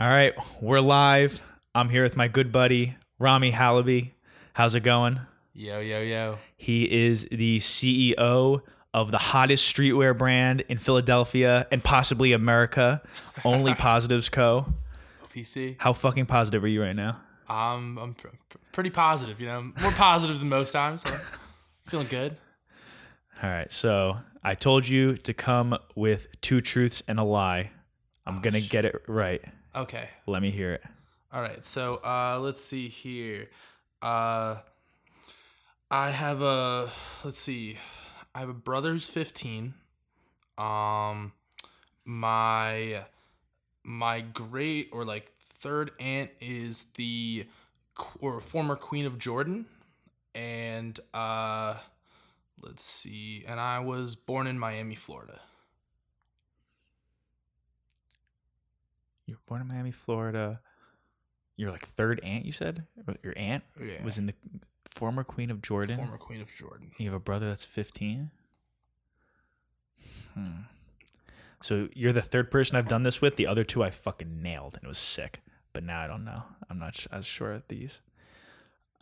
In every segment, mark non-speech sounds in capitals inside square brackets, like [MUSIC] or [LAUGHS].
All right, we're live. I'm here with my good buddy Rami Halaby. How's it going? Yo, yo, yo. He is the CEO of the hottest streetwear brand in Philadelphia and possibly America, Only [LAUGHS] Positives Co. PC. How fucking positive are you right now? Um, I'm pr- pr- pretty positive, you know, more positive than most times. So [LAUGHS] feeling good. All right, so I told you to come with two truths and a lie. I'm gonna get it right. Okay. Let me hear it. All right. So, uh, let's see here. Uh, I have a, let's see, I have a brother who's 15. Um, my, my great or like third aunt is the or former queen of Jordan. And, uh, let's see, and I was born in Miami, Florida. You were born in Miami, Florida. Your like third aunt, you said? Your aunt Yeah. was in the former queen of Jordan. former queen of Jordan. You have a brother that's 15. Hmm. So you're the third person I've done this with. The other two I fucking nailed and it was sick. But now I don't know. I'm not sh- as sure at these.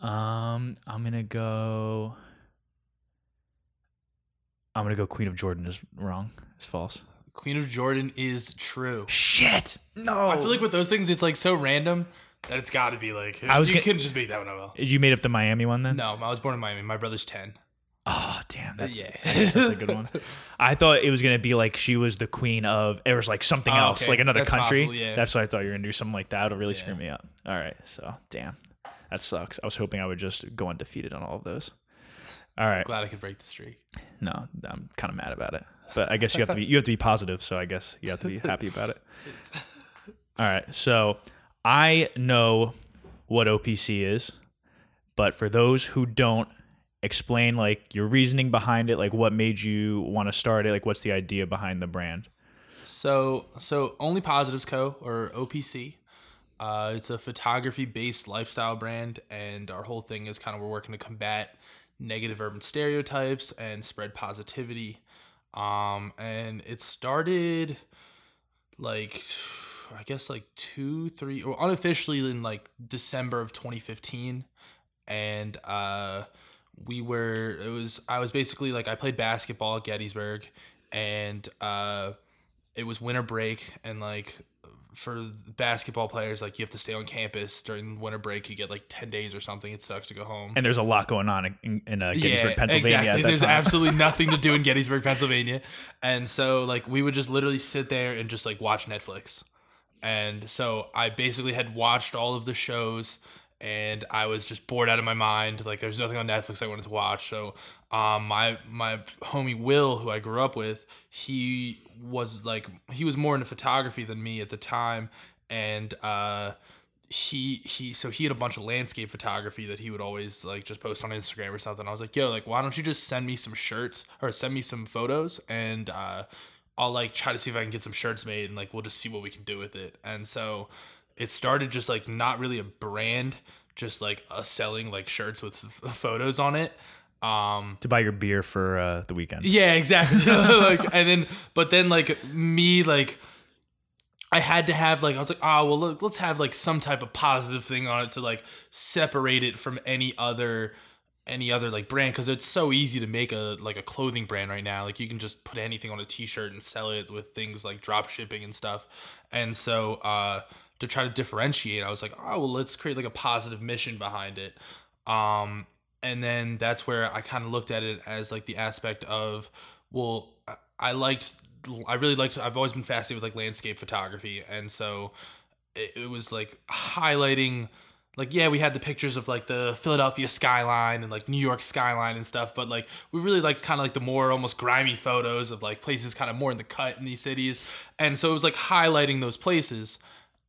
Um, I'm gonna go. I'm gonna go Queen of Jordan is wrong. It's false. Queen of Jordan is true. Shit. No. I feel like with those things, it's like so random that it's got to be like I was you gonna- couldn't just make that one up. Well. You made up the Miami one then? No, I was born in Miami. My brother's ten. Oh damn, that's Yeah. that's, a good one. [LAUGHS] I thought it was gonna be like she was the queen of. It was like something Oh, else, okay. like another That's country. possible, yeah. That's what I thought you were gonna do something like that. It'll really Yeah. screw me up. All right, so damn, that sucks. I was hoping I would just go undefeated on all of those. All right, Glad I could break the streak. no, I'm kind of mad about it, but I guess you have to be you have to be positive. So I guess you have to be [LAUGHS] happy about it. All right, so I know what OPC is, but for those who don't, explain like your reasoning behind it, like what made you want to start it, like what's the idea behind the brand. So, so Only Positives Co. or OPC. Uh, it's a photography-based lifestyle brand, and our whole thing is kind of we're working to combat negative urban stereotypes and spread positivity. Um, and it started like I guess like two, three, or unofficially in like December of 2015, and uh, we were it was I was basically like I played basketball at Gettysburg, and uh, it was winter break, and like for basketball players, like you have to stay on campus during winter break. You get like 10 days or something. It sucks to go home. And there's a lot going on in, in uh, Gettysburg, Yeah, Pennsylvania. Exactly. At that There's time. absolutely [LAUGHS] nothing to do in Gettysburg, Pennsylvania. And so like we would just literally sit there and just like watch Netflix. And so I basically had watched all of the shows and I was just bored out of my mind. Like there's nothing on Netflix I wanted to watch. So um my my homie Will, who I grew up with, he was like he was more into photography than me at the time. And uh he he so he had a bunch of landscape photography that he would always like just post on Instagram or something. I was like, yo, like why don't you just send me some shirts or send me some photos and uh I'll like try to see if I can get some shirts made and like we'll just see what we can do with it. And so it started just like not really a brand, just like us selling like shirts with f- photos on it. Um to buy your beer for uh, the weekend. yeah, exactly. [LAUGHS] [LAUGHS] like, and then, but then, like me, like I had to have like I was like, oh well, look, let's have like some type of positive thing on it to like separate it from any other any other like brand because it's so easy to make a like a clothing brand right now like you can just put anything on a t-shirt and sell it with things like drop shipping and stuff and so uh to try to differentiate i was like oh well let's create like a positive mission behind it um and then that's where i kind of looked at it as like the aspect of well I- liked i really liked i've always been fascinated with like landscape photography and so it, it was like highlighting like yeah we had the pictures of like the philadelphia skyline and like new york skyline and stuff but like we really liked kind of like the more almost grimy photos of like places kind of more in the cut in these cities and so it was like highlighting those places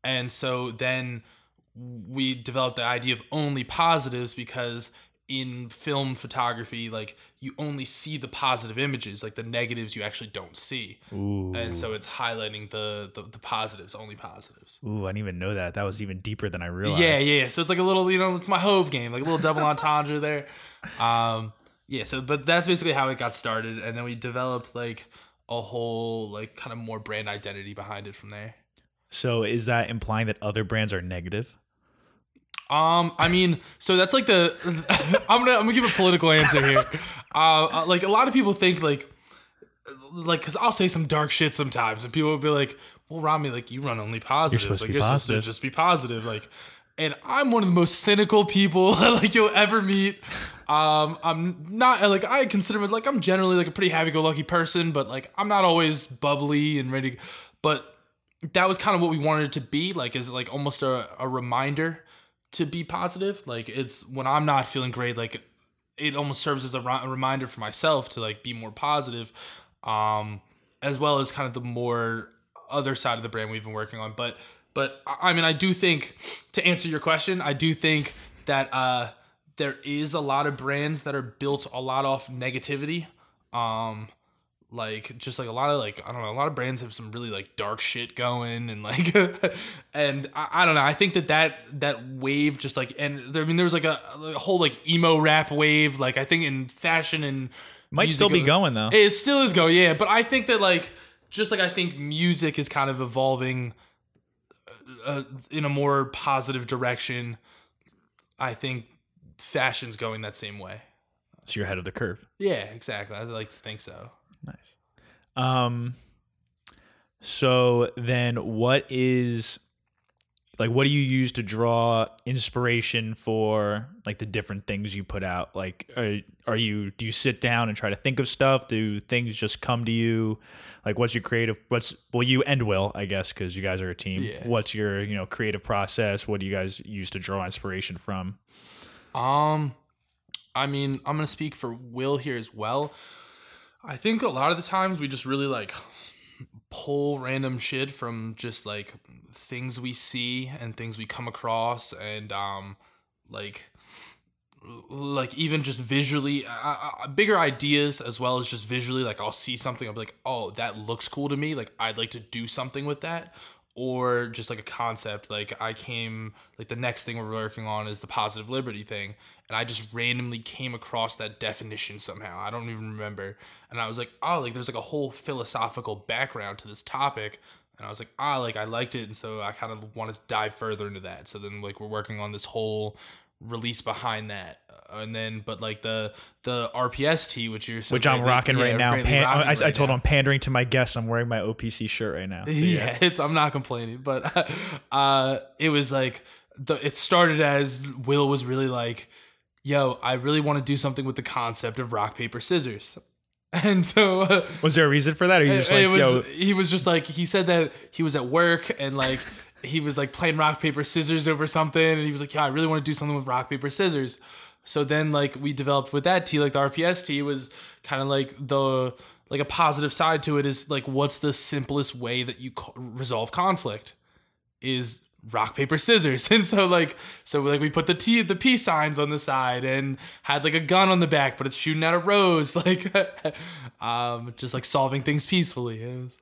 and so then we developed the idea of only positives because in film photography like you only see the positive images like the negatives you actually don't see Ooh. and so it's highlighting the, the the positives only positives Ooh, I didn't even know that. That was even deeper than I realized. yeah, yeah. So it's like a little, you know, it's my Hove game, like a little double entendre there. Um, yeah. So, but that's basically how it got started, and then we developed like a whole, like, kind of more brand identity behind it from there. So is that implying that other brands are negative? Um, I mean, so that's like the [LAUGHS] I'm gonna I'm gonna give a political answer here. Uh, uh, like a lot of people think like like because I'll say some dark shit sometimes, and people will be like, "Well, Rami, like you run only positive. supposed to be you're supposed to just be positive." Like, and I'm one of the most cynical people [LAUGHS] like you'll ever meet. Um, I'm not like I consider it like I'm generally like a pretty happy-go-lucky person, but like I'm not always bubbly and ready. But that was kind of what we wanted it to be like is like almost a, a reminder to be positive like it's when i'm not feeling great like it almost serves as a, a reminder for myself to like be more positive um as well as kind of the more other side of the brand we've been working on. But but I mean i do think to answer your question i do think that uh there is a lot of brands that are built a lot off negativity. Um like just like a lot of like I don't know a lot of brands have some really like dark shit going and like [LAUGHS] and I, I don't know I think that that that wave just like and there, I mean there was like a, a whole like emo rap wave like I think in fashion and Might still be was- going though. it still is going yeah but I think that like just like I think music is kind of evolving uh, in a more positive direction I think fashion's going that same way so you're ahead of the curve. yeah exactly I like to think so Nice. Um so then what is like what do you use to draw inspiration for like the different things you put out? Like are, are you do you sit down and try to think of stuff? Do things just come to you? Like what's your creative what's well you and Will, I guess cuz you guys are a team. Yeah. What's your, you know, creative process? What do you guys use to draw inspiration from? Um, I mean, I'm gonna speak for Will here as well. I think a lot of the times we just really like pull random shit from just like things we see and things we come across, and um, like like even just visually uh, uh, bigger ideas as well as just visually like i'll see something i'll be like oh that looks cool to me like i'd like to do something with that. Or just like a concept like i came like the next thing we're working on is the positive liberty thing and i just randomly came across that definition somehow i don't even remember and i was like oh like there's like a whole philosophical background to this topic and i was like ah like i liked it and so i kind of wanted to dive further into that so then like we're working on this whole release behind that Uh, and then but like the the RPS rpst which you're so Which I'm rocking yeah, right now. Pan- rocking I, I right told now. him pandering to my guests. I'm wearing my OPC shirt right now. So, [LAUGHS] yeah, it's I'm not complaining, but [LAUGHS] uh it was like the it started as Will was really like, "Yo, I really want to do something with the concept of rock paper scissors." [LAUGHS] And so uh, Was there a reason for that? Or you just like, was yo, he was just like he said that he was at work and like he was like playing rock paper scissors over something and he was like, "Yeah, I really want to do something with rock paper scissors." So then like we developed with that T like the RPST was kind of like the like a positive side to it is like what's the simplest way that you co- resolve conflict is rock paper scissors [LAUGHS] and so like so like we put the t the peace signs on the side and had like a gun on the back but it's shooting at a rose [LAUGHS] like um just like solving things peacefully it was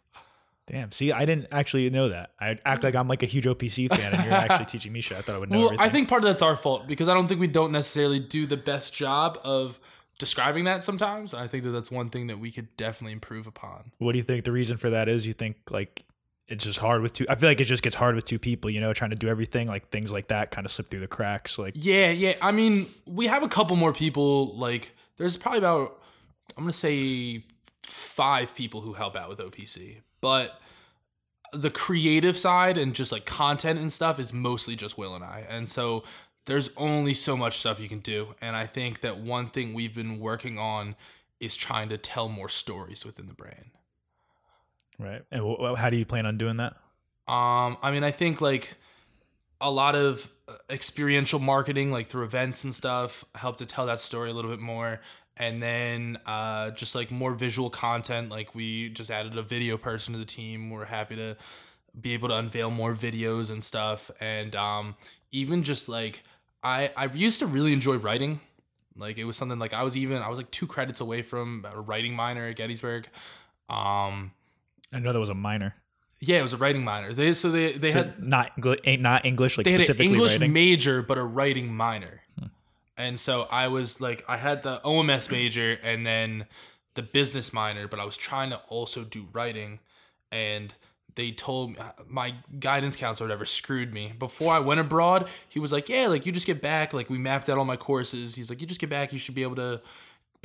damn. See, I didn't actually know that. I act like I'm like a huge OPC fan, and you're actually [LAUGHS] teaching me shit. I thought I would know well everything. i think part of that's our fault because i don't think we don't necessarily do the best job of describing that sometimes i think that that's one thing that we could definitely improve upon What do you think the reason for that is? You think like it's just hard with two? I feel like it just gets hard with two people. You know, trying to do everything. Like things like that kind of slip through the cracks. Like Yeah, yeah. I mean, we have a couple more people. Like, there's probably about I'm gonna say five people who help out with OPC, but the creative side and just like content and stuff is mostly just Will and I, and so there's only so much stuff you can do. And I think that one thing we've been working on is trying to tell more stories within the brand. Right. And wh- how do you plan on doing that? Um, I mean, I think like a lot of uh, experiential marketing, like through events and stuff, help to tell that story a little bit more. And then uh, just like more visual content, like we just added a video person to the team. We're happy to be able to unveil more videos and stuff. And um, even just like I, I used to really enjoy writing. Like it was something like I was even I was like two credits away from a writing minor at Gettysburg. Um, I know that was a minor. yeah, it was a writing minor. They so they they So had not ain't not English like they had an English writing. Hmm. major but a writing minor. And so I was like I had the OMS major and then the business minor, but I was trying to also do writing and they told me my guidance counselor whatever screwed me before i went abroad he was like yeah like you just get back like we mapped out all my courses he's like you just get back you should be able to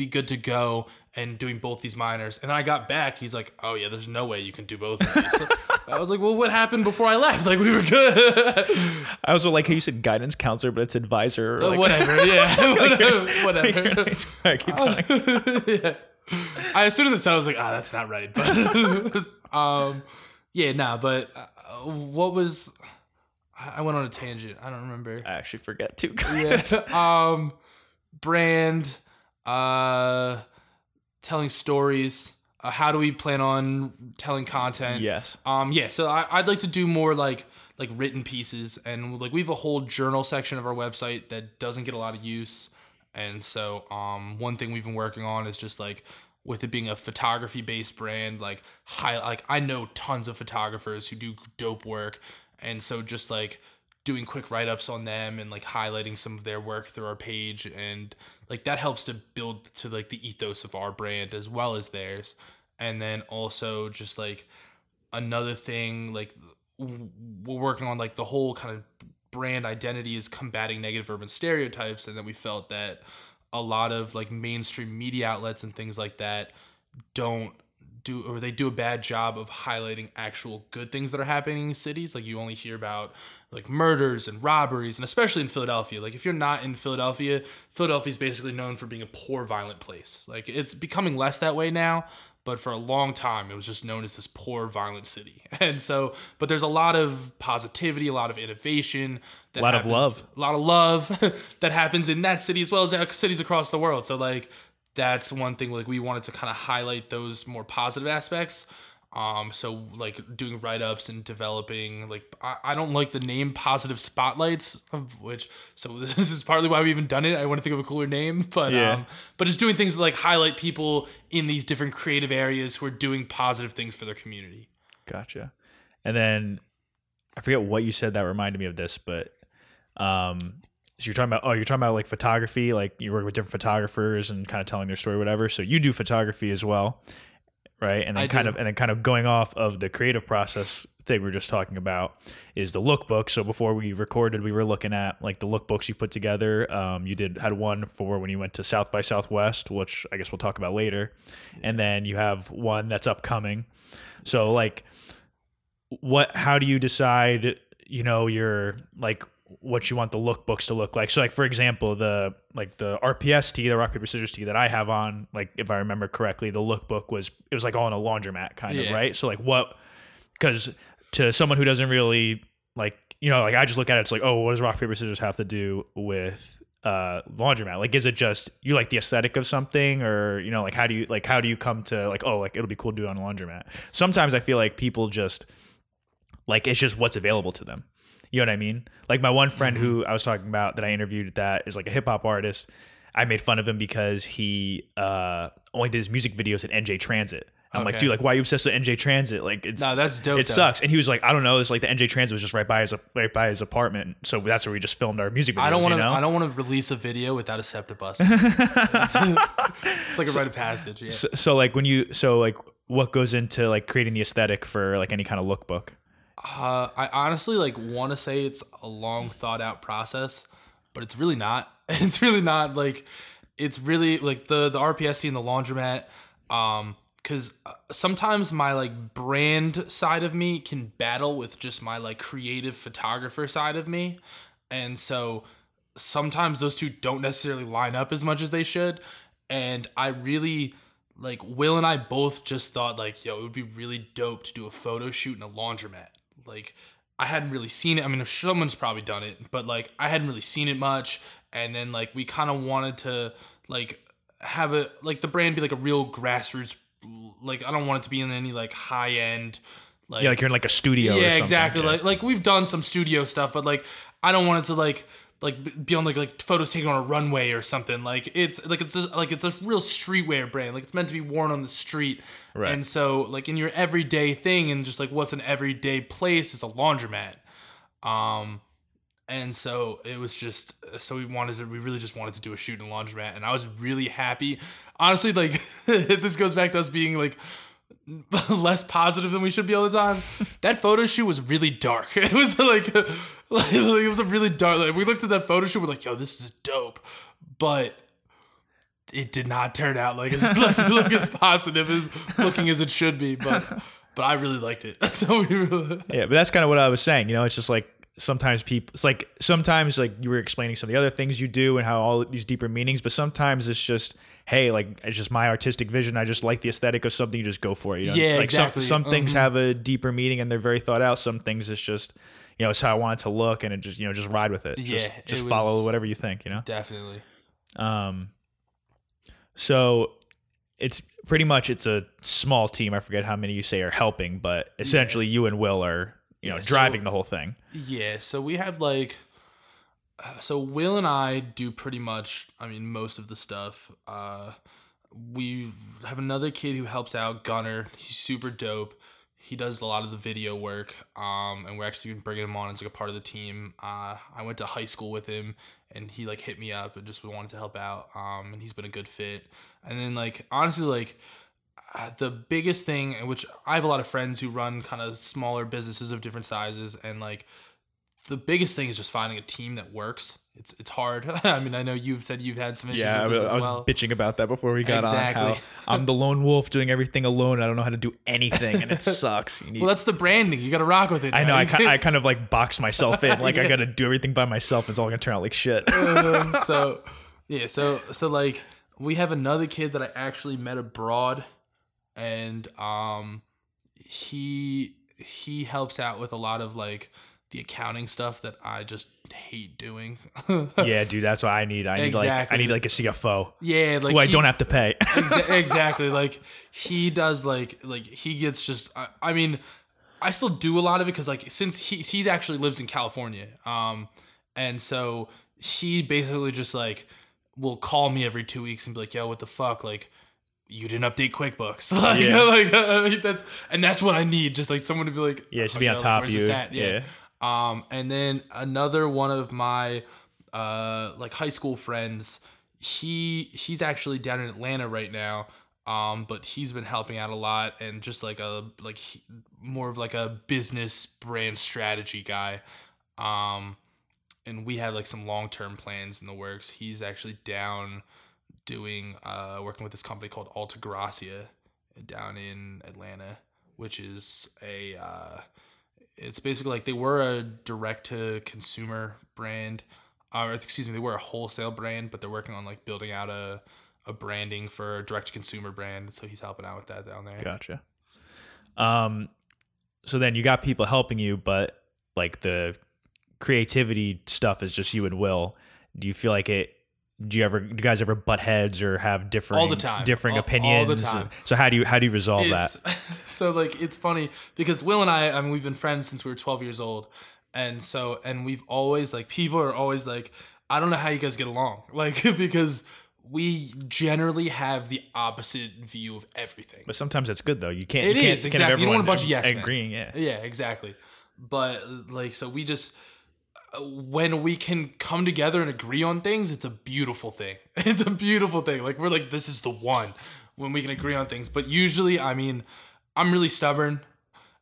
be good to go and doing both these minors and i got back he's like oh yeah there's no way you can do both of these So [LAUGHS] i was like well what happened before i left like we were good I also like how you said guidance counselor, but it's advisor. Or like, whatever [LAUGHS] yeah [LAUGHS] whatever, whatever. All right, keep yeah. I, as soon as it said, I was like, ah, that's not right. But um, yeah, nah. But uh, what was? I I went on a tangent. I don't remember. I actually forget too. Yeah. um, brand. Uh, telling stories. Uh, how do we plan on telling content? yes. Um, yeah, so I, I'd like to do more like like written pieces, and like we have a whole journal section of our website that doesn't get a lot of use, and so um, one thing we've been working on is just like with it being a photography based brand, like high like I know tons of photographers who do dope work, and so just like doing quick write ups on them and like highlighting some of their work through our page and like that helps to build to like the ethos of our brand as well as theirs. And then also just like another thing like we're working on like the whole kind of brand identity is combating negative urban stereotypes and then we felt that a lot of like mainstream media outlets and things like that don't do or they do a bad job of highlighting actual good things that are happening in cities like you only hear about like murders and robberies and especially in Philadelphia. Like if you're not in Philadelphia Philadelphia is basically known for being a poor violent place. Like it's becoming less that way now but for a long time it was just known as this poor violent city. [LAUGHS] And so but there's a lot of positivity a lot of innovation that A lot of love. a lot of love [LAUGHS] that happens in that city as well as cities across the world. So like that's one thing like we wanted to kind of highlight those more positive aspects um so like doing write-ups and developing like I, I don't like the name positive spotlights of which so [LAUGHS] this is partly why we even done it i want to think of a cooler name but Yeah. um but just doing things that like highlight people in these different creative areas who are doing positive things for their community Gotcha. And then I forget what you said that reminded me of this, but um, so you're talking about oh, you're talking about like photography, like you work with different photographers and kind of telling their story, whatever. So you do photography as well, right? And then I kind do. of and then kind of going off of the creative process thing we were just talking about is the lookbook. So before we recorded, we were looking at like the lookbooks you put together. Um, you did had one for when you went to South by Southwest, which I guess we'll talk about later, and then you have one that's upcoming. So like what how do you decide you know your like what you want the lookbooks to look like. So like for example the like the rps tee the rock paper scissors tee that i have on like if i remember correctly the lookbook was it was like all in a laundromat kind of right? So like what because to someone who doesn't really like you know like i just look at it it's like oh what does rock paper scissors have to do with uh laundromat? Like is it just you like the aesthetic of something or you know like how do you like how do you come to like oh like it'll be cool to do on a laundromat? Sometimes i feel like people just like it's just what's available to them. You know what I mean? Like my one friend Mm-hmm. who I was talking about that I interviewed that is like a hip hop artist. I made fun of him because he uh, only did his music videos at NJ Transit. I'm like, dude, like, why are you obsessed with NJ Transit? Like, it's No, that's dope, It though. sucks. And he was like, I don't know. It's like the NJ Transit was just right by his right by his apartment, so that's where we just filmed our music videos. I don't want you to. know? I don't want to release a video without a SEPTA bus. [LAUGHS] it's, like a rite of passage. Yeah. So, so like when you so like what goes into like creating the aesthetic for like any kind of lookbook? Uh, I honestly like want to say it's a long thought out process, but it's really not. [LAUGHS] It's really not like it's really like the the RPST and the laundromat. Um, because sometimes my like brand side of me can battle with just my like creative photographer side of me, and so sometimes those two don't necessarily line up as much as they should. And I really like Will and I both just thought like, yo, it would be really dope to do a photo shoot in a laundromat. Like I hadn't really seen it. I mean, someone's probably done it, but like I hadn't really seen it much. And then like we kind of wanted to like have a like the brand be like a real grassroots. Like I don't want it to be in any like high end. Like Yeah, like you're in like a studio. or yeah, something. exactly. Yeah. Like like we've done some studio stuff, but like I don't want it to like like b- be on like like photos taken on a runway or something. Like it's like it's a, like it's a real streetwear brand. Like it's meant to be worn on the street. Right. And so like in your everyday thing and just like what's an everyday place is a laundromat. Um and so it was just so we wanted to we really just wanted to do a shoot in a laundromat and I was really happy. Honestly, like [LAUGHS] this goes back to us being like [LAUGHS] less positive than we should be all the time. that photo shoot was really dark. [LAUGHS] It was like, [LAUGHS] like, like it was a really dark. Like we looked at that photo shoot, we're like, yo, this is dope, but it did not turn out like as like, look as positive as looking as it should be. But but I really liked it. So we really, Yeah, but that's kind of what I was saying. You know, it's just like sometimes people, it's like sometimes like you were explaining some of the other things you do and how all these deeper meanings, but sometimes it's just, hey, like it's just my artistic vision. I just like the aesthetic of something. You just go for it. You know? Yeah, like exactly. Some, some things Mhm. have a deeper meaning and they're very thought out. Some things it's just, you know, it's how I want it to look and it just, you know, just ride with it. Just, Yeah, just it follow whatever you think, you know? definitely. Um, so it's pretty much it's a small team. I forget how many you say are helping, but essentially you and Will are you know Yeah, so- driving the whole thing. Yeah, so we have like uh, so Will and I do pretty much I mean most of the stuff. Uh we have another kid who helps out, Gunner. He's super dope. He does a lot of the video work. Um and we're actually bringing him on as like a part of the team. Uh I went to high school with him and he like hit me up and just wanted to help out. Um and he's been a good fit. And then like honestly like uh, the biggest thing which i have a lot of friends who run kind of smaller businesses of different sizes and like the biggest thing is just finding a team that works it's it's hard [LAUGHS] i mean i know you've said you've had some issues Yeah, I with was, this I as was well bitching about that before we got on. How Exactly. I'm the lone wolf doing everything alone. I don't know how to do anything, and it [LAUGHS] sucks. You need, well that's the branding you gotta rock with it I know. I, You ki- I kind of like box myself in. [LAUGHS] Like I got to do everything by myself. It's all gonna turn out like shit. Um, so yeah so so like we have another kid that i actually met abroad and um he he helps out with a lot of like the accounting stuff that i just hate doing [LAUGHS] yeah, dude. That's what I need. I need like I need like a CFO yeah like who I don't have to pay. [LAUGHS] Exa- [LAUGHS] exactly like he does like like he gets just I, I mean i still do a lot of it because like since he he actually lives in california um and so he basically just like will call me every two weeks and be like yo what the fuck like you didn't update QuickBooks, [LAUGHS] like, Yeah. [LAUGHS] like uh, that's and that's what I need. Just like someone to be like, Yeah, just "Oh, be on top of you." at?" Yeah. Um, and then another one of my uh like high school friends, he he's actually down in Atlanta right now. Um, but he's been helping out a lot and just like a like he, more of like a business brand strategy guy. Um, and we have like some long term plans in the works. He's actually down doing uh working with this company called Alta Gracia down in Atlanta, which is a uh it's basically like they were a direct to consumer brand or excuse me, they were a wholesale brand, but they're working on like building out a a branding for a direct to consumer brand. So he's helping out with that down there. Gotcha. Um, so then you got people helping you, but like the creativity stuff is just you and Will. Do you feel like it? Do you ever? Do you guys ever butt heads or have different All the time. differing All- all the opinions? time. So how do you how do you resolve that? [LAUGHS] So like it's funny because Will and I, I mean, we've been friends since we were 12 years old, and so and we've always like people are always like, I don't know how you guys get along, [LAUGHS] like because we generally have the opposite view of everything. But sometimes that's good though. You can't. It you can't, is, you can't exactly. You don't want a bunch of yes men. agreeing. Yeah. Yeah, exactly. But like, so we just when we can come together and agree on things, it's a beautiful thing. [LAUGHS] It's a beautiful thing. Like we're like, this is the one when we can agree on things. But usually, I mean, I'm really stubborn,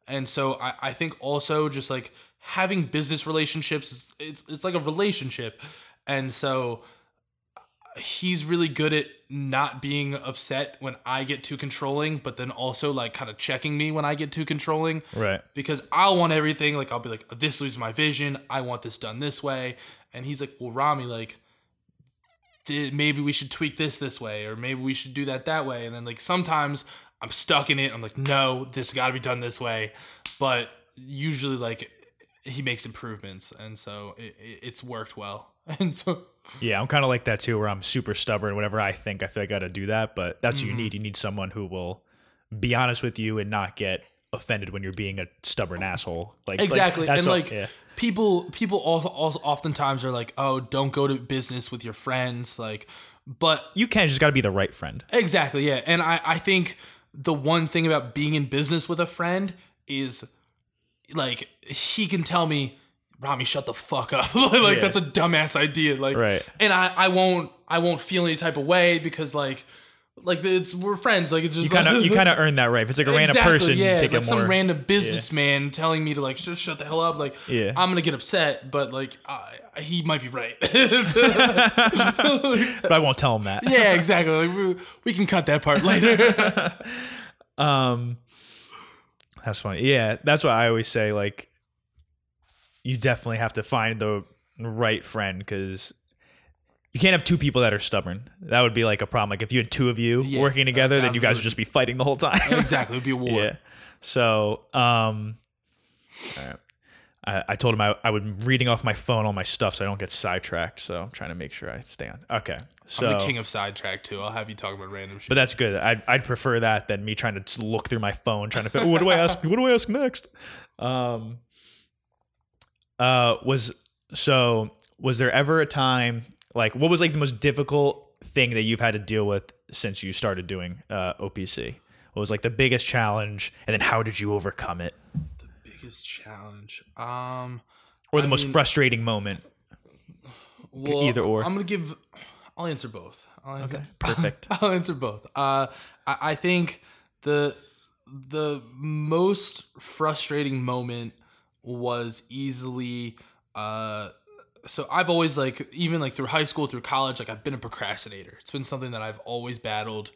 and so I, I think also just like having business relationships, it's it's like a relationship, and so uh, he's really good at not being upset when I get too controlling, but then also like kind of checking me when I get too controlling Right. because I want everything. Like I'll be like, this loses my vision. I want this done this way, and he's like, well, Rami, like, th- maybe we should tweak this this way, or maybe we should do that that way. And then like sometimes I'm stuck in it. I'm like, no, this got to be done this way. But usually like he makes improvements, and so it, it, it's worked well. [LAUGHS] And so Yeah, I'm kind of like that too, where I'm super stubborn. Whatever I think, I feel like I got to do that. But that's what Mm-hmm. you need. You need someone who will be honest with you and not get offended when you're being a stubborn asshole. Like like, exactly that's and all- like yeah. people people also, also oftentimes are like oh don't go to business with your friends like but you can just got to be the right friend. exactly yeah and i i think the one thing about being in business with a friend is like he can tell me Rami, shut the fuck up. [LAUGHS] like Yeah. that's a dumbass idea. Like Right. and I, I won't I won't feel any type of way because like like it's we're friends. Like it's just You [LAUGHS] kind of you kind of earn that right. If it's like a random person, yeah, take like some more. random businessman telling me to like just shut the hell up. Like Yeah. I'm gonna get upset, but like I, he might be right. [LAUGHS] but I won't tell him that. yeah, exactly. Like we, we can cut that part later. Um, that's funny. Yeah, that's what I always say. Like, you definitely have to find the right friend because you can't have two people that are stubborn. That would be like a problem. Like if you had two of you Yeah, working a together, then you guys would just be fighting the whole time. [LAUGHS] exactly, it'd be a war. yeah. So, um, right. I, I told him I, I would reading off my phone all my stuff so I don't get sidetracked. So I'm trying to make sure I stay on. Okay. So I'm the king of sidetrack too. I'll have you talk about random shit. but that's good. I'd, I'd prefer that than me trying to look through my phone trying to figure what do I ask what do I ask next. Um uh was so was there ever a time like what was like the most difficult thing that you've had to deal with since you started doing uh OPC? What was like the biggest challenge and then how did you overcome it? The biggest challenge. Um, Or the I most mean- frustrating moment? well, either or. I'm gonna give. I'll answer both. I'll Okay. [LAUGHS] Perfect. I'll answer both. Uh, I, I think the the most frustrating moment was easily uh so I've always like even like through high school through college like I've been a procrastinator. It's been something that I've always battled.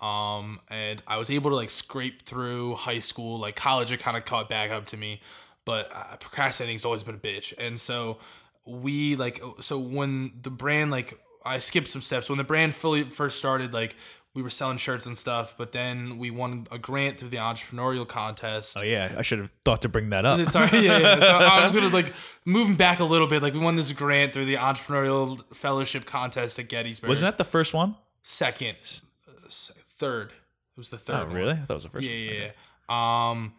Um and I was able to like scrape through high school, like college it kind of caught back up to me, but uh, procrastinating's always been a bitch. And so we like so when the brand like I skipped some steps when the brand fully first started like we were selling shirts and stuff, but then we won a grant through the entrepreneurial contest. Oh yeah, I should have thought to bring that up. Sorry, yeah, yeah. So [LAUGHS] I was gonna like moving back a little bit. Like we won this grant through the entrepreneurial fellowship contest at Gettysburg. Wasn't that the first one? second, third? It was the third. Oh really? I thought it was the first Yeah, one. yeah, Okay. yeah. Um,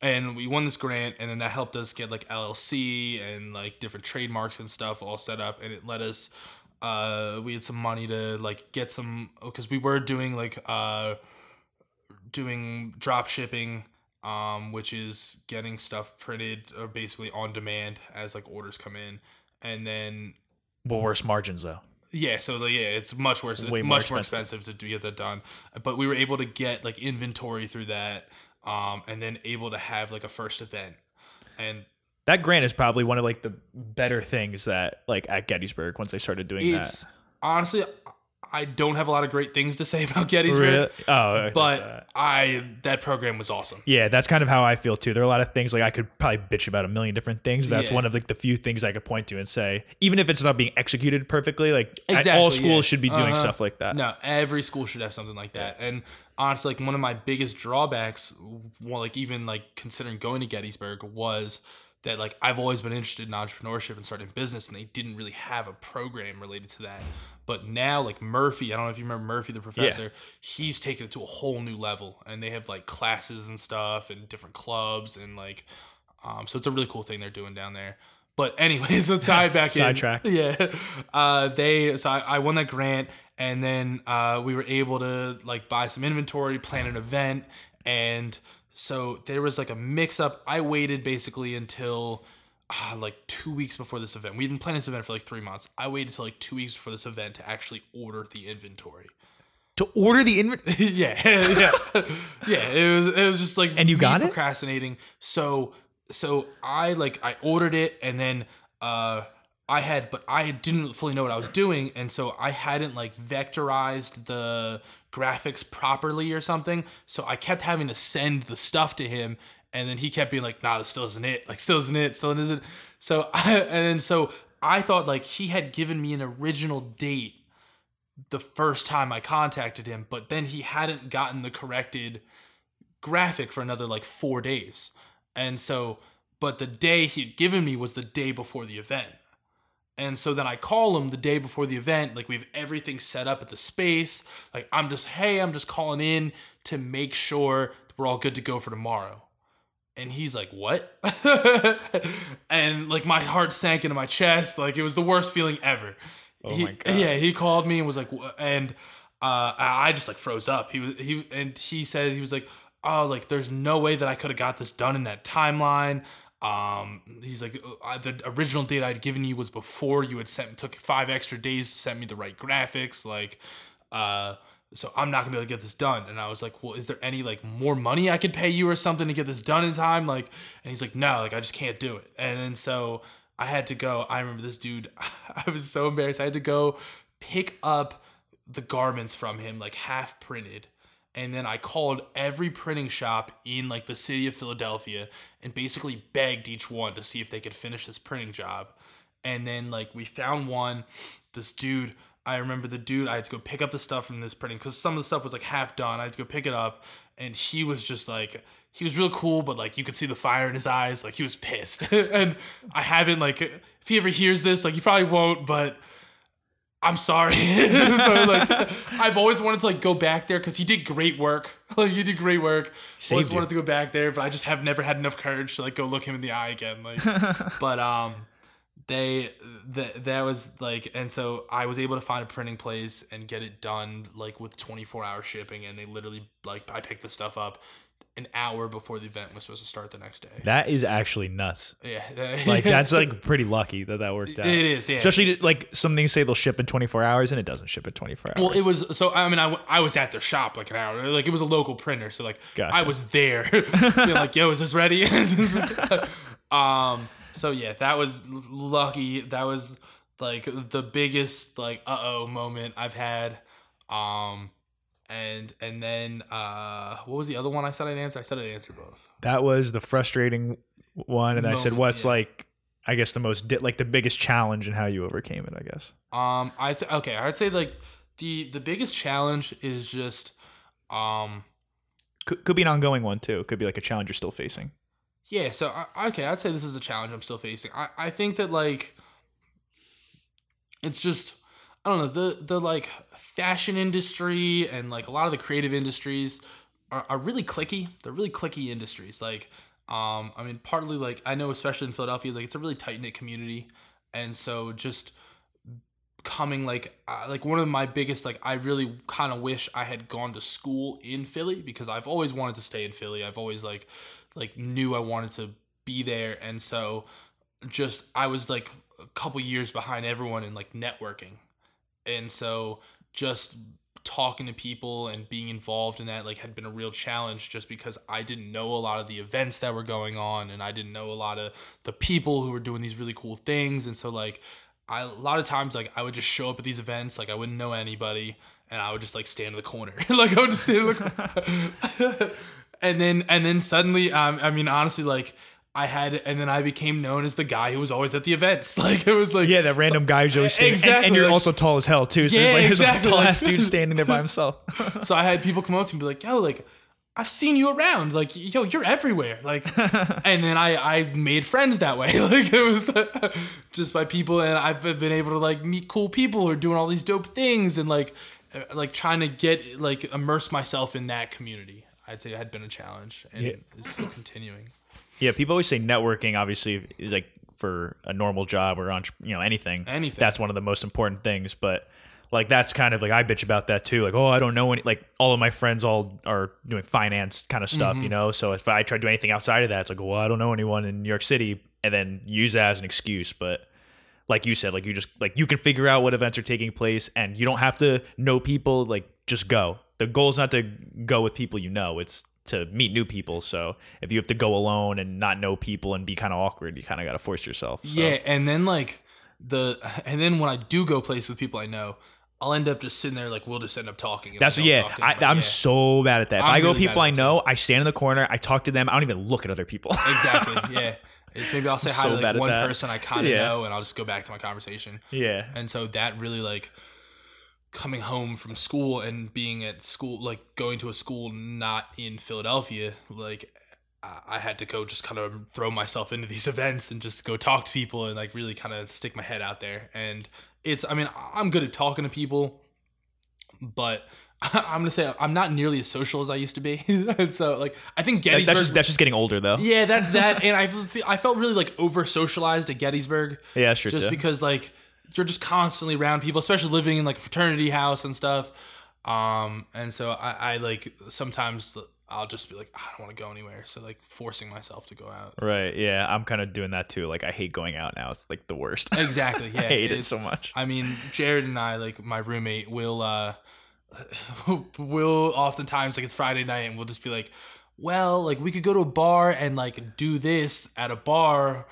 and we won this grant, and then that helped us get like LLC and like different trademarks and stuff all set up, and it let us. Uh, we had some money to like get some because we were doing like uh, doing drop shipping, um, which is getting stuff printed or basically on demand as like orders come in, and then Well, worse margins though. yeah, so like, yeah, it's much worse. It's Way much more expensive to get that done. But we were able to get like inventory through that, um, and then able to have like a first event. And That grant is probably one of like the better things that like at Gettysburg once they started doing it's that. honestly, I don't have a lot of great things to say [LAUGHS] about Gettysburg, Really? Oh, but I that program was awesome. yeah, that's kind of how I feel too. There are a lot of things like I could probably bitch about a million different things, but that's Yeah. one of like the few things I could point to and say, even if it's not being executed perfectly, like I- all schools yeah. should be doing Uh-huh. stuff like that. No, every school should have something like that. And honestly, like one of my biggest drawbacks, well, like even like considering going to Gettysburg, was that like I've always been interested in entrepreneurship and starting business, and they didn't really have a program related to that. But now, like Murphy, I don't know if you remember Murphy, the professor, yeah. he's taken it to a whole new level, and they have like classes and stuff, and different clubs, and like, um, so it's a really cool thing they're doing down there. But anyways, so tie [LAUGHS] back in. Sidetracked. [LAUGHS] Yeah. Uh, they so I, I won that grant and then uh, we were able to like buy some inventory, plan an event, and so there was like a mix up. I waited basically until uh, like two weeks before this event. We'd been planning this event for like three months. I waited till like two weeks before this event to actually order the inventory. To order the inventory. [LAUGHS] yeah, [LAUGHS] yeah, yeah. It was it was just like And you got it? procrastinating. So so I like I ordered it and then uh I had but I didn't fully know what I was doing and so I hadn't like vectorized the graphics properly or something. So I kept having to send the stuff to him and then he kept being like, "Nah, this still isn't it. Like still isn't it. Still isn't." So [LAUGHS] I, and then so I thought like he had given me an original date the first time I contacted him, but then he hadn't gotten the corrected graphic for another like four days. And so, but the day he'd given me was the day before the event. And so then I call him the day before the event. Like we have everything set up at the space. Like I'm just, hey, I'm just calling in to make sure we're all good to go for tomorrow. And he's like, what? [LAUGHS] and like my heart sank into my chest. Like it was the worst feeling ever. Oh He- my God. Yeah, he called me and was like, and uh, I I just like froze up. He was he and he said he was like, oh, like there's no way that I could have got this done in that timeline. Um, he's like, uh, the original date I'd given you was before you had sent took five extra days to send me the right graphics. Like, uh, so I'm not gonna be able to get this done. And I was like, well, is there any like more money I could pay you or something to get this done in time? Like, and he's like, no, like I just can't do it. And then so I had to go. I remember this dude. [LAUGHS] I was so embarrassed. I had to go pick up the garments from him, like half printed. And then I called every printing shop in like the city of Philadelphia and basically begged each one to see if they could finish this printing job. And then like we found one, this dude I remember the dude, I had to go pick up the stuff from this printing because some of the stuff was like half done. I had to go pick it up, and he was just like, he was real cool, but like you could see the fire in his eyes. Like he was pissed. [LAUGHS] and I haven't, like, if he ever hears this, like he probably won't, but I'm sorry. [LAUGHS] so like, I've always wanted to like go back there because he did great work. [LAUGHS] Like you did great work. Saved always you. wanted to go back there, but I just have never had enough courage to like go look him in the eye again. Like, [LAUGHS] but um, they that that was like, and so I was able to find a printing place and get it done like with 24 hour shipping, and they literally like I picked the stuff up an hour before the event was supposed to start the next day. That is actually nuts. yeah, [LAUGHS] Like [LAUGHS] that's like pretty lucky that that worked out. it is. Yeah, Especially like some things say they'll ship in 24 hours and it doesn't ship in 24 hours. Well, it was so. I mean, I, I was at their shop like an hour. Like it was a local printer, so like Gotcha. I was there. [LAUGHS] They're like, "Yo, is this ready?" Is this ready?" um. So yeah, that was lucky. That was like the biggest like uh oh moment I've had. Um. And and then uh, what was the other one I said I'd answer? I said I'd answer both. that was the frustrating one and I said what's yeah. like I guess the most di- like the biggest challenge and how you overcame it, I guess. Um, I'd say, okay, I'd say like the the biggest challenge is just um Could, could be an ongoing one too. Could be like a challenge you're still facing. Yeah, so I, okay, I'd say this is a challenge I'm still facing. I, I think that like it's just I don't know the the like fashion industry and like a lot of the creative industries are, are really cliquey. They're really cliquey industries. Like um I mean partly like I know especially in Philadelphia like it's a really tight knit community, and so just coming like uh, like one of my biggest like I really kind of wish I had gone to school in Philly because I've always wanted to stay in Philly. I've always like like knew I wanted to be there and so just I was like a couple years behind everyone in like networking. And so just talking to people and being involved in that like had been a real challenge just because I didn't know a lot of the events that were going on and I didn't know a lot of the people who were doing these really cool things. And so like I a lot of times like I would just show up at these events like I wouldn't know anybody and I would just like stand in the corner. [LAUGHS] Like I would just stand in the corner [LAUGHS] [LAUGHS] and then and then suddenly um I mean honestly like I had and then I became known as the guy who was always at the events [LAUGHS] like it was like Yeah, that random guy who's always standing. and- and, you're like- also tall as hell too. So Yeah, it's like exactly, tall ass dude [LAUGHS] standing there by himself. [LAUGHS] so I had people come up to me and be like, "Yo, like I've seen you around. Like, yo, you're everywhere." Like, and then I I made friends that way. Like it was just by people, and I've been able to like meet cool people who are doing all these dope things, and like uh, like trying to get like immerse myself in that community. I'd say it had been a challenge, and Yeah. is still continuing. Yeah, people always say networking. Obviously, like for a normal job or you know anything. Anything. That's one of the most important things. But like that's kind of like I bitch about that too. Like oh, I don't know any. Like all of my friends all are doing finance kind of stuff, Mm-hmm. you know. So if I try to do anything outside of that, it's like well, I don't know anyone in New York City, and then use that as an excuse. But like you said, like you just like you can figure out what events are taking place, and you don't have to know people. Like just go. The goal is not to go with people you know. It's to meet new people. So if you have to go alone and not know people and be kind of awkward, you kind of got to force yourself. So. Yeah, and then like the [LAUGHS] and then when I do go places with people I know, I'll end up just sitting there like we'll just end up talking. That's yeah. talk I, I'm Yeah. so bad at that. If I'm I go really people I know, I stand in the corner, I talk to them. I don't even look at other people. [LAUGHS] exactly. [LAUGHS] Yeah. It's maybe I'll say hi So to like one person I kind of Yeah. know, and I'll just go back to my conversation. yeah. And so that really like coming home from school and being at school, like going to a school not in Philadelphia, like I had to go just kind of throw myself into these [LAUGHS] events and just go talk to people and like really kind of stick my head out there. And it's, I mean, I'm good at talking to people, but [LAUGHS] I'm gonna say I'm not nearly as social as I used to be. [LAUGHS] and so like I think Gettysburg. that's just that's just getting older though. Yeah, that's that, and I I felt really like over socialized at Gettysburg, Yeah, true just too. because like you're just constantly around people, especially living in like a fraternity house and stuff. Um, and so I, I like sometimes I'll just be like I don't want to go anywhere, so like forcing myself to go out. right. Yeah, I'm kind of doing that too. Like I hate going out now. It's like the worst. [LAUGHS] Exactly. Yeah, I hate it so much. I mean, Jared and I, like my roommate, will uh, [LAUGHS] we'll oftentimes like it's Friday night and we'll just be like, well, like we could go to a bar and like do this at a bar,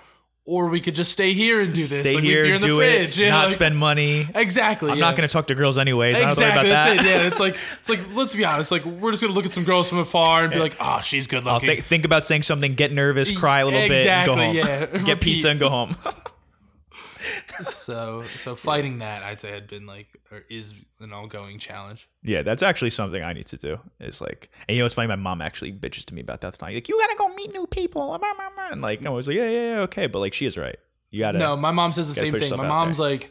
or we could just stay here and do this. Stay like, here, in the do fridge. it, Yeah, not like- spend money. Exactly. I'm yeah. not going to talk to girls anyways. I don't Exactly. to That's about it. Yeah. It's like it's like let's be honest. Like we're just gonna look at some girls from afar and be like, oh, she's good looking. think, think about saying something, get nervous, cry a little Exactly, bit, and go home. yeah. [LAUGHS] Get Repeat. pizza and go home. [LAUGHS] so so fighting that I'd say had been like or is an ongoing challenge. yeah, that's actually something I need to do. Is like, and you know, it's funny. My mom actually bitches to me about that. Time. Like, you gotta go meet new people. And like, no, I was like, yeah, yeah, yeah, okay. But like, she is right. You gotta. No, my mom says the same thing. My mom's like,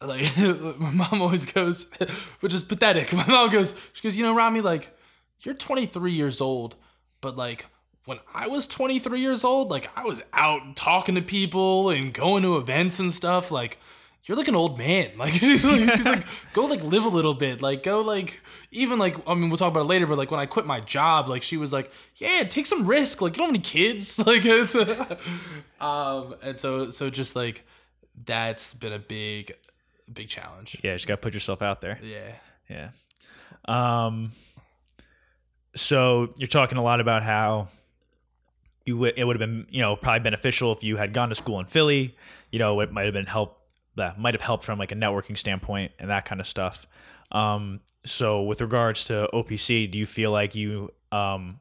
like [LAUGHS] my mom always goes, [LAUGHS] which is pathetic. [LAUGHS] My mom goes, she goes, you know, Rami, like you're 23 years old, but like when I was 23 years old, like I was out talking to people and going to events and stuff. Like you're like an old man. [LAUGHS] Like she's like, she's like [LAUGHS] go like live a little bit. Like go like even like I mean we'll talk about it later. But like when I quit my job, like she was like, yeah, take some risk. Like you don't have any kids. [LAUGHS] Like it's um and so so just like that's been a big big challenge. Yeah, you just gotta put yourself out there. Yeah. Yeah. Um. So you're talking a lot about how you would it would have been you know probably beneficial if you had gone to school in Philly. You know, it might have been help that might have helped from like a networking standpoint and that kind of stuff. Um. So with regards to OPC, do you feel like you um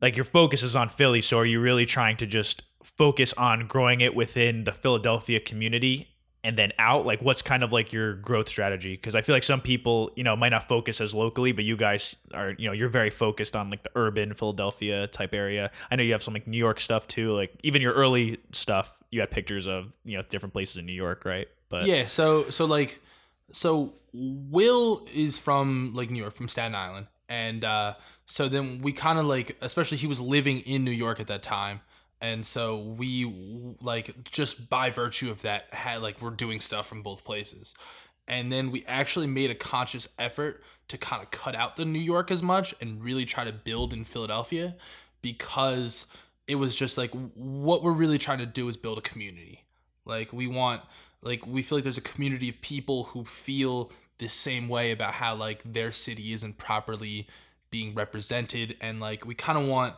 like your focus is on Philly? So are you really trying to just focus on growing it within the Philadelphia community and then out like what's kind of like your growth strategy because i feel like some people you know might not focus as locally but you guys are you know you're very focused on like the urban philadelphia type area i know you have some like new york stuff too like even your early stuff you had pictures of you know different places in new york right but Yeah, so so like so Will is from like New York, from Staten Island. And uh so then we kind of like especially he was living in New York at that time. And so we like just by virtue of that had like we're doing stuff from both places. And then we actually made a conscious effort to kind of cut out the New York as much and really try to build in Philadelphia because it was just like what we're really trying to do is build a community. Like we want like we feel like there's a community of people who feel the same way about how like their city isn't properly being represented and like we kind of want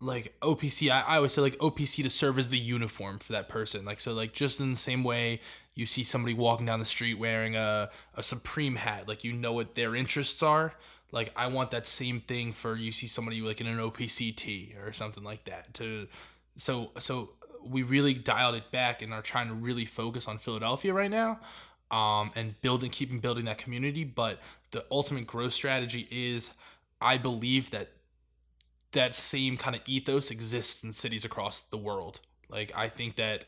like OPC I, I always say like OPC to serve as the uniform for that person. Like so like just in the same way you see somebody walking down the street wearing a, a supreme hat like you know what their interests are. Like I want that same thing for you see somebody like in an OPC tee or something like that to so so we really dialed it back and are trying to really focus on Philadelphia right now um, and building keeping building that community. But the ultimate growth strategy is I believe that that same kind of ethos exists in cities across the world. Like I think that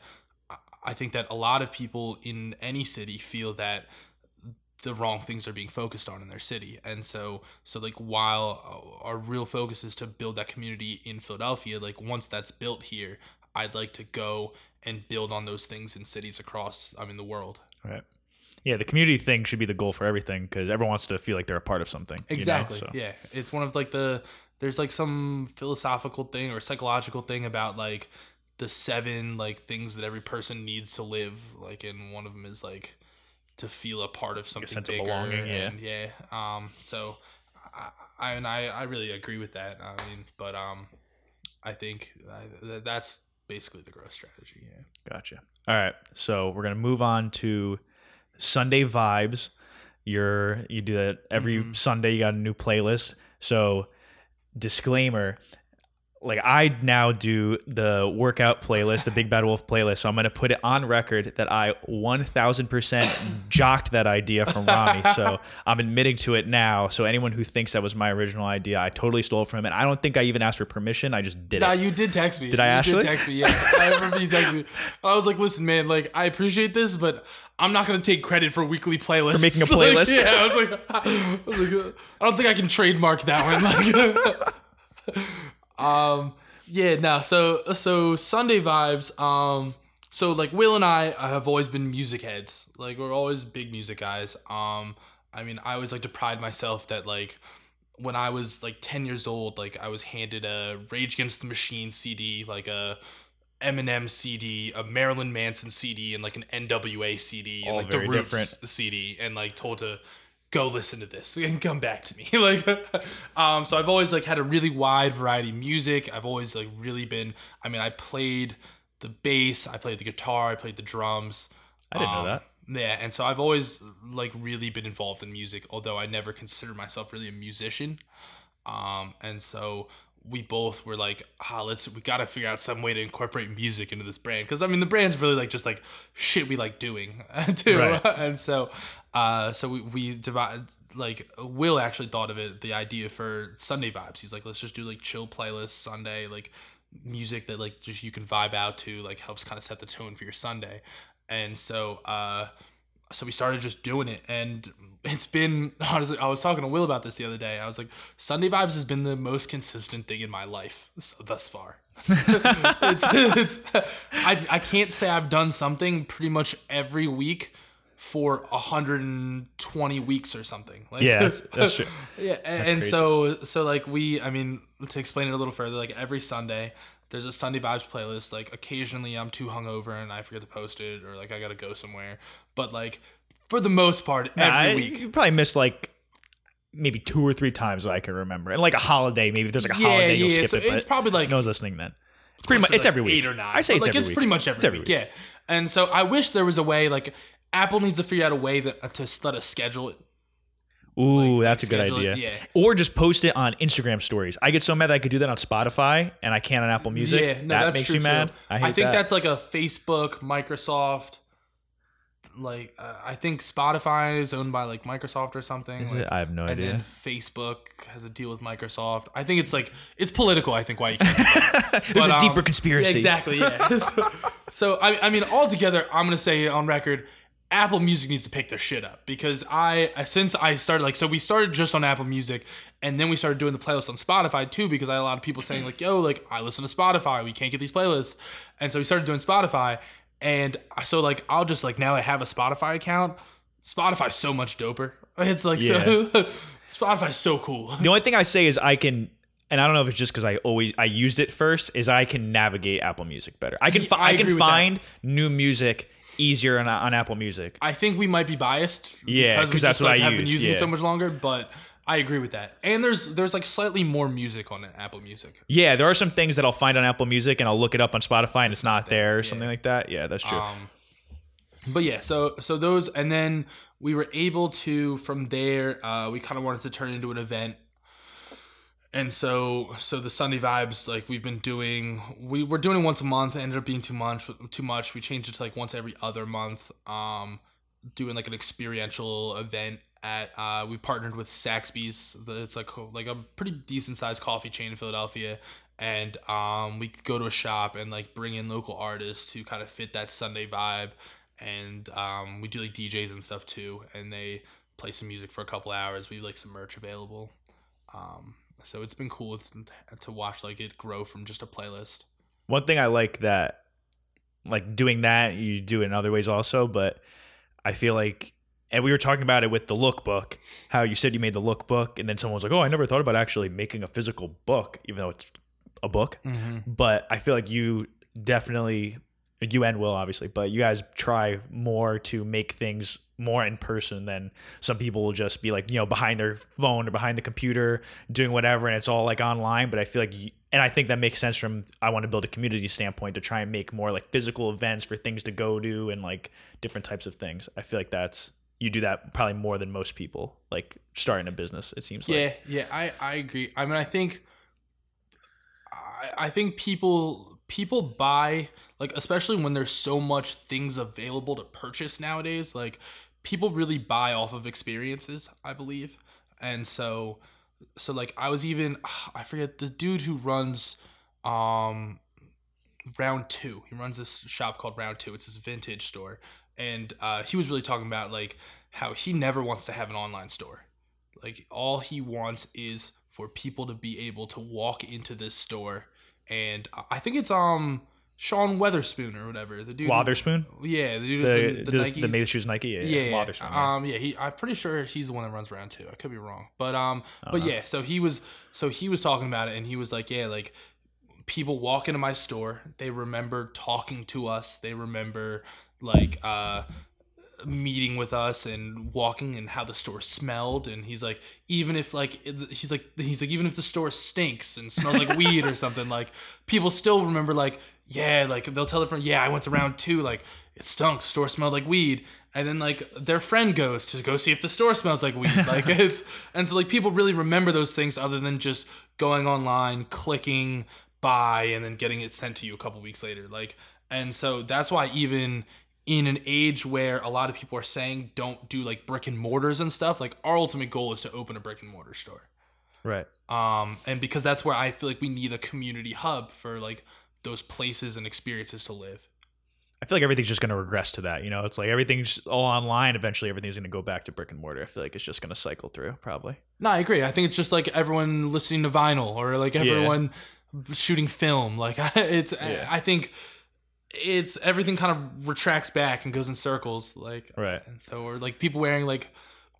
I think that a lot of people in any city feel that the wrong things are being focused on in their city. And so so like while our real focus is to build that community in Philadelphia like once that's built here I'd like to go and build on those things in cities across I mean the world. Right. Yeah the community thing should be the goal for everything because everyone wants to feel like they're a part of something you know? exactly. So- yeah. It's one of like the there's like some philosophical thing or psychological thing about like the seven like things that every person needs to live like and one of them is like to feel a part of something sense of bigger belonging, yeah. and yeah um so I, I and I I really agree with that I mean but um I think I, th- that's basically the growth strategy yeah Gotcha. All right. So we're gonna move on to Sunday vibes. You're you do that every Mhm. Sunday. You got a new playlist. So disclaimer. Like I now do the workout playlist, the Big Bad Wolf playlist. So I'm gonna put it on record that I 1,000 percent jocked that idea from Rami. [LAUGHS] So I'm admitting to it now. So anyone who thinks that was my original idea, I totally stole from him, and I don't think I even asked for permission. I just did Nah, it. you did text me. Did I ask you actually? Did text me, yeah. [LAUGHS] I remember you texted me. I was like, "Listen, man, like I appreciate this, but I'm not gonna take credit for weekly playlists. making a [LAUGHS] Like, playlist? yeah, I was like, I, was like, I don't think I can trademark that one. Like, um, yeah, no. So so Sunday vibes. Um, so like Will and I have always been music heads. Like we're always big music guys. Um, I mean, I always like to pride myself that like when I was like 10 years old, like I was handed a Rage Against the Machine CD, like a Eminem CD, a Marilyn Manson CD, and like an NWA CD, and All like the Roots different. CD, and like told to go listen to this and come back to me. [LAUGHS] Like um so i've always like had a really wide variety of music. I've always like really been i mean i played the bass i played the guitar i played the drums. I didn't know Um, that. yeah and so i've always like really been involved in music although i never considered myself really a musician. Um and so we both were like ah let's we gotta figure out some way to incorporate music into this brand. Because i mean the brand's really like just like shit we like doing [LAUGHS] too. Right. [LAUGHS] and so uh so we we divide like will actually thought of it the idea for sunday vibes. He's like let's just do like chill playlists sunday like music that like just you can vibe out to like helps kind of set the tone for your sunday. And so uh so we started just doing it. And it's been [LAUGHS] honestly i was talking to will about this the other day. I was like sunday vibes has been the most consistent thing in my life thus far. [LAUGHS] It's, it's I, I can't say i've done something pretty much every week for 120 weeks or something. Like Yeah, that's, [LAUGHS] that's true. yeah, and, and so so like we, I mean, to explain it a little further, like every Sunday, there's a Sunday vibes playlist. Like occasionally, I'm too hungover and I forget to post it, or like I gotta go somewhere. But like for the most part, every week, You probably miss like maybe two or three times that I can remember. And like a holiday, maybe if there's like a yeah, holiday, you'll skip So it. But it's probably like no one's listening then. It's pretty much it's like, every week. eight or nine. I say it's like every it's week. pretty much every, It's every week. week. Yeah, and so I wish there was a way like Apple needs to figure out a way that uh, to let us schedule it. Ooh, like, that's a good it, idea. yeah. Or just post it on Instagram stories. I get so mad that I could do that on Spotify and I can't on Apple Music. Yeah, no, that makes me mad. too. I hate think that. that's like a Facebook, Microsoft. Like uh, I think Spotify is owned by like Microsoft or something. Like? I have no and idea. then Facebook has a deal with Microsoft. I think it's like it's political. I think why you can't. [LAUGHS] There's but, a um, deeper conspiracy. Yeah, exactly. Yeah. [LAUGHS] so, so I, I mean, altogether, I'm gonna say on record, Apple Music needs to pick their shit up because I I- since I started like so we started just on Apple Music and then we started doing the playlist on Spotify too because I had a lot of people saying like yo like I listen to Spotify we can't get these playlists and so we started doing Spotify and so like I'll just like now I have a Spotify account. Spotify's so much doper. It's like so [LAUGHS] Spotify's so cool. The only thing I say is I can, and I don't know if it's just because I always I used it first. Is I can navigate Apple Music better. I can Yeah, I I, can with that. find new music easier on, on Apple Music. I think we might be biased. Yeah, because we that's just what like I have been used, using it so much longer. But I agree with that. And there's there's like slightly more music on Apple Music. Yeah, there are some things that I'll find on Apple Music and I'll look it up on Spotify and it's, not there or yeah. something like that. Yeah, that's true. Um, but yeah, so so those, and then we were able to from there. Uh, we kind of wanted to turn into an event. And so, so the Sunday vibes, like we've been doing, we were doing it once a month. It ended up being too much. Too much. We changed it to like once every other month. Um, doing like an experiential event at. Uh, we partnered with Saxby's. It's like like a pretty decent sized coffee chain in Philadelphia, and um, we go to a shop and like bring in local artists to kind of fit that Sunday vibe. And um, we do like DJs and stuff too, and they play some music for a couple hours. We have like some merch available. Um, so it's been cool to, watch like it grow from just a playlist. One thing I like that, like doing that, you do it in other ways also, but I feel like, and we were talking about it with the lookbook, how you said you made the lookbook, and then someone was like, oh, I never thought about actually making a physical book, even though it's a book. Mm-hmm. But I feel like you definitely, you and Will obviously, but you guys try more to make things more in person than some people will just be like, you know, behind their phone or behind the computer doing whatever and it's all like online. But I feel like, you, and I think that makes sense from I want to build a community standpoint to try and make more like physical events for things to go to and like different types of things. I feel like that's, you do that probably more than most people like starting a business, it seems like. Yeah, yeah, I, I agree. I mean, I think, I, I think people people buy like especially when there's so much things available to purchase nowadays. Like people really buy off of experiences, I believe, and so so like I was even [SIGHS] I forget the dude who runs um round two he runs this shop called round two it's this vintage store and uh, he was really talking about like how he never wants to have an online store like all he wants is for people to be able to walk into this store and I- think it's um sean weatherspoon or whatever the dude Wotherspoon? yeah the dude The, the, the, made the shoes Nike? Yeah, yeah, yeah. Um, yeah, he. I'm pretty sure he's the one that runs around too. I could be wrong, but um, but yeah. So he was, so he was talking about it, and he was like, yeah, like people walk into my store, they remember talking to us, they remember like uh, meeting with us and walking and how the store smelled. And he's like even if like he's like he's like even if the store stinks and smells like weed or something like people still remember like yeah like they'll tell their friend yeah I went to round two like it stunk the store smelled like weed. And then like their friend goes to go see if the store smells like weed. Like [LAUGHS] it's and so like people really remember those things other than just going online clicking buy and then getting it sent to you a couple weeks later. Like and so that's why even in an age where a lot of people are saying don't do like brick and mortars and stuff like our ultimate goal is to open a brick and mortar store Right. um and because that's where i feel like we need a community hub for like those places and experiences to live I feel like everything's just going to regress to that. You know, it's like everything's all online. Eventually, everything's going to go back to brick and mortar. I feel like it's just going to cycle through, probably. no i agree i think it's just like everyone listening to vinyl or like everyone shooting film like [LAUGHS] it's Yeah. I, I think it's everything kind of retracts back and goes in circles like Right. and so or like people wearing like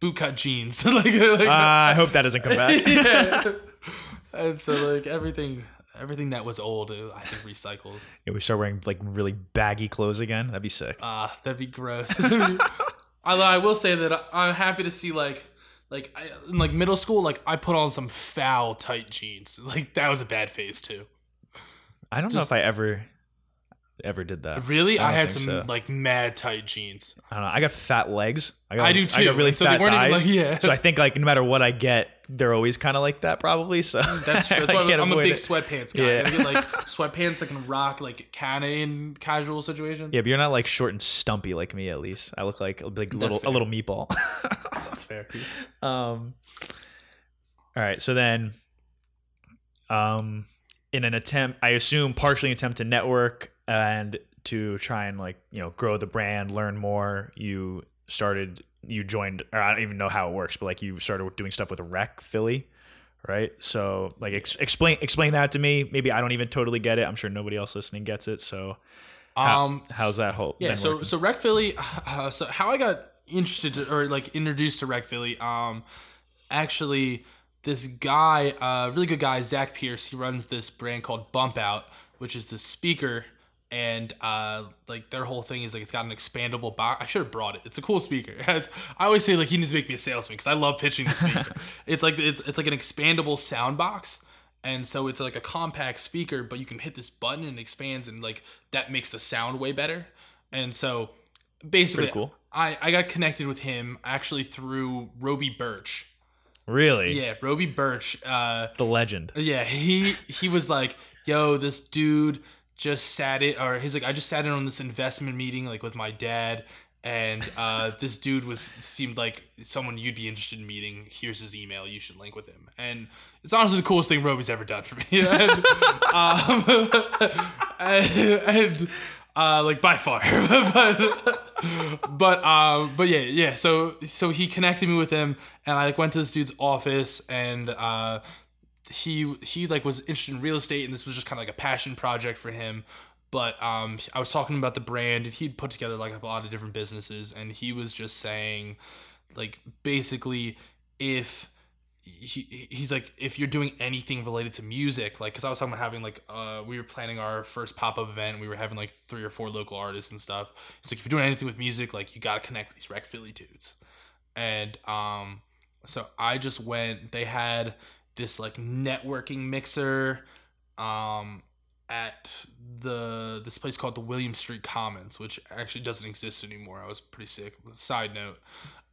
bootcut jeans [LAUGHS] like, like Uh, I hope that doesn't come back. [LAUGHS] yeah. [LAUGHS] and so like everything everything that was old uh, i think recycles Yeah, we start wearing like really baggy clothes again. That'd be sick. ah that'd be gross although i will say that i'm happy to see like like I, in like middle school like i put on some foul tight jeans like that was a bad phase too I don't know if I ever, ever did that. really I i, had some so. like mad tight jeans I don't know. I got fat legs. I, got, I do I too, got really so fat thighs. like- [LAUGHS] yeah. So I think like no matter what I get, they're always kind of like that, probably. So that's [LAUGHS] true. That's I I'm a big it. sweatpants guy. Yeah. I get like [LAUGHS] sweatpants that can rock like kind of in casual situations. Yeah, but you're not like short and stumpy like me. At least I look like a big little a little meatball. That's fair. um. All right, so then, um, in an attempt, I assume partially attempt to network and to try and like you know grow the brand, learn more. You started, you joined, or I don't even know how it works, but like you started doing stuff with Rec Philly, right? So like ex- explain explain that to me. Maybe I don't even totally get it. I'm sure nobody else listening gets it. So how, Um, how's that whole? Yeah, so working? so Rec Philly. [SIGHS] Uh, so how I got interested to, or like introduced to Rec Philly. Um, actually, this guy, uh, really good guy, Zach Pierce. He runs this brand called Bump Out, which is the speaker. And uh, like their whole thing is like it's got an expandable box. I should have brought it. It's a cool speaker. [LAUGHS] It's, I always say like he needs to make me a salesman because I love pitching the speaker. [LAUGHS] it's like it's it's like an expandable sound box, and so it's like a compact speaker, but you can hit this button and it expands, and like that makes the sound way better. And so basically, cool. I, I got connected with him actually through Roby Birch. really, Yeah, Roby Birch. Uh, the legend. yeah, he he was like, "Yo, this dude just sat it, or he's like, I just sat in on this investment meeting like with my dad." And [LAUGHS] uh, this dude was seemed like someone you'd be interested in meeting. Here's his email. You should link with him. And it's honestly the coolest thing Roby's ever done for me. [LAUGHS] and, um, [LAUGHS] and, and, uh, like by far, but but um, but yeah, yeah. So so he connected me with him, and I like went to this dude's office, and uh, he he like was interested in real estate, and this was just kind of like a passion project for him. But um, I was talking about the brand, and he'd put together like a lot of different businesses, and he was just saying, like basically, if he, he's like if you're doing anything related to music like because i was talking about having like uh we were planning our first pop-up event we were having like three or four local artists and stuff it's like if you're doing anything with music like you gotta connect with these rec philly dudes and um so i just went they had this like networking mixer um at the this place called the william street commons which actually doesn't exist anymore i was pretty sick side note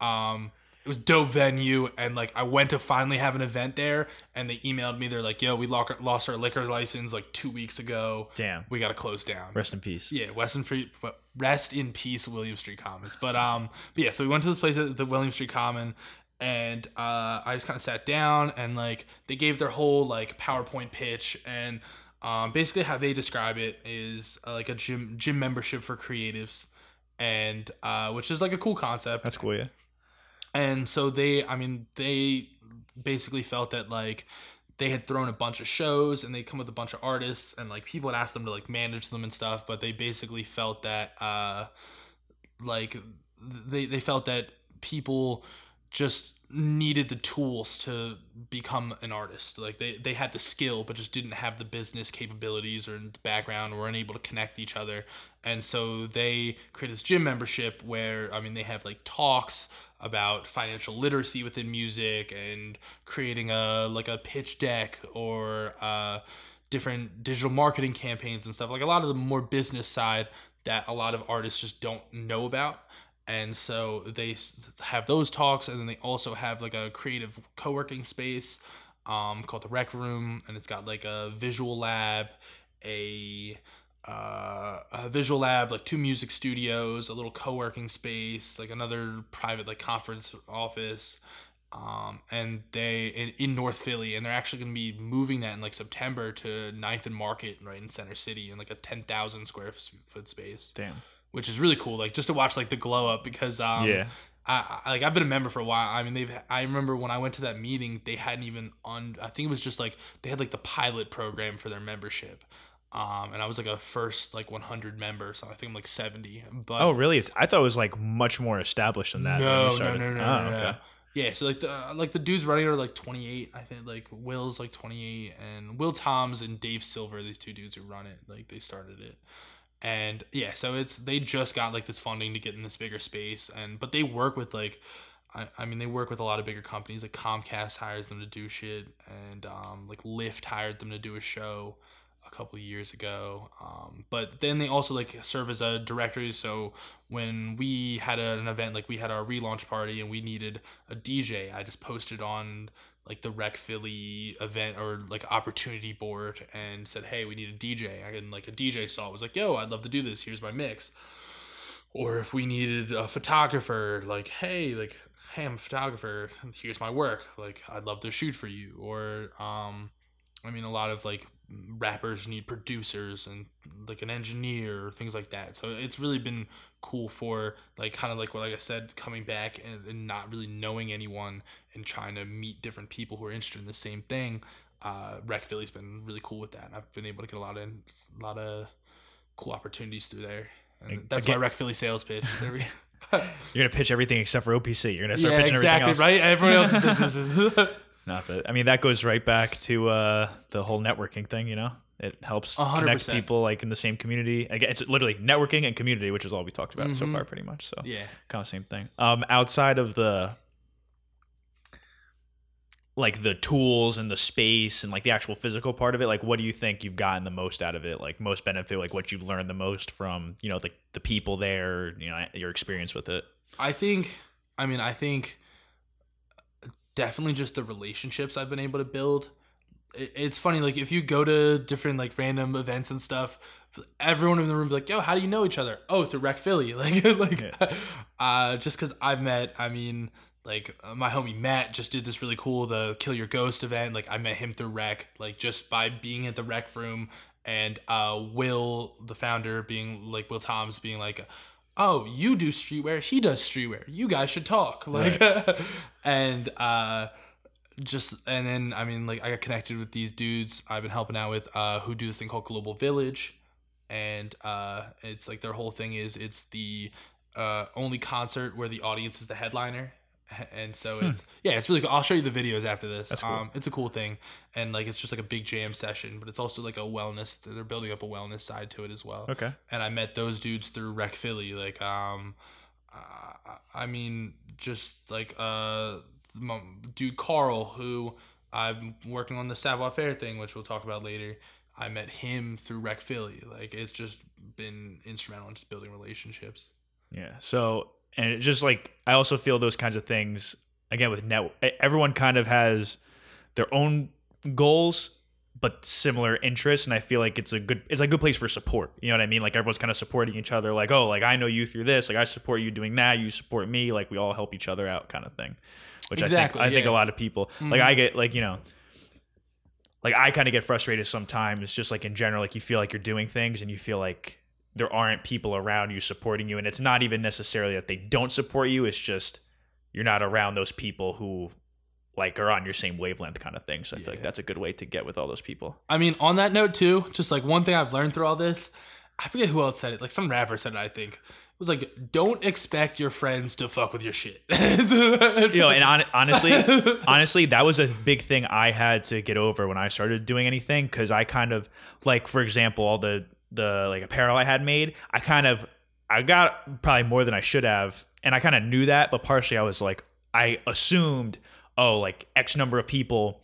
um it was dope venue and like i went to finally have an event there and they emailed me they're like yo we lo- lost our liquor license like two weeks ago Damn. we gotta close down Rest in peace. yeah, Weston Street. Rest in peace, William Street Commons. But um, but yeah. So we went to this place at the William Street Common, and uh, I just kind of sat down and like they gave their whole like PowerPoint pitch and um, basically how they describe it is uh, like a gym gym membership for creatives, and uh, which is like a cool concept. That's cool. Yeah. And so they, I mean, they basically felt that like they had thrown a bunch of shows and they come with a bunch of artists and like people had asked them to like manage them and stuff, but they basically felt that uh like they they felt that people just needed the tools to become an artist. Like they, they had the skill, but just didn't have the business capabilities or the background or weren't able to connect each other. And so they created this gym membership where, I mean, they have like talks about financial literacy within music and creating a, like a pitch deck or, uh, different digital marketing campaigns and stuff like a lot of the more business side that a lot of artists just don't know about and so they have those talks and then they also have like a creative co-working space um, called the rec room and it's got like a visual lab a, uh, a visual lab like two music studios a little co-working space like another private like conference office um, and they in, in north philly and they're actually going to be moving that in like september to ninth and market right in center city in like a 10000 square foot space Damn. Which is really cool. Like just to watch like the glow up because um Yeah. I, I like I've been a member for a while. I mean they've I remember when I went to that meeting they hadn't even on I think it was just like they had like the pilot program for their membership. Um and I was like a first like 100 member so I think I'm like 70. But Oh, really? It's, I thought it was like much more established than that. no, no, no, no, Oh, no, no. okay. Yeah, so like the like the dudes running are like 28. I think like Will's like 28 and Will Toms and Dave Silver, these two dudes who run it, like they started it. And yeah, so it's they just got like this funding to get in this bigger space and but they work with like I, I mean they work with a lot of bigger companies like Comcast hires them to do shit and um like Lyft hired them to do a show a couple years ago. Um, but then they also like serve as a directory. So when we had an event, like we had our relaunch party and we needed a DJ, I just posted on like the Rec Philly event or like opportunity board and said, hey, we need a DJ. And like a DJ saw it was like, yo, I'd love to do this. Here's my mix. Or if we needed a photographer, like, hey, like, hey, I'm a photographer. Here's my work. Like, I'd love to shoot for you. Or, um, I mean, a lot of like rappers need producers and like an engineer or things like that. So it's really been cool for like kind of like what like I said, coming back and, and not really knowing anyone and trying to meet different people who are interested in the same thing. Uh, Rec Philly's been really cool with that. And I've been able to get a lot of a lot of cool opportunities through there. And that's Again- my Rec Philly sales pitch. [LAUGHS] There we [LAUGHS] You're gonna pitch everything except for OPC. You're gonna start yeah, pitching exactly, everything else. right? Everyone else's [LAUGHS] businesses. Not that. I mean, that goes right back to uh, the whole networking thing. You know, it helps A hundred connect people like in the same community. Again, it's literally networking and community, which is all we talked about so Mhm. far, pretty much. So yeah. kind of same thing. Um, outside of the like the tools and the space and like the actual physical part of it, like what do you think you've gotten the most out of it? Like most benefit, like what you've learned the most from you know the the people there, you know, your experience with it. I think, I mean, I think definitely just the relationships I've been able to build. It, it's funny, like if you go to different like random events and stuff, everyone in the room be like, "Yo, how do you know each other?" Oh, through Rec Philly, [LAUGHS] like, [LAUGHS] like, [LAUGHS] uh, just because I've met. I mean, like uh, my homie Matt just did this really cool the Kill Your Ghost event. Like I met him through Rec, like just by being at the Rec room, and uh, Will, the founder, being like Will Toms, being like oh, you do streetwear, he does streetwear. You guys should talk. Like, and uh, just and then I mean, like I got connected with these dudes I've been helping out with uh, who do this thing called Global Village, and uh, it's like their whole thing is it's the uh, only concert where the audience is the headliner. [LAUGHS] And so it's yeah, it's really cool. I'll show you the videos after this. That's cool. Um, it's a cool thing, and like it's just like a big jam session, but it's also like a wellness. They're building up a wellness side to it as well Okay. and I met those dudes through Rec Philly. Like, um, uh, I mean, just like uh, dude Carl, who I'm working on the Savoir Faire thing, which we'll talk about later. I met him through Rec Philly. Like, it's just been instrumental in just building relationships. Yeah. So, and it just like I also feel those kinds of things again with net. Everyone kind of has their own goals, but similar interests, and I feel like it's a good it's a good place for support. You know what I mean? Like everyone's kind of supporting each other. Like, oh, like I know you through this. Like I support you doing that. You support me. Like we all help each other out, kind of thing. Which Exactly, I think I think yeah. a lot of people like Mhm. I get like you know. Like I kind of get frustrated sometimes, it's just like in general, like you feel like you're doing things and you feel like there aren't people around you supporting you and it's not even necessarily that they don't support you it's just you're not around those people who like are on your same wavelength kind of thing so i feel like that's a good way to get with all those people I mean, on that note too, just like one thing I've learned through all this, I forget who else said it. Like some rapper said it. I think was like, "Don't expect your friends to fuck with your shit." [LAUGHS] It's- it's you know, and hon- honestly, [LAUGHS] honestly, that was a big thing I had to get over when I started doing anything because I kind of like, for example, all the the like apparel I had made, I kind of I got probably more than I should have, and I kind of knew that, but partially I was like, I assumed, oh, like X number of people.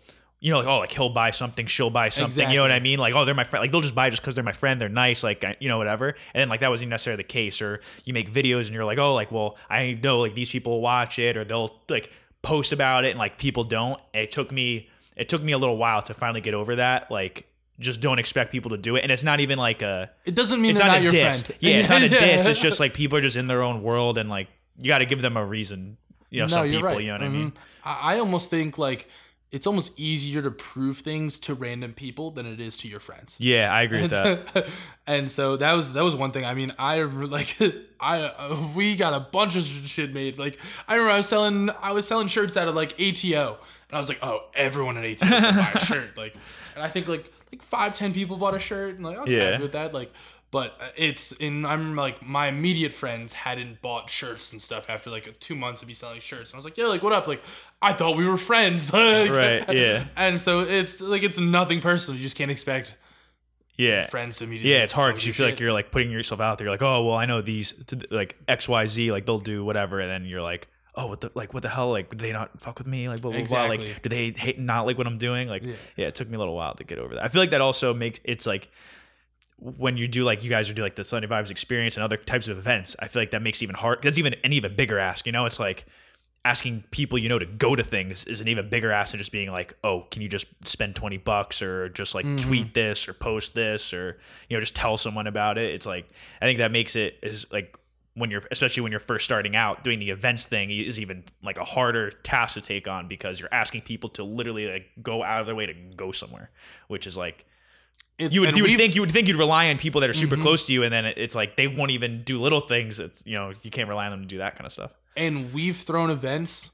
You know, like oh, like he'll buy something, she'll buy something. You know what I mean? Like, oh, they're my friend. Like, they'll just buy just because they're my friend. They're nice. Like, you know, whatever. And then like that wasn't necessarily the case. Or you make videos and you're like, oh, like, well, I know like these people watch it, or they'll like post about it, and like people don't. It took me, it took me a little while to finally get over that. Like, just don't expect people to do it. And it's not even like a, it doesn't mean it's not, not, a your diss. friend. Yeah, it's not a [LAUGHS] diss. It's just like people are just in their own world, and like you got to give them a reason. You know, some people. You know what I mean? Mm-hmm. I almost think like it's almost easier to prove things to random people than it is to your friends. Yeah, I agree with that. [LAUGHS] and so that was that was one thing. I mean, I like [LAUGHS] I uh, we got a bunch of shit made. Like I remember I was selling I was selling shirts out of like ATO, and I was like, oh, everyone at ATO buy a shirt. Like, and I think like like five ten people bought a shirt, and like I was Yeah. happy with that. Like. But uh, it's in. I'm like my immediate friends hadn't bought shirts and stuff after like two months of me selling shirts. And I was like, yeah, like what up? Like I thought we were friends. [LAUGHS] Like, Right, [LAUGHS] yeah. And so it's like it's nothing personal. You just can't expect Yeah. friends immediately. Yeah, it's hard because you feel like you're like putting yourself out there. You're like, oh, well, I know these, like X, Y, Z, like they'll do whatever, and then you're like, oh, what the, like, what the hell, like, do they not fuck with me, like, blah blah blah, Exactly. like, do they hate not like what I'm doing, like, Yeah. yeah. it took me a little while to get over that. I feel like that also makes it's like when you do like you guys are doing like the Sunday Vibes experience and other types of events. I feel like that makes it even hard. That's even an even bigger ask. You know, it's like asking people you know to go to things is an even bigger ask than just being like, oh, can you just spend 20 bucks or just like Mm-hmm. tweet this or post this or, you know, just tell someone about it. It's like, I think that makes it is like when you're, especially when you're first starting out doing the events thing is even like a harder task to take on because you're asking people to literally like go out of their way to go somewhere, which is like, It's- you would, you would think you would think you'd rely on people that are super Mhm. close to you, and then it's like they won't even do little things. It's you know you can't rely on them to do that kind of stuff. and we've thrown events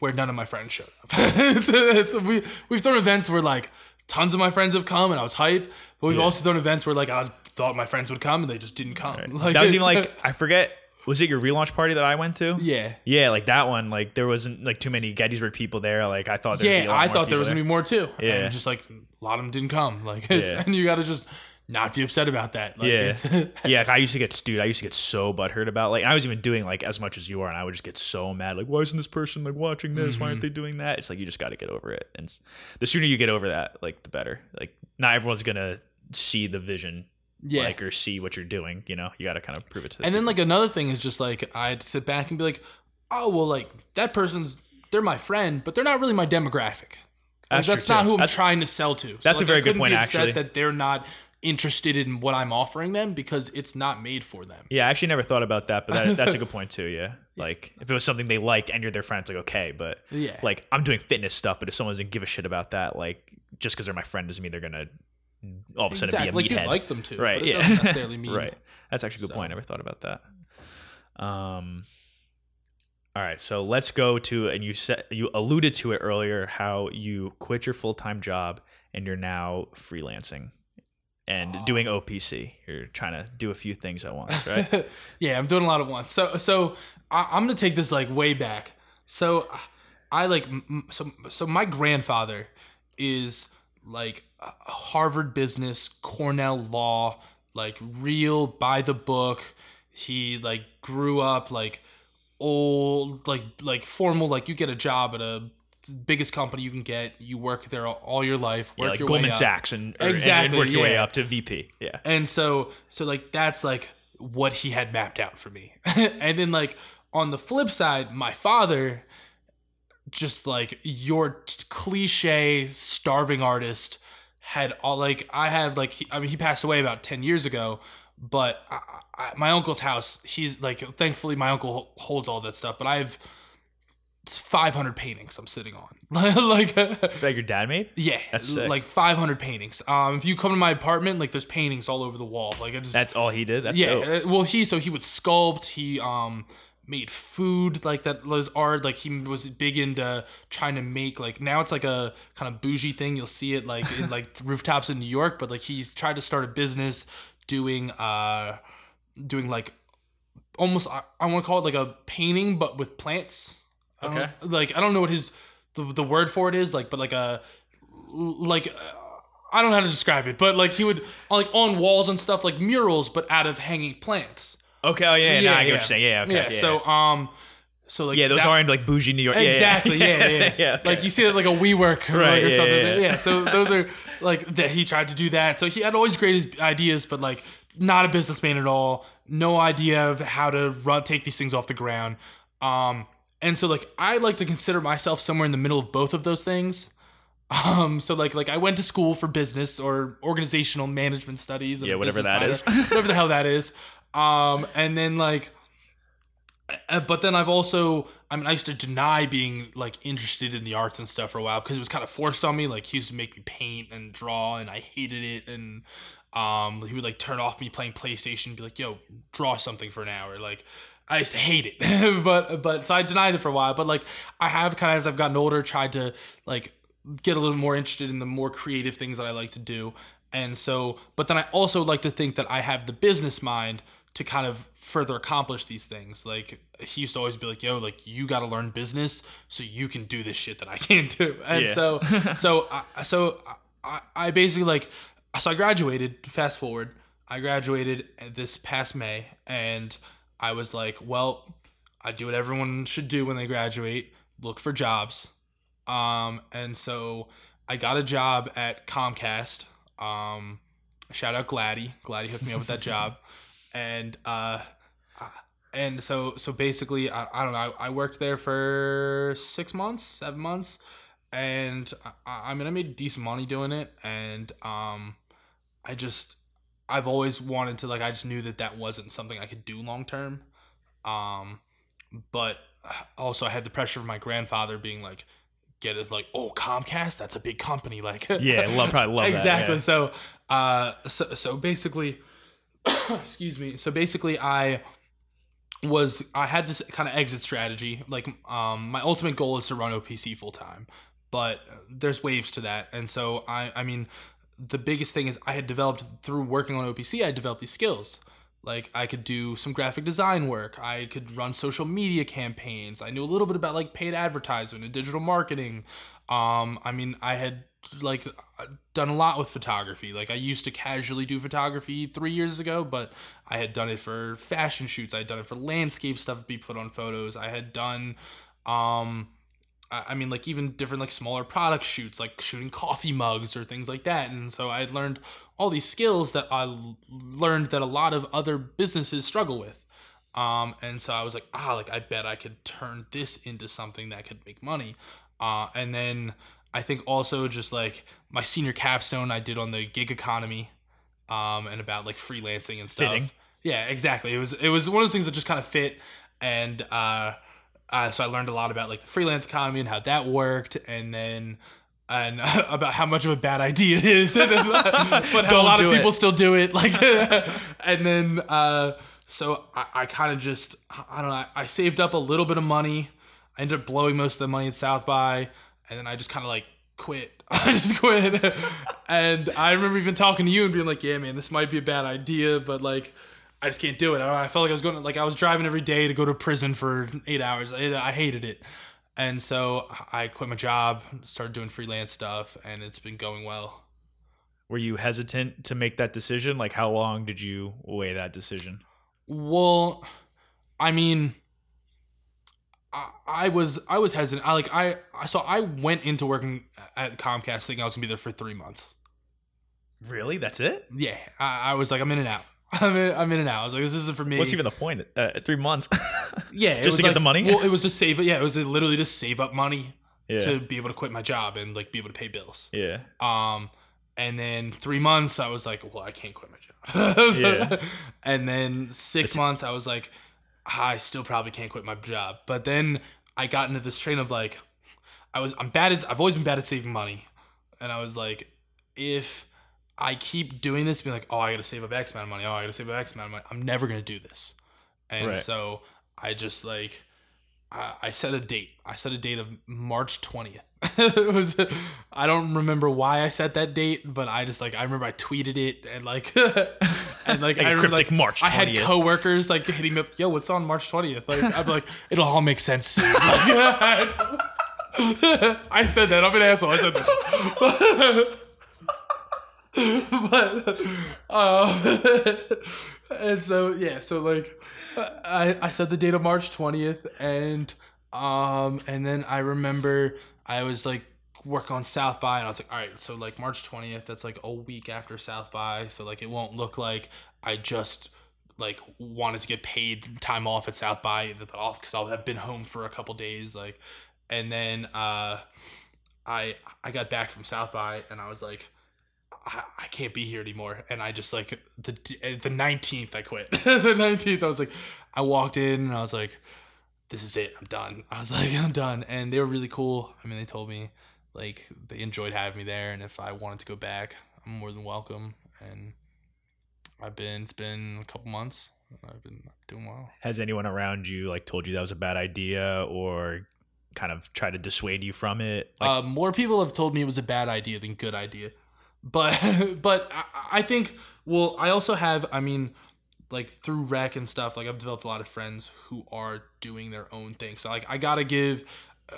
where none of my friends showed up. [LAUGHS] it's, it's, we we've thrown events where like tons of my friends have come and I was hype, but we've Yeah. also thrown events where like I was, thought my friends would come and they just didn't come. Right. [LAUGHS] Like, that was even like I forget. Was it your relaunch party that I went to? yeah. Yeah, like that one. Like there wasn't like too many Gettysburg people there. Like I thought. A Yeah, I thought there was gonna be more too. Yeah. and just like a lot of them didn't come. [LAUGHS] Like, it's, Yeah. and you got to just not be upset about that. Like, Yeah. it's, [LAUGHS] yeah, like, I used to get, dude. I used to get so butthurt about like I was even doing like as much as you are, and I would just get so mad. Like, why isn't this person like watching this? Why Mm-hmm. aren't they doing that? It's like you just got to get over it, and the sooner you get over that, like the better. Like, not everyone's gonna see the vision, yeah. like or see what you're doing. You know, you got to kind of prove it to. Them. And then like another thing is just like I'd sit back and be like, oh well, like that person's they're my friend, but they're not really my demographic. Like, That's that's not too. who I'm That's- trying to sell to. So, that's a very I good point, actually. That they're not interested in what I'm offering them because it's not made for them. Yeah, I actually never thought about that, but that, that's a good [LAUGHS] point too. Yeah, like if it was something they liked and you're their friend, it's like okay, but Yeah. like I'm doing fitness stuff, but if someone doesn't give a shit about that, like just because they're my friend doesn't mean they're gonna all of a sudden Exactly. be a Like meathead. you like them to, right? But it yeah, doesn't [LAUGHS] necessarily mean right. That's actually a good So. point. I never thought about that. Um. All right, so let's go to and you said you alluded to it earlier how you quit your full time job and you're now freelancing and doing OPC. You're trying to do a few things at once, right? [LAUGHS] yeah, I'm doing a lot at once. So so I, I'm gonna take this like way back. So I like so so my grandfather is like Harvard business, Cornell law, like real by the book. He like grew up like old like like formal like you get a job at a biggest company you can get you work there all, your life work yeah, like your Goldman way. Sachs and, or, and- and Exactly, work your way up to VP. Yeah. And so so like that's like what he had mapped out for me. [LAUGHS] and then like on the flip side, my father just like your t- cliche starving artist had all like I have like he, I mean he passed away about 10 years ago, but I, I, my uncle's house, he's like thankfully my uncle holds all that stuff, but I have 500 paintings I'm sitting on. [LAUGHS] like That your dad made? yeah, That's sick. like 500 paintings. Um, if you come to my apartment, like there's paintings all over the wall. Like I just That's all he did. That's yeah. dope. uh, Well, he so he would sculpt. He um made food like that was art. Like he was big into trying to make like now it's like a kind of bougie thing. You'll see it like in [LAUGHS] like rooftops in New York, but like he's tried to start a business doing uh doing like almost I, I want to call it like a painting but with plants. I Okay. like I don't know what his the, the word for it is like but like a like I don't know how to describe it but like he would like on walls and stuff like murals but out of hanging plants. Okay. Oh yeah. yeah, I get yeah. what you're saying. Yeah. Okay. yeah, Yeah. So um so like yeah, those that- aren't like bougie New York. Exactly. Yeah, yeah, yeah. [LAUGHS] yeah. okay. Like you see it like a WeWork or, Right, or yeah, something. yeah. So those are like that he tried to do that. So he had always great ideas, but like not a businessman at all. No idea of how to run take these things off the ground. Um, and so like I like to consider myself somewhere in the middle of both of those things. [LAUGHS] Um, so like like I went to school for business or organizational management studies. Yeah, whatever that minor, is. whatever the hell that is. Um, and then like uh, but then I've also, I mean, I used to deny being like interested in the arts and stuff for a while because it was kind of forced on me. Like he used to make me paint and draw, and I hated it. And um, he would like turn off me playing PlayStation, be like, "Yo, draw something for an hour." Like I used to hate it, [LAUGHS] but but so I denied it for a while. But like I have kind of as I've gotten older tried to like get a little more interested in the more creative things that I like to do. And so, but then I also like to think that I have the business mind to kind of further accomplish these things. Like he used to always be like, "Yo, like you got to learn business so you can do this shit that I [LAUGHS] can't do." And Yeah. so, [LAUGHS] so, I, so I, I basically like, so I graduated. Fast forward, I graduated this past May, and I was like, "Well, I do what everyone should do when they graduate: look for jobs." Um, and so I got a job at Comcast. Um, shout out Gladdy. Gladdy hooked me up with that [LAUGHS] job, and uh, and so so basically, I, I don't know. I, I worked there for six months, seven months, and I, I mean, I made decent money doing it, and um, I just I've always wanted to like I just knew that that wasn't something I could do long term, um, but also I had the pressure of my grandfather being like get it like oh Comcast that's a big company like yeah, I love probably love [LAUGHS] exactly That, so uh so so basically [COUGHS] excuse me. So basically i was i had this kind of exit strategy like um my ultimate goal is to run opc full time but there's waves to that. And so i i mean the biggest thing is i had developed through working on opc i developed these skills. Like i could do some graphic design work. I could run social media campaigns. I knew a little bit about like paid advertisement and digital marketing um i mean i had like done a lot with photography like i used to casually do photography three years ago but i had done it for fashion shoots i had done it for landscape stuff to be put on photos i had done um I I mean, like even different like smaller product shoots, like shooting coffee mugs or things like that. And so I had learned all these skills that I learned that a lot of other businesses struggle with. Um, and so I was like, ah, like I bet I could turn this into something that could make money. Uh, and then I think also just like my senior capstone I did on the gig economy, um, and about like freelancing and stuff. Fitting. Yeah, exactly. It was it was one of those things that just kind of fit, and uh, uh, so I learned a lot about like the freelance economy and how that worked, and then and [LAUGHS] about how much of a bad idea it is, [LAUGHS] but how a lot of people it. still do it. Like, [LAUGHS] and then uh, so I, I kind of just I don't know. I saved up a little bit of money. I ended up blowing most of the money at South by, and then I just kind of like quit. [LAUGHS] I just quit. and I remember even talking to you and being like, "Yeah, man, this might be a bad idea, but like." I just can't do it. I, I felt like I was going to, like I was driving every day to go to prison for eight hours. I, I hated it, and so I quit my job, started doing freelance stuff, and it's been going well. Were you hesitant to make that decision? Like, how long did you weigh that decision? Well, I mean, I, I was I was hesitant. I like I I- so I went into working at Comcast thinking I was gonna be there for three months. Really? That's it? Yeah, I, I was like I'm in and out. [LAUGHS] I'm in, I'm in and out. I was like this isn't for me. What's even the point? Uh, three months. [LAUGHS] yeah, just to get the money? Well, it was to save. Yeah, it was literally to save up money yeah. to be able to quit my job and like be able to pay bills. yeah. Um, and then three months, I was like, well, I can't quit my job. [LAUGHS] So- Yeah. And then six months, I was like, I still probably can't quit my job. But then I got into this train of like, I was I'm bad at I've always been bad at saving money, and I was like, if I keep doing this, being like, oh, I gotta save up X amount of money. Oh, I gotta save up X amount of money. I'm never gonna do this. And Right. so I just like I, I set a date. I set a date of March 20th. [LAUGHS] it was I don't remember why I set that date, but I just like I remember I tweeted it and like [LAUGHS] And like, Like I a remember, cryptic like, March I had coworkers like hitting me up, yo, what's on March 20th? Like I'd be like, [LAUGHS] it'll all make sense soon. [LAUGHS] I said that. I'm an asshole. I said that. [LAUGHS] but, uh, and so yeah, so like, I I said the date of March 20th, and um, and then I remember I was like work on South by, and I was like, all right, so like March 20th, that's like a week after South by, so like it won't look like I just like wanted to get paid time off at South by off because have been home for a couple days, like, and then uh, I I got back from South by, and I was like. I, I can't be here anymore, and I just like the the nineteenth I quit. [LAUGHS] the nineteenth I was like, I walked in and I was like, this is it. I'm done. I was [LAUGHS] like, I'm done. And they were really cool. I mean, they told me like they enjoyed having me there, and if I wanted to go back, I'm more than welcome. And I've been. It's been a couple months. and I've been doing well. Has anyone around you like told you that was a bad idea or kind of tried to dissuade you from it? Like, uh, more people have told me it was a bad idea than good idea, but [LAUGHS] but I, I think well, I also have. I mean, like through rec and stuff. Like I've developed a lot of friends who are doing their own thing. So like I gotta give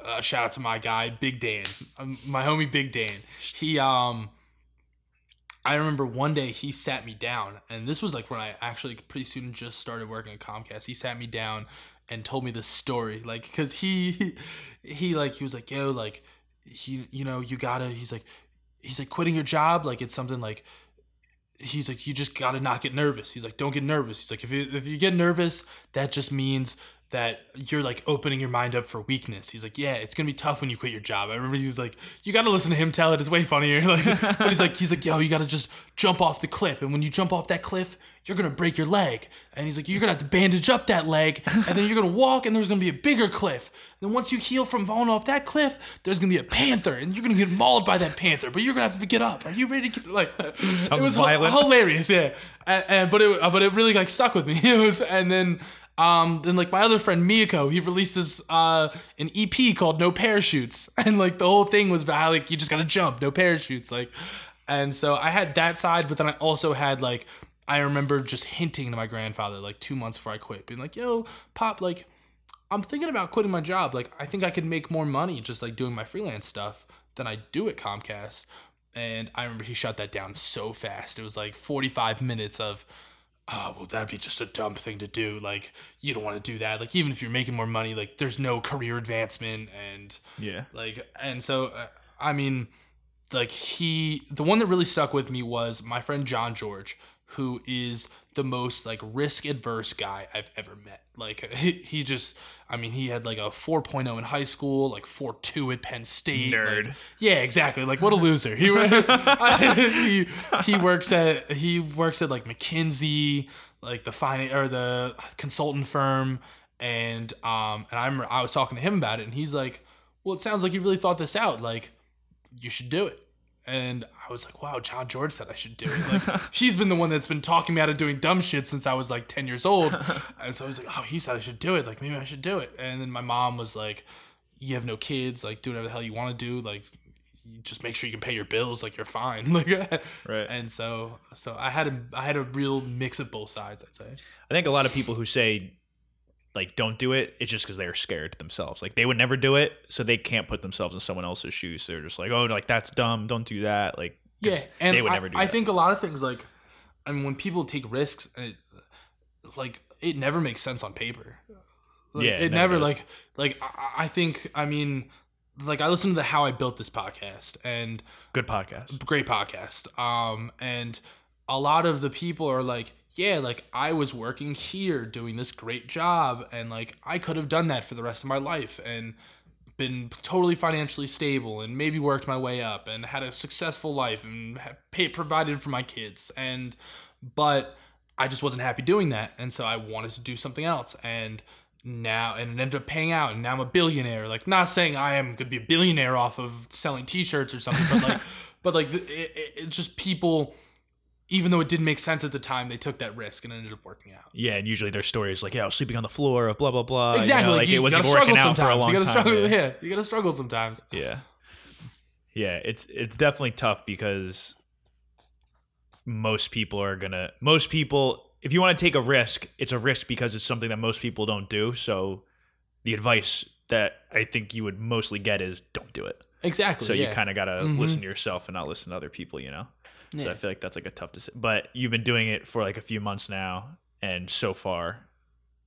a shout out to my guy Big Dan, um, my homie Big Dan. He um. I remember one day he sat me down, and this was like when I actually pretty soon just started working at Comcast. He sat me down and told me this story, like, cause he, he, he like he was like, yo, like, he, you know, you gotta. He's like, he's like quitting your job, like it's something like, he's like, you just gotta not get nervous. He's like, don't get nervous. He's like, if you if you get nervous, that just means that you're like opening your mind up for weakness. He's like, yeah, it's gonna be tough when you quit your job. I remember he was like, you gotta listen to him tell it. It's way funnier. [LAUGHS] Like, but he's like, he's like, yo, you gotta just jump off the cliff, and when you jump off that cliff, you're gonna break your leg. And he's like, you're gonna have to bandage up that leg, and then you're gonna walk, and there's gonna be a bigger cliff. And then once you heal from falling off that cliff, there's gonna be a panther, and you're gonna get mauled by that panther. But you're gonna have to get up. Are you ready to get like? it was violent. hilarious, yeah. And, and but it uh, but it really like stuck with me. [LAUGHS] It was and then um then like my other friend Miyako, he released this uh an EP called No Parachutes, [LAUGHS] and like the whole thing was about like you just gotta jump, no parachutes, like. And so I had that side, but then I also had like I remember just hinting to my grandfather like two months before I quit, being like, "Yo, pop, like." I'm thinking about quitting my job. Like, I think I could make more money just like doing my freelance stuff than I do at Comcast. And I remember he shut that down so fast. It was like 45 minutes of, oh, well, that'd be just a dumb thing to do. Like, you don't want to do that. Like, even if you're making more money, like, there's no career advancement. And, yeah. like, and so, uh, I mean, like, he, the one that really stuck with me was my friend John George, who is the most like risk adverse guy I've ever met. Like [LAUGHS] he, he just I mean he had like a 4.0 in high school, like 4.2 at Penn State. Nerd. like- yeah, exactly. Like what a loser. He [LAUGHS] he he works at he works at like McKinsey, like the finance or the consultant firm and um and I'm I was talking to him about it and he's like, "Well, it sounds like you really thought this out. Like you should do it." And I was like, wow, John George said I should do it. Like, [LAUGHS] he's been the one that's been talking me out of doing dumb shit since I was like 10 years old. [LAUGHS] And so I was like, oh, he said I should do it. Like, maybe I should do it. And then my mom was like, you have no kids. Like, do whatever the hell you want to do. Like, just make sure you can pay your bills. Like, you're fine. [LAUGHS] Like, Right. and so, so I had a, I had a real mix of both sides, I'd say. I think a lot of people who say like don't do it, it's just because they're scared themselves. Like they would never do it, so they can't put themselves in someone else's shoes. So they're just like, oh, like that's dumb. Don't do that. like Yeah, and they would I, never do it. I that. think a lot of things like, I mean, when people take risks, and it, like it never makes sense on paper. Like, Yeah, it, it never like like I, I think I mean, like I listened to the How I Built This podcast and good podcast. great podcast. Um, and a lot of the people are like, yeah, like I was working here doing this great job, and like I could have done that for the rest of my life and been totally financially stable and maybe worked my way up and had a successful life and paid provided for my kids. And but I just wasn't happy doing that and so I wanted to do something else. And now and it ended up paying out and now I'm a billionaire. Like not saying I am gonna be a billionaire off of selling t-shirts or something but like [LAUGHS] but like it, it, it's just people even though it didn't make sense at the time they took that risk and it ended up working out Yeah, and usually their story is like, yeah, I was sleeping on the floor of blah blah blah. exactly You know, like you, it wasn't working out sometimes for a long you gotta time. struggle yeah. yeah you gotta struggle sometimes Yeah. Yeah, it's it's definitely tough because most people are gonna most people if you want to take a risk it's a risk because it's something that most people don't do so the advice that i think you would mostly get is don't do it Exactly. so yeah. you kind of gotta Mhm. listen to yourself and not listen to other people you know so i feel like that's like a tough decision but you've been doing it for like a few months now and so far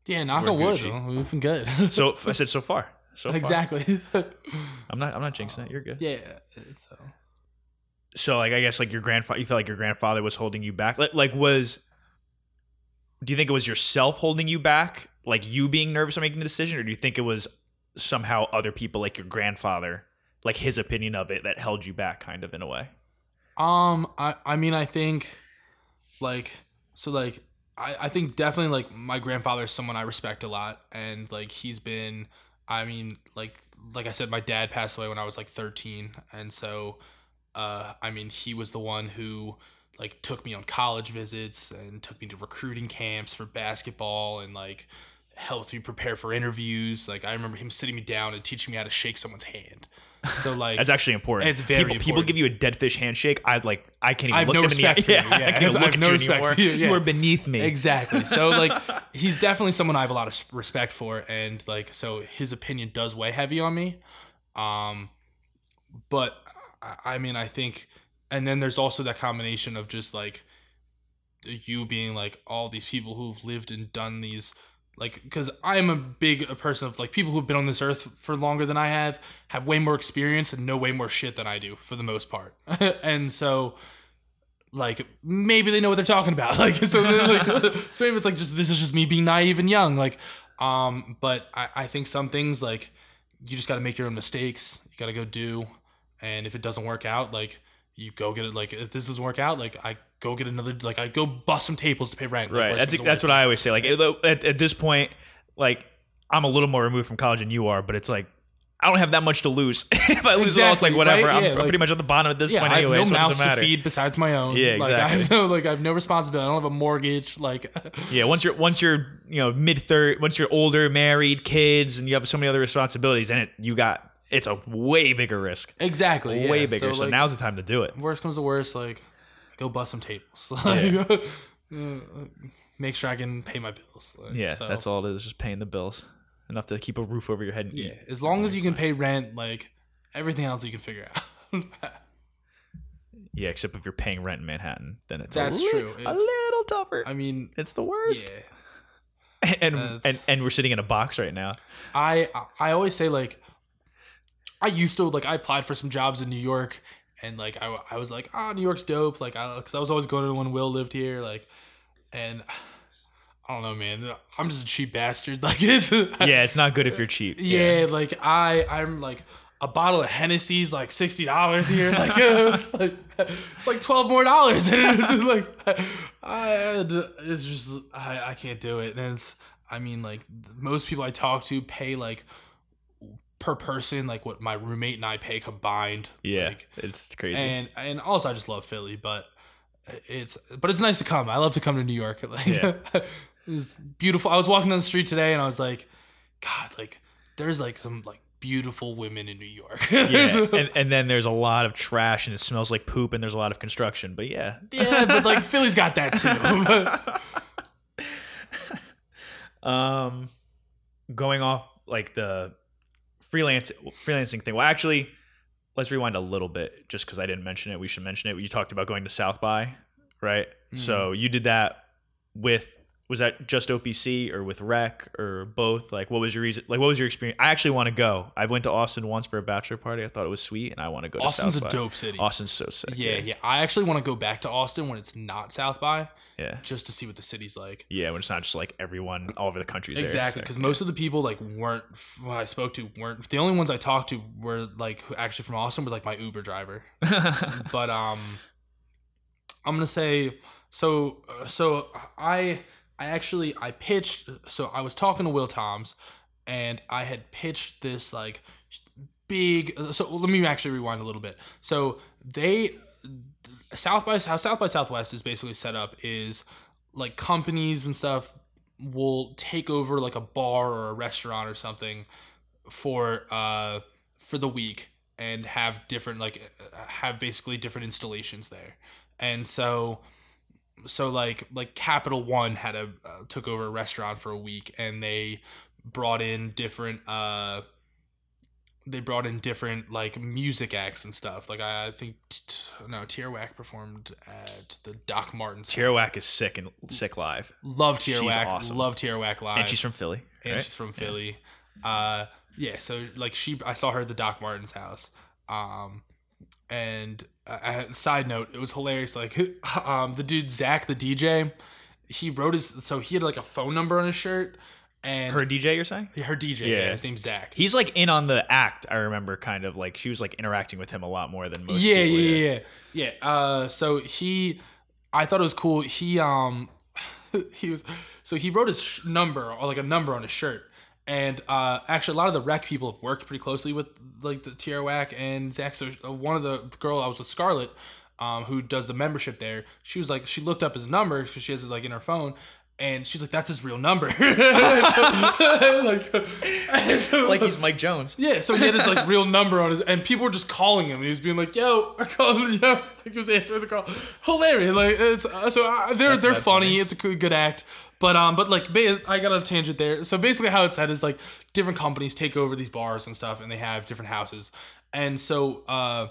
yeah, knock we're on wood. Gucci. We've been good. so i said so far so far. exactly. [LAUGHS] i'm not i'm not jinxing it you're good yeah. So uh, so like i guess like your grandfather you felt like your grandfather was holding you back like, like was do you think it was yourself holding you back like you being nervous on making the decision or do you think it was somehow other people like your grandfather like his opinion of it that held you back kind of in a way Um, I I mean, I think, like, so like, I I think definitely like my grandfather is someone I respect a lot, and like he's been, I mean, like like I said, my dad passed away when I was like thirteen, and so, uh, I mean, he was the one who like took me on college visits and took me to recruiting camps for basketball and like helped me prepare for interviews. Like I remember him sitting me down and teaching me how to shake someone's hand. So like that's actually important It's very people, people give you a dead fish handshake i'd like i can't even I have look no them in the eye. for you, [LAUGHS] yeah, i can't I look at no you respect anymore for you, yeah. you are beneath me Exactly. So [LAUGHS] like he's definitely someone I have a lot of respect for and like so his opinion does weigh heavy on me. Um but I- I mean I think and then there's also that combination of just like you being like all these people who've lived and done these like because i'm a big a person of like people who've been on this earth for longer than i have have way more experience and know way more shit than i do for the most part. [LAUGHS] And so like maybe they know what they're talking about. [LAUGHS] Like so like [LAUGHS] so maybe it's like just this is just me being naive and young like um but i i think some things like you just got to make your own mistakes you got to go do and if it doesn't work out like you go get it like if this doesn't work out like i go get another like i go bust some tables to pay rent like, right worst that's that's worst. what i always say like at, at this point like i'm a little more removed from college than you are but it's like I don't have that much to lose. [LAUGHS] if I lose it all, it's like whatever. right? I'm, Yeah, I'm like- pretty much at the bottom at this yeah, point I have anyway. no so mouths to feed besides my own. Yeah, Like, I have exactly. [LAUGHS] no, like I have no responsibility. I don't have a mortgage. Like, [LAUGHS] Yeah, once you're once you're you know mid third, once you're older, married, kids, and you have so many other responsibilities, and it you got it's a way bigger risk, exactly, way yeah. bigger. So, like, now's the time to do it. worst comes to worst, like go bust some tables. [LAUGHS] Like, uh, make sure I can pay my bills. Like, Yeah, so, that's all it is. Just paying the bills, enough to keep a roof over your head. And Yeah, eat. as long as you can pay rent, like everything else you can figure out. [LAUGHS] Yeah, except if you're paying rent in Manhattan, then it's That's a, li- true. a little tougher. I mean, it's the worst. yeah. [LAUGHS] And, and and we're sitting in a box right now. I I always say like I used to like I applied for some jobs in New York and like I, I was like ah New York's dope like I cuz I was always going to when Will lived here like and [SIGHS] I don't know man I'm just a cheap bastard [LAUGHS] like it's Yeah, it's not good if you're cheap. yeah, like I I'm like a bottle of Hennessy's like sixty dollars here. Like [LAUGHS] it's like it's like twelve more dollars. [LAUGHS] And it's like I it's just I I can't do it. And it's I mean like most people I talk to pay like per person like what my roommate and I pay combined. yeah, Like, it's crazy. and and also I just love Philly, but it's but it's nice to come. I love to come to New York. [LAUGHS] Like Yeah. [LAUGHS] it's beautiful. I was walking down the street today and I was like, God, like there's like some like beautiful women in New York. [LAUGHS] Yeah, and, and then there's a lot of trash and it smells like poop and there's a lot of construction. But yeah, yeah, but like Philly's got that too. Um, going off like the freelance freelancing thing. Well, actually, let's rewind a little bit just because I didn't mention it. We should mention it. You talked about going to South by, right? So mm-hmm. you did that with was that just OPC or with Rec or both? Like, what was your reason? Like, what was your experience? I actually want to go. I went to Austin once for a bachelor party. I thought it was sweet, and I want to go. Austin's to a by. dope city. Austin's so sick. yeah, yeah. I actually want to go back to Austin when it's not South by, yeah, just to see what the city's like. yeah. When it's not just like everyone all over the country. Exactly, because most of the people like weren't who I spoke to weren't the only ones I talked to were like who actually from Austin was like my Uber driver. [LAUGHS] but um, I'm gonna say so. uh, So I I actually I pitched. So I was talking to Will Toms, and I had pitched this like big. So let me actually rewind a little bit. So they South by how South by Southwest is basically set up is like companies and stuff will take over like a bar or a restaurant or something for uh for the week and have different like have basically different installations there and so so like like Capital One had a uh, took over a restaurant for a week, and they brought in different uh they brought in different like music acts and stuff. Like I, I think t- no Tierra Whack performed at the Doc Martens. house. Tierra Whack is sick and sick live, Love Tierra Whack. awesome. Love Tierra Whack live. and she's from Philly. and right? she's from Philly. Uh, yeah. So like she, I saw her at the Doc Martens house. Um, and uh, uh, side note, it was hilarious. Like [LAUGHS] um, the dude Zach, the DJ, he wrote his so he had like a phone number on his shirt, and Her DJ, you're saying? her DJ, yeah, Yeah. his name's Zach. He's like in on the act. I remember kind of like she was like interacting with him a lot more than most. yeah, people, yeah, yeah, yeah, yeah. Uh, so he, I thought it was cool. He um, [LAUGHS] he was so he wrote his sh- number or like a number on his shirt. And uh, actually, a lot of the rec people have worked pretty closely with like the Tierra Whack and Zach. So uh, one of the girl I was with, Scarlett, um, who does the membership there, she was like, she looked up his number because she has it like in her phone, and she's like, "That's his real number." [LAUGHS] like, so- Like he's Mike Jones. yeah, so he had his like real number on his, and people were just calling him. And he was being like, "Yo, [LAUGHS] I called him, yo." Like he was answering the call. Hilarious. Like it's uh, so uh, they're That's they're funny. funny. It's a good, good act. But um, but like I got a tangent there. So basically, how it's said is like different companies take over these bars and stuff, and they have different houses. And so uh,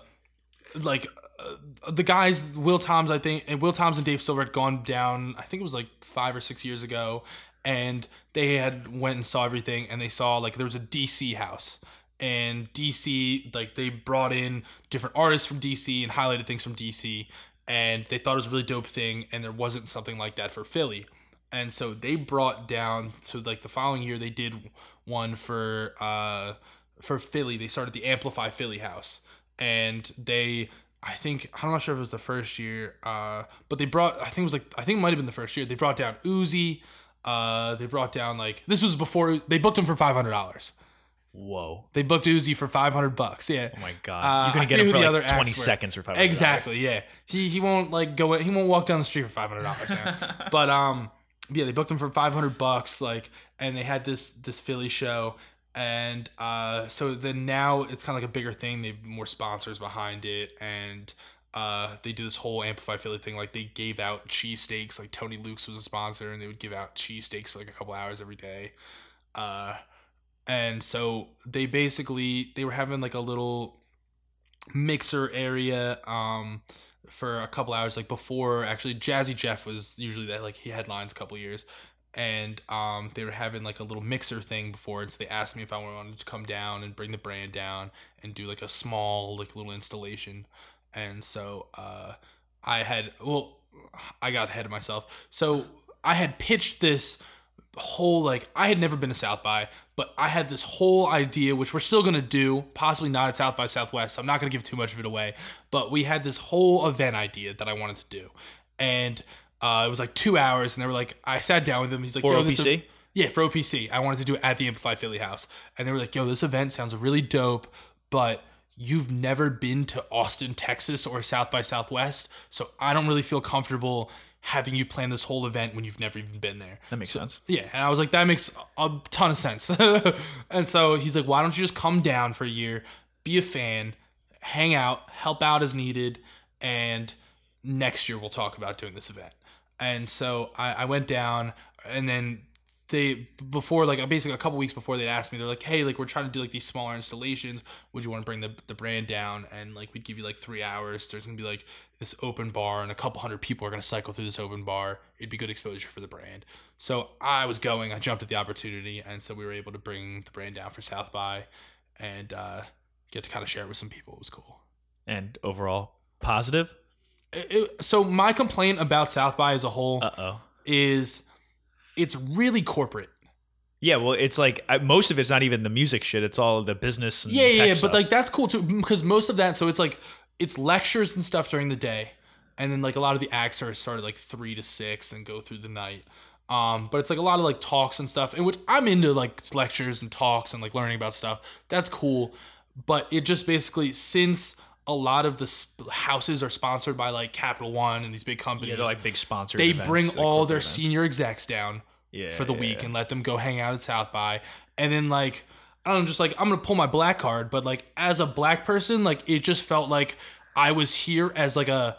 like uh, the guys, Will Toms, I think, and Will Toms and Dave Silver had gone down. I think it was like five or six years ago, and they had went and saw everything, and they saw like there was a DC house, and DC like they brought in different artists from DC and highlighted things from DC, and they thought it was a really dope thing, and there wasn't something like that for Philly. And so they brought down so like the following year they did one for uh for Philly. They started the Amplify Philly House, and they I think I'm not sure if it was the first year, uh, but they brought I think it was like I think it might have been the first year. They brought down Uzi. Uh, they brought down like this was before they booked him for five hundred dollars. Whoa. They booked Uzi for five hundred bucks. Yeah. Oh my god. Uh, You're gonna get him for the like other 20 seconds for five. Exactly. Yeah. He he won't like go. He won't walk down the street for five hundred dollars now. [LAUGHS] but um, yeah, they booked him for five hundred bucks. Like, and they had this this Philly show, and uh, so then now it's kind of like a bigger thing. They have more sponsors behind it, and uh, they do this whole Amplify Philly thing. Like they gave out cheesesteaks. Like Tony Luke's was a sponsor, and they would give out cheesesteaks for like a couple hours every day. Uh, and so they basically they were having like a little mixer area um for a couple hours like before actually Jazzy Jeff was usually that like he headlines a couple years. And um they were having like a little mixer thing before and so they asked me if I wanted to come down and bring the brand down and do like a small like little installation. And so uh I had well I got ahead of myself. So I had pitched this whole like I had never been to South by, but I had this whole idea which we're still gonna do, possibly not at South by Southwest. So I'm not gonna give too much of it away, but we had this whole event idea that I wanted to do, and uh, it was like two hours, and they were like, I sat down with him. He's like, For Yo, OPC? yeah, for OPC. I wanted to do it at the Amplify Philly House. And they were like, yo, this event sounds really dope, but you've never been to Austin, Texas or South by Southwest. So I don't really feel comfortable having you plan this whole event when you've never even been there. That makes sense. Yeah, and I was like, that makes a ton of sense. [LAUGHS] and so he's like, why don't you just come down for a year, be a fan, hang out, help out as needed, and next year we'll talk about doing this event. And so I, I went down, and then they before like basically a couple weeks before they'd asked me they're like hey like we're trying to do like these smaller installations. Would you want to bring the, the brand down? And like we'd give you like three hours. There's gonna be like this open bar and a couple hundred people are gonna cycle through this open bar. It'd be good exposure for the brand. So i was going i jumped at the opportunity and so we were able to bring the brand down for south by and uh get to kind of share it with some people. It was cool. And overall positive. It- it- so my complaint about south by as a whole Uh oh. is it's really corporate Yeah, well, it's like most of it's not even the music shit. It's all the business. And yeah, yeah, but like that's cool too because most of that. So it's like it's lectures and stuff during the day, and then like a lot of the acts are started like three to six and go through the night. Um, but it's like a lot of like talks and stuff, in which I'm into like lectures and talks and like learning about stuff. That's cool, but it just basically since a lot of the sp- houses are sponsored by like Capital One and these big companies, yeah, they're like big sponsors. they bring all their senior execs down yeah, for the yeah, week yeah. and let them go hang out at South by. And then like I don't know, just like I'm gonna pull my black card, but like as a black person, like it just felt like I was here as like a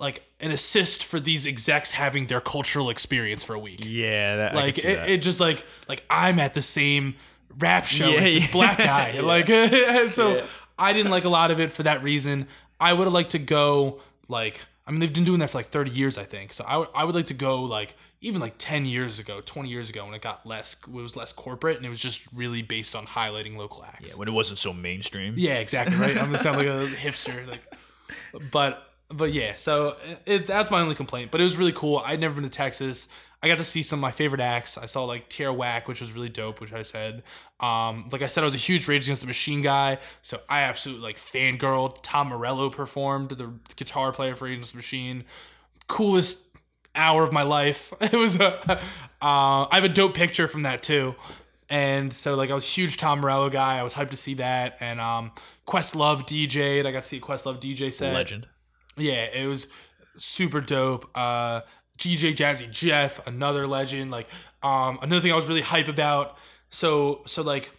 like an assist for these execs having their cultural experience for a week. Yeah, that, like it, it just like like I'm at the same rap show Yeah, as this yeah. black guy. [LAUGHS] Yeah. Like [LAUGHS] and so. I didn't like a lot of it for that reason. I would have liked to go like I mean they've been doing that for like 30 years I think. So I would I would like to go like even like 10 years ago, 20 years ago when it got less it was less corporate and it was just really based on highlighting local acts. yeah, when it wasn't so mainstream. Yeah, exactly. Right. I'm gonna sound like a hipster. Like, but but yeah. So it, that's my only complaint. But it was really cool. I'd never been to Texas. I got to see some of my favorite acts. I saw like Tierra Whack, which was really dope. Which I said, um, like I said, I was a huge Rage Against the Machine guy. So I absolutely like fangirled. Tom Morello performed, the guitar player for Rage Against the Machine. Coolest hour of my life. [LAUGHS] It was a. Uh, I have a dope picture from that too. And so like I was a huge Tom Morello guy. I was hyped to see that. And um Questlove DJ'd. I got to see a Questlove DJ set. Legend. Yeah, it was super dope. Uh DJ Jazzy Jeff, another legend. Like um another thing I was really hype about. So so like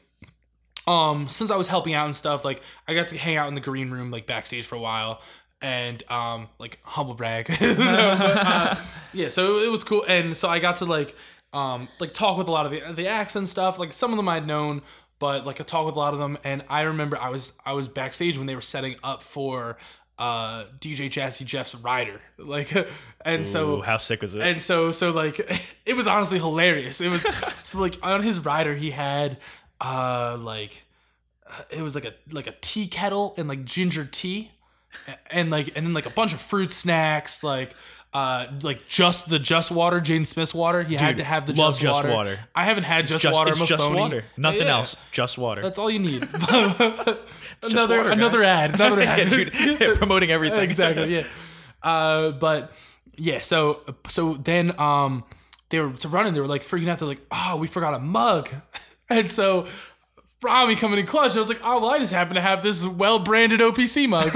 um since I was helping out and stuff, like I got to hang out in the green room like backstage for a while and um like humble brag. [LAUGHS] But, uh, yeah, so it was cool and so I got to like um like talk with a lot of the the acts and stuff. Like some of them I'd known, but like I talked with a lot of them and I remember I was I was backstage when they were setting up for uh DJ Jazzy Jeff's rider. Like [LAUGHS] and so how sick was it? and so so like [LAUGHS] it was honestly hilarious. It was [LAUGHS] so like on his rider he had uh like uh, it was like a like a tea kettle and like ginger tea and like and then like a bunch of fruit snacks like uh like just the just water Jaden Smith's water he had to have the love just, Just water. Water. I haven't had just, just, water it's I'm just phony. water. Nothing Yeah. else. Just water. That's all you need. [LAUGHS] [LAUGHS] another water, another ad. Another [LAUGHS] ad. yeah, dude. promoting everything. exactly. Yeah. Uh, but yeah. So so then um they were running. They were like freaking out. They're like, oh, we forgot a mug, and so. Rami coming in clutch. I was like, oh well, I just happen to have this well branded OPC mug,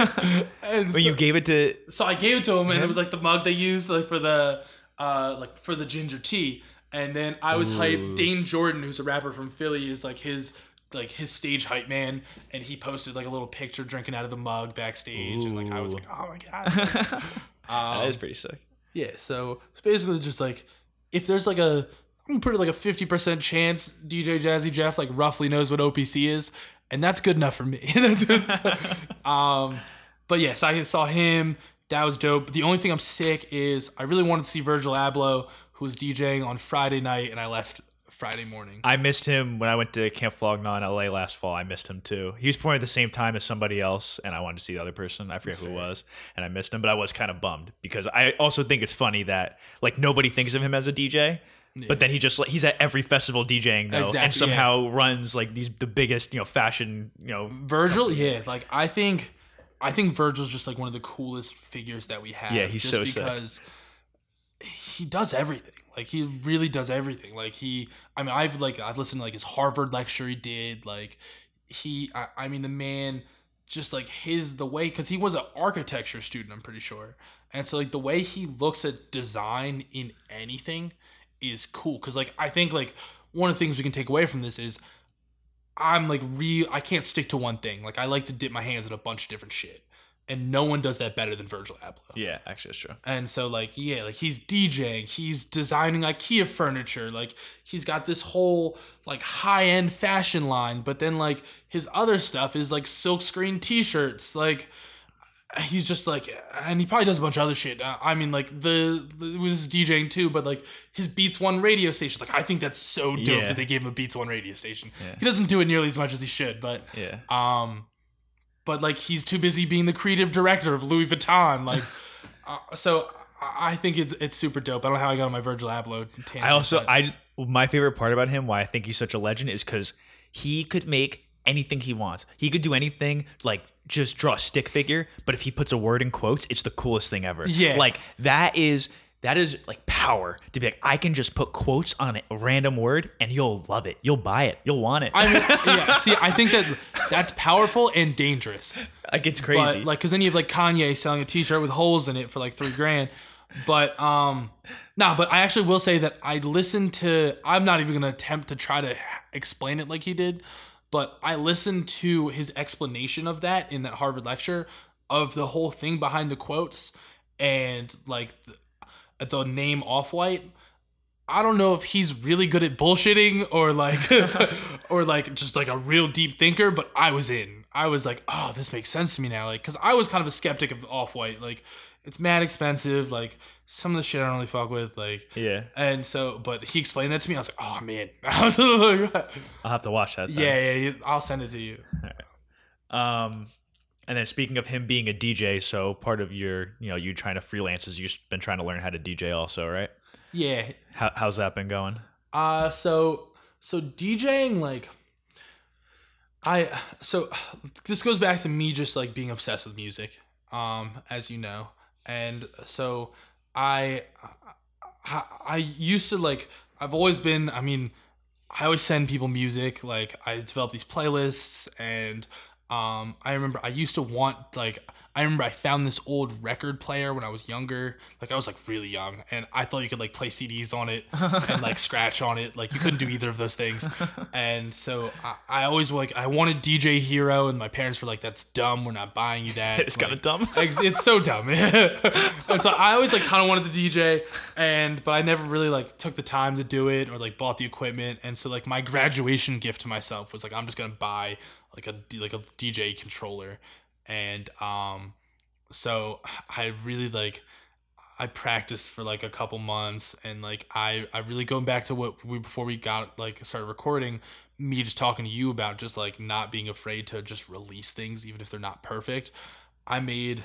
[LAUGHS] and so, you gave it to so I gave it to him, and it was like the mug they used like for the uh like for the ginger tea. And then I was hyped. Dane Jordan, who's a rapper from Philly, is like his like his stage hype man, and he posted like a little picture drinking out of the mug backstage, and like I was like, oh my god. [LAUGHS] [LAUGHS] that um, is pretty sick. yeah, so it's basically just like if there's like a put it like a fifty percent chance DJ Jazzy Jeff like roughly knows what OPC is, and that's good enough for me. [LAUGHS] [LAUGHS] Um, but yes, I saw him. That was dope. The only thing I'm sick is I really wanted to see Virgil Abloh, who was DJing on Friday night, and I left Friday morning. I missed him when I went to Camp Flog Gnaw in LA last fall. I missed him too. He was playing at the same time as somebody else, and I wanted to see the other person. I forget who it was, and I missed him. But I was kind of bummed because I also think it's funny that like nobody thinks of him as a DJ. But then he just like he's at every festival DJing though, Exactly, and somehow runs like these the biggest you know fashion you know Virgil, yeah, like I think, I think Virgil's just like one of the coolest figures that we have. Yeah, he's just so sick. because he does everything. Like he really does everything. Like he, I mean, I've like I've listened to like his Harvard lecture he did. Like he, I, I mean, the man, just like his the way because he was an architecture student. I'm pretty sure, and so like the way he looks at design in anything is cool. Because like I think like one of the things we can take away from this is I'm like re I can't stick to one thing. Like I like to dip my hands in a bunch of different shit. And no one does that better than Virgil Abloh. yeah actually that's true. And so like yeah, like he's DJing, he's designing IKEA furniture, like he's got this whole like high-end fashion line, but then like his other stuff is like silkscreen t-shirts, like he's just like and he probably does a bunch of other shit. Uh, I mean like the, the it was DJing too, but like his Beats One radio station, like I think that's so dope Yeah. that they gave him a Beats One radio station. Yeah. He doesn't do it nearly as much as he should, but Yeah. um, but like he's too busy being the creative director of Louis Vuitton. Like, [LAUGHS] uh, so I I think it's it's super dope. I don't know how I got on my Virgil Abloh tangent. I also but- I my favorite part about him, why I think he's such a legend, is because he could make anything he wants. He could do anything like just draw a stick figure, but if he puts a word in quotes, it's the coolest thing ever. Yeah. like that is that is like power to be like I can just put quotes on a random word and you'll love it, you'll buy it, you'll want it. I mean, [LAUGHS] yeah. See, I think that that's powerful and dangerous. like it's crazy. But like, cause then you have like Kanye selling a T-shirt with holes in it for like three grand. But um, nah. But I actually will say that I listened to. I'm not even gonna attempt to try to explain it like he did. But I listened to his explanation of that in that Harvard lecture of the whole thing behind the quotes, and like the, the name Off White. I don't know if he's really good at bullshitting or like [LAUGHS] or like just like a real deep thinker, but I was in. I was like, oh, this makes sense to me now. Like, cause I was kind of a skeptic of Off White. Like, it's mad expensive. Like, some of the shit I don't really fuck with. Like, Yeah. and so, but he explained that to me. I was like, oh man. [LAUGHS] I was like, I'll have to watch that. Then. yeah, yeah, yeah, I'll send it to you. Um, and then speaking of him being a DJ, so part of your, you know, you trying to freelance is you've been trying to learn how to DJ also, right? Yeah. How, how's that been going? Uh, so so DJing like I so this goes back to me just like being obsessed with music, um, as you know, and so I I, I used to like I've always been I mean I always send people music like I develop these playlists and um I remember I used to want like I remember I found this old record player when I was younger like I was like really young and I thought you could like play CDs on it and like [LAUGHS] scratch on it like you couldn't do either of those things [LAUGHS] and so I, I always like I wanted DJ Hero and my parents were like that's dumb we're not buying you that [LAUGHS] It's Like, kind of dumb. Ex- it's so dumb. and so I always like kind of wanted to DJ, and but I never really like took the time to do it or like bought the equipment. And so like my graduation gift to myself was like I'm just gonna buy like a like a DJ controller, and um, so [SIGHS] I really like. I practiced for like a couple months and like I I really going back to what we before we got like started recording me just talking to you about just like not being afraid to just release things even if they're not perfect. I made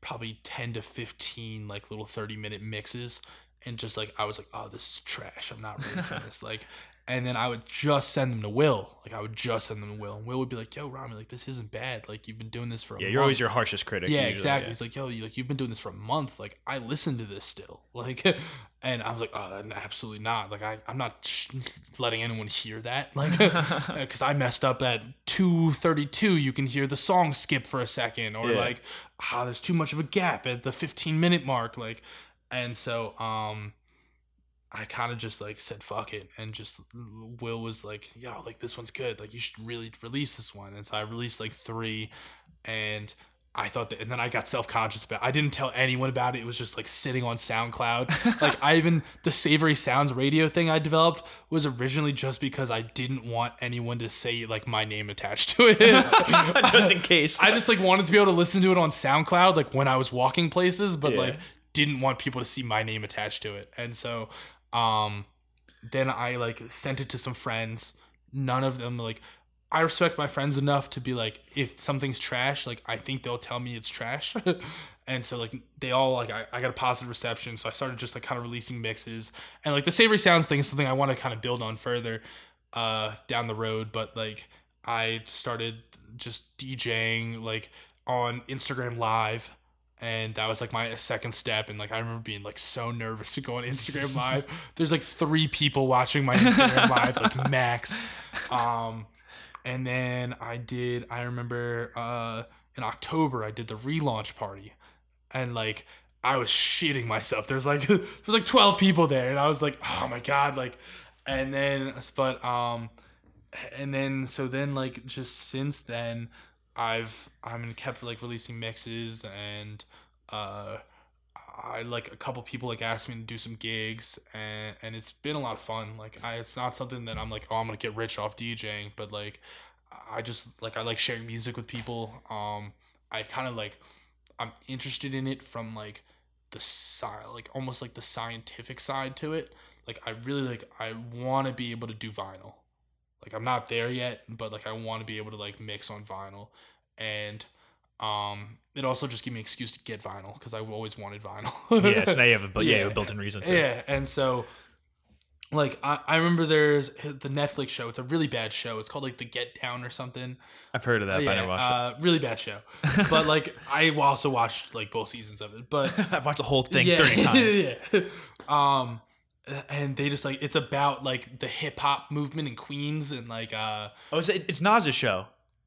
probably 10 to 15 like little 30 minute mixes and just like I was like oh this is trash I'm not releasing [LAUGHS] this like and then I would just send them to Will like I would just send them to Will and Will would be like yo Rami like this isn't bad like you've been doing this for a Yeah, month. you're always your harshest critic. Yeah, usually, exactly. yeah. He's like, yo, you like you've been doing this for a month. Like I listen to this still. [LAUGHS] Like, and I was like, oh, absolutely not. Like I, I'm not letting anyone hear that. [LAUGHS] Like, [LAUGHS] because I messed up at two thirty two. You can hear the song skip for a second, or Yeah. like, ah, there's too much of a gap at the 15 minute mark. Like, and so um. I kind of just like said fuck it and just Will was like yo like this one's good like you should really release this one and so I released like three and I thought that and then I got self conscious about it. I didn't tell anyone about it it was just like sitting on SoundCloud [LAUGHS] like I even the Savory Sounds radio thing I developed was originally just because I didn't want anyone to say like my name attached to it [LAUGHS] just in [LAUGHS] case. I just like wanted to be able to listen to it on SoundCloud like when I was walking places, but Yeah. like didn't want people to see my name attached to it. And so um then I like sent it to some friends. None of them like I respect my friends enough to be like if something's trash, like I think they'll tell me it's trash. [LAUGHS] and so like they all like I, I got a positive reception. So I started just like kind of releasing mixes. And like the savory sounds thing is something I want to kind of build on further uh down the road. But like I started just DJing like on Instagram Live. And that was like my second step. And like I remember being like so nervous to go on Instagram [LAUGHS] Live. There's like three people watching my Instagram [LAUGHS] Live, like max. Um, and then I did. I remember uh, in October I did the relaunch party, and like I was shitting myself. There's like [LAUGHS] there's like 12 people there, and I was like, oh my god, like. And then, but um, and then so then like just since then, I've I'm kept like releasing mixes and uh. I like a couple people like asked me to do some gigs and and it's been a lot of fun. Like I it's not something that I'm like, oh I'm gonna get rich off DJing, but like I just like I like sharing music with people. Um I kinda like I'm interested in it from like the side like almost like the scientific side to it. Like I really like I wanna be able to do vinyl. Like I'm not there yet, but like I wanna be able to like mix on vinyl. And um it also just gave me an excuse to get vinyl because I always wanted vinyl. yeah, so now you have a bu- yeah, [LAUGHS] Yeah. a built-in reason to. Yeah, and so like I, I remember there's the Netflix show. It's a really bad show. It's called like The Get Down or something. I've heard of that, but I never watched uh, really bad show. But like I also watched like both seasons of it. But. [LAUGHS] I've watched the whole thing yeah, 30 [LAUGHS] times. yeah. Um and they just like it's about like the hip hop movement in Queens and like uh Oh, is it, it's Nas's show,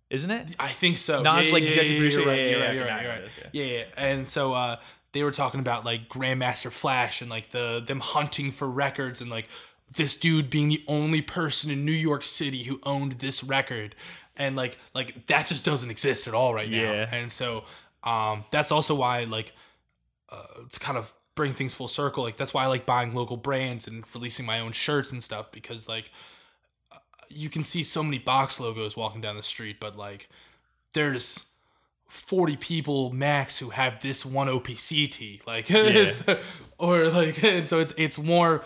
isn't it? I think so. Nas, Yeah, like, yeah, executive yeah, producer? You're right. Yeah, You're yeah, right. yeah, right. You're this, right. Yeah, yeah. And so uh, they were talking about like Grandmaster Flash and like the them hunting for records and like this dude being the only person in New York City who owned this record, and like like that just doesn't exist at all right now. Yeah. And so um, that's also why like uh, to kind of bring things full circle. Like that's why I like buying local brands and releasing my own shirts and stuff because like uh, you can see so many box logos walking down the street, but like there's 40 people max who have this one OPC tee. Like [LAUGHS] it's or like [LAUGHS] and so it's it's more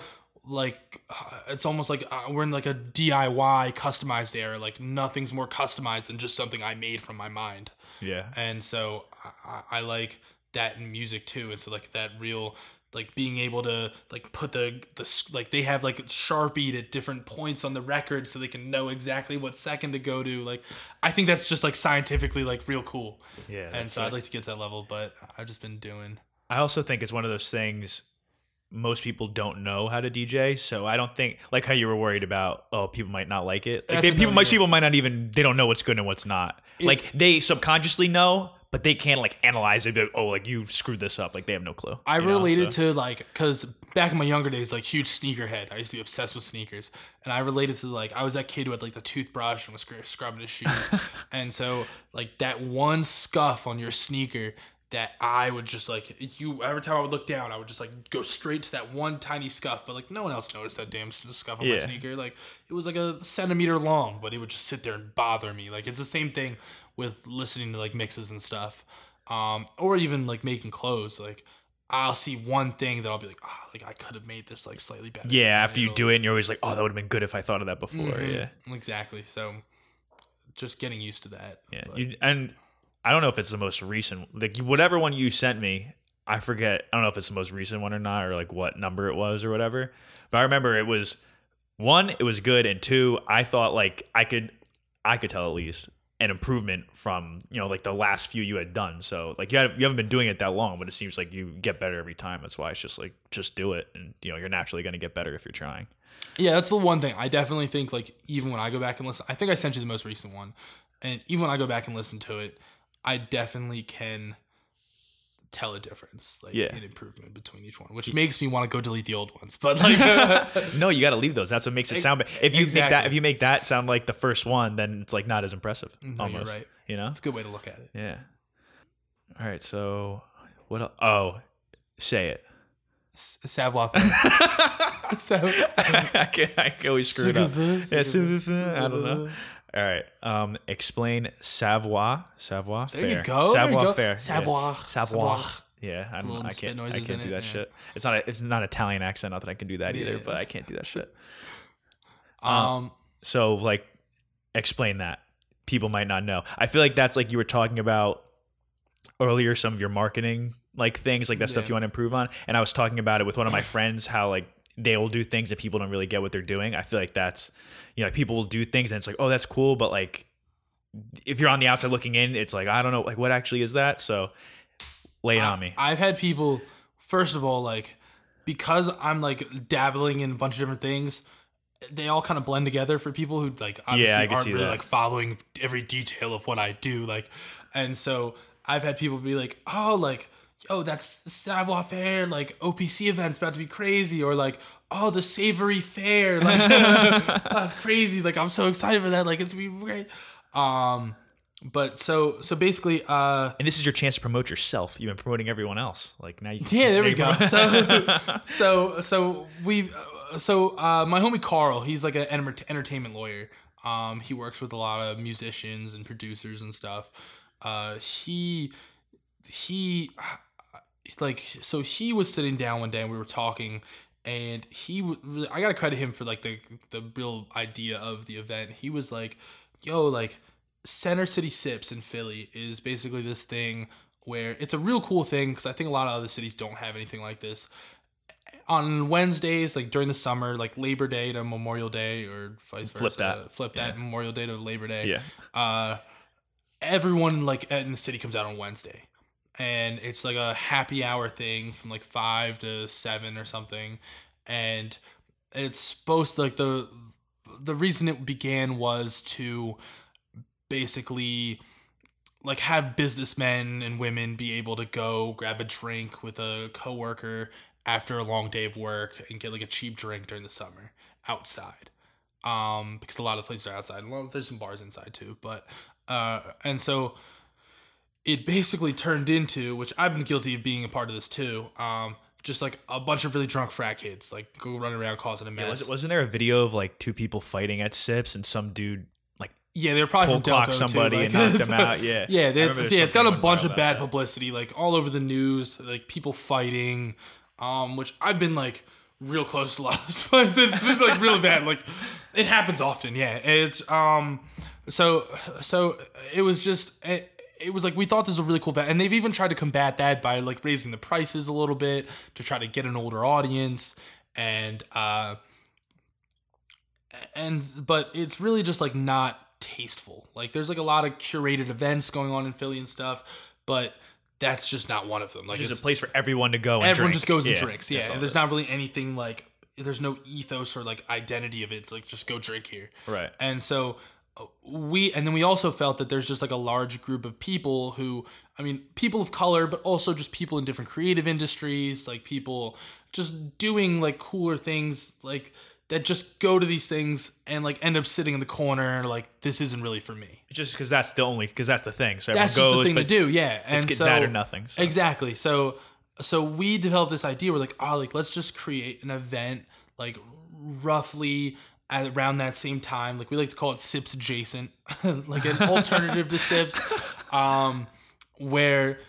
like uh, it's almost like uh, we're in like a DIY customized era. Like nothing's more customized than just something I made from my mind. Yeah. And so I, I like that in music too. And so like that real like being able to like put the the like they have like sharpied at different points on the record so they can know exactly what second to go to like i think that's just like scientifically like real cool Yeah. and so i'd like to get to that level but i've just been doing I also think it's one of those things most people don't know how to DJ. So I don't think like how you were worried about oh people might not like it. Like they, people most people might not even they don't know what's good and what's not. like they subconsciously know, but they can't like analyze it. Be like, oh, like you screwed this up. Like they have no clue. I you know? related So- to like because back in my younger days, like huge sneakerhead. I used to be obsessed with sneakers, and I related to like I was that kid who had like the toothbrush and was scrubbing his shoes, [LAUGHS] and so like that one scuff on your sneaker that I would just like you every time I would look down, I would just like go straight to that one tiny scuff, but like no one else noticed that damn scuff on my sneaker. Like it was like a centimeter long, but it would just sit there and bother me. Like it's the same thing with listening to like mixes and stuff, um, or even like making clothes. Like I'll see one thing that I'll be like, oh, like I could have made this like slightly better. Yeah, after you do it, and you're always like, oh, that would have been good if I thought of that before. Mhm, Yeah. exactly. So just getting used to that. Yeah, you, and I don't know if it's the most recent, like whatever one you sent me. I forget. I don't know if it's the most recent one or not, or like what number it was or whatever. But I remember it was one, it was good, and two, I thought like I could, I could tell at least an improvement from you know like the last few you had done. So like you had, you haven't been doing it that long, but it seems like you get better every time. That's why it's just like just do it, and you know you're naturally going to get better if you're trying. Yeah, that's the one thing. I definitely think like even when I go back and listen, I think I sent you the most recent one, and even when I go back and listen to it, I definitely can tell a difference, like Yeah. an improvement between each one, which makes me want to go delete the old ones. But like, [LAUGHS] no, you got to leave those. That's what makes it sound. If you make that, if you make that sound like the first one, then it's like not as impressive. No, you're almost, right. You know? it's a good way to look at it. Yeah. All right. So what? el Oh, say it. Savoir. [LAUGHS] so, [LAUGHS] I can I can always screw it up. Yeah, I don't know. All right. Um, explain savoir. Savoir There faire. you go. Savoir there you go. faire. Yeah. Savoir. Savoir. Yeah, I, don't, I can't. I can't do it, that yeah. shit. It's not. A, it's not Italian accent. Not that I can do that Me either. But I can't do that shit. [LAUGHS] Um, So like explain that. People might not know. I feel like that's like you were talking about earlier some of your marketing like things like that stuff you want to improve on and I was talking about it with one of my [LAUGHS] friends how like they will do things that people don't really get what they're doing. I feel like that's you know, like people will do things and it's like, "Oh, that's cool," but like if you're on the outside looking in, it's like, "I don't know, like what actually is that?" So lay it I- on me. I've had people, first of all, like because I'm like dabbling in a bunch of different things. They all kind of blend together for people who like obviously can aren't really that. like following every detail of what I do. Like, and so I've had people be like, "Oh, like, yo, that's savoir faire. Like OPC event's about to be crazy," or like, "Oh, the savory fair. Like, [LAUGHS] that's crazy. Like, I'm so excited for that. Like, it's be great." Um, but so so basically, uh, and this is your chance to promote yourself. You've been promoting everyone else. Like now you can Yeah, there we go. So, [LAUGHS] [LAUGHS] so, so we've, uh, so uh, my homie Carl, he's like an entertainment lawyer. Um, he works with a lot of musicians and producers and stuff. Uh, he, he, like, so he was sitting down one day and we were talking, and he, w- I gotta credit him for like the the real idea of the event. He was like, "Yo, like." Center City Sips in Philly is basically this thing where it's a real cool thing because I think a lot of other cities don't have anything like this. On Wednesdays, like during the summer, like Labor Day to Memorial Day or vice versa, Flip that. flip that Yeah. Memorial Day to Labor Day. yeah. Uh, everyone like in the city comes out on Wednesday, and it's like a happy hour thing from like five to seven or something, and it's supposed to, like the the reason it began was to basically like have businessmen and women be able to go grab a drink with a coworker after a long day of work and get like a cheap drink during the summer outside. Um because a lot of places are outside. Well there's some bars inside too but uh and so it basically turned into, which I've been guilty of being a part of this too. Um, just like a bunch of really drunk frat kids, like go running around causing a mess. Yeah, was, wasn't there a video of like two people fighting at Sips and some dude like Yeah, they were probably cold Delco, somebody too, and like- knocked [LAUGHS] them out? Yeah, Yeah, it's, yeah, it's got a bunch of bad that. publicity, like all over the news, like people fighting, um, which I've been like real close to a lot of those fights. It's been like really bad. Like it happens often. Yeah, it's um, so so it was just it, it was like we thought this was a really cool event, and they've even tried to combat that by like raising the prices a little bit to try to get an older audience and uh and but it's really just like not tasteful. Like there's like a lot of curated events going on in Philly and stuff, but that's just not one of them. Like It's a place for everyone to go. And everyone drink. just goes and Yeah, drinks. Yeah, and there's not really anything like there's no ethos or like identity of it. It's like just go drink here. right. And so we and then we also felt that there's just like a large group of people who I mean people of color but also just people in different creative industries like people just doing like cooler things like that just go to these things and like end up sitting in the corner like this isn't really for me. Just because that's the only because that's the thing. So That's just goes, the thing to do, yeah. And it's so that or nothing. So. Exactly. So so we developed this idea. We're like, oh, like let's just create an event like roughly around that same time. Like we like to call it Sips adjacent, [LAUGHS] like an alternative to Sips, [LAUGHS] um, where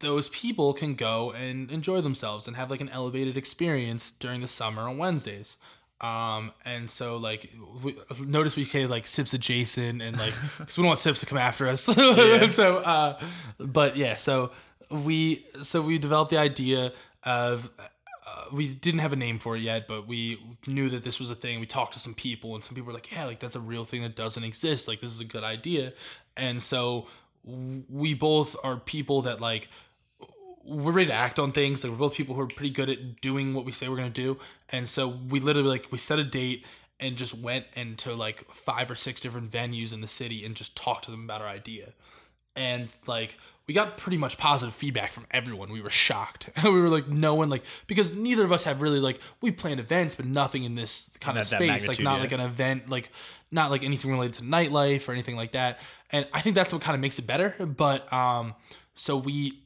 those people can go and enjoy themselves and have like an elevated experience during the summer on Wednesdays. Um, and so like we notice we say like sips adjacent and like [LAUGHS] because we don't want sips to come after us. so uh, but yeah, so we so we developed the idea of uh, we didn't have a name for it yet, but we knew that this was a thing. We talked to some people, and some people were like, "Yeah, like that's a real thing that doesn't exist. Like this is a good idea." And so we both are people that like we're ready to act on things. Like we're both people who are pretty good at doing what we say we're gonna do. And so we literally like we set a date and just went into like five or six different venues in the city and just talked to them about our idea. And like we got pretty much positive feedback from everyone. We were shocked. [LAUGHS] we were like, no one like because neither of us have really like we planned events, but nothing in this kind of space. Like not yeah. like an event, like not like anything related to nightlife or anything like that. And I think that's what kind of makes it better. But um, so we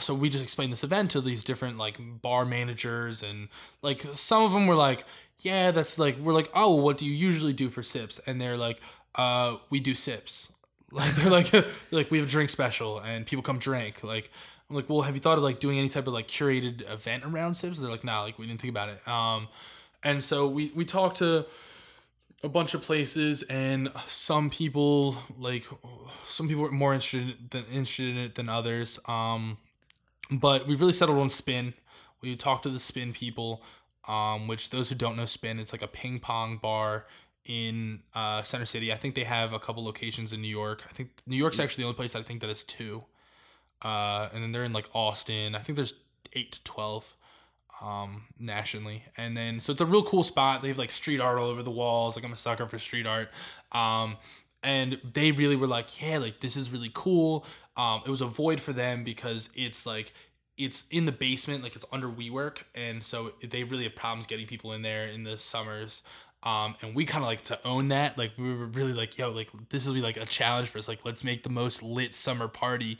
so we just explained this event to these different like bar managers and like some of them were like yeah that's like we're like oh what do you usually do for sips and they're like uh we do sips like they're like [LAUGHS] like we have a drink special and people come drink. Like i'm like well have you thought of like doing any type of like curated event around sips they're like nah like we didn't think about it. Um and so we we talked to a bunch of places and some people like some people were more interested than interested in it than others. Um but we really settled on spin. We talked to the spin people um which those who don't know spin it's like a ping pong bar in uh center city. I think they have a couple locations in new york. I think new york's actually the only place i think that has two. Uh and then they're in like austin. I think there's 8 to 12 um nationally. And then so it's a real cool spot. They have like street art all over the walls. Like i'm a sucker for street art. Um and they really were like yeah like this is really cool. Um it was a void for them because it's like it's in the basement like it's under WeWork. And so they really have problems getting people in there in the summers um and we kind of like to own that like we were really like yo like this will be like a challenge for us like let's make the most lit summer party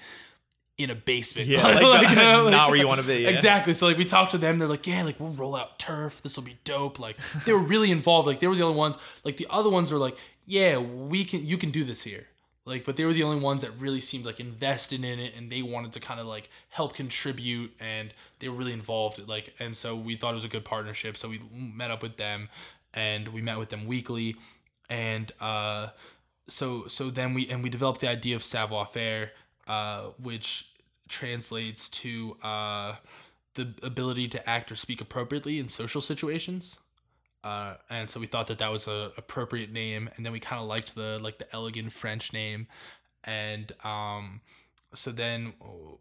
in a basement Yeah, [LAUGHS] like, uh, like- not where you want to be. yeah. Exactly. So like we talked to them, they're like, yeah, like we'll roll out turf. This will be dope. Like they were really involved. Like they were the only ones. Like the other ones were like, yeah, we can. You can do this here. Like, but they were the only ones that really seemed like invested in it, and they wanted to kind of like help contribute, and they were really involved. Like, and so we thought it was a good partnership. So we met up with them, and we met with them weekly, and uh, so so then we and we developed the idea of savoir faire, uh, which translates to uh, the ability to act or speak appropriately in social situations. Uh, and so we thought that that was a appropriate name, and then we kind of liked the like the elegant French name, and um, so then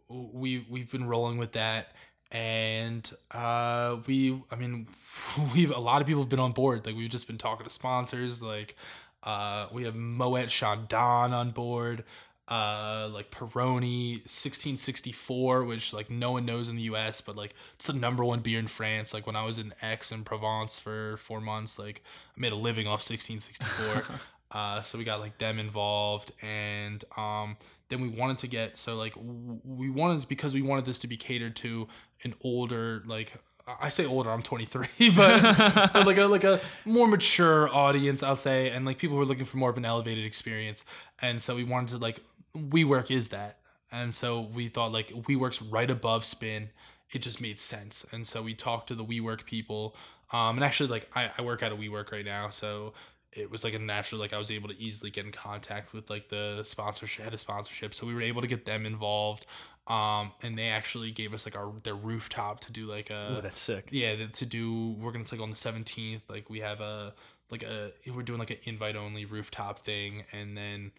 we we've been rolling with that, and uh, we I mean [LAUGHS] we've a lot of people have been on board. Like we've just been talking to sponsors. Like uh, we have Moet Chandon on board uh like Peroni 1664 which like no one knows in the US but like it's the number one beer in France like when I was in Aix-en-Provence for 4 months like I made a living off 1664 [LAUGHS] Uh, so we got like them involved, and um, then we wanted to get so like we wanted because we wanted this to be catered to an older like I say older, I'm 23, [LAUGHS] but, [LAUGHS] but like a like a more mature audience, I'll say, and like people who are looking for more of an elevated experience, and so we wanted to like WeWork is that, and so we thought like WeWork's right above Spin, it just made sense, and so we talked to the WeWork people, um, and actually like I, I work at a WeWork right now, so it was like a natural like I was able to easily get in contact with like the sponsorship head of sponsorship, so we were able to get them involved. Um, and they actually gave us like our their rooftop to do like a Oh, that's sick. yeah to do we're gonna take on the 17th like we have a like a we're doing like an invite only rooftop thing. And then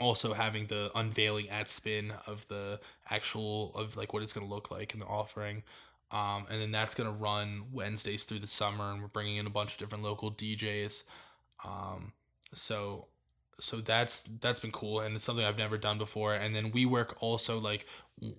also having the unveiling at spin of the actual of like what it's gonna look like in the offering. Um, and then that's gonna run wednesdays through the summer and we're bringing in a bunch of different local djs um, so so that's that's been cool and it's something I've never done before. And then WeWork also like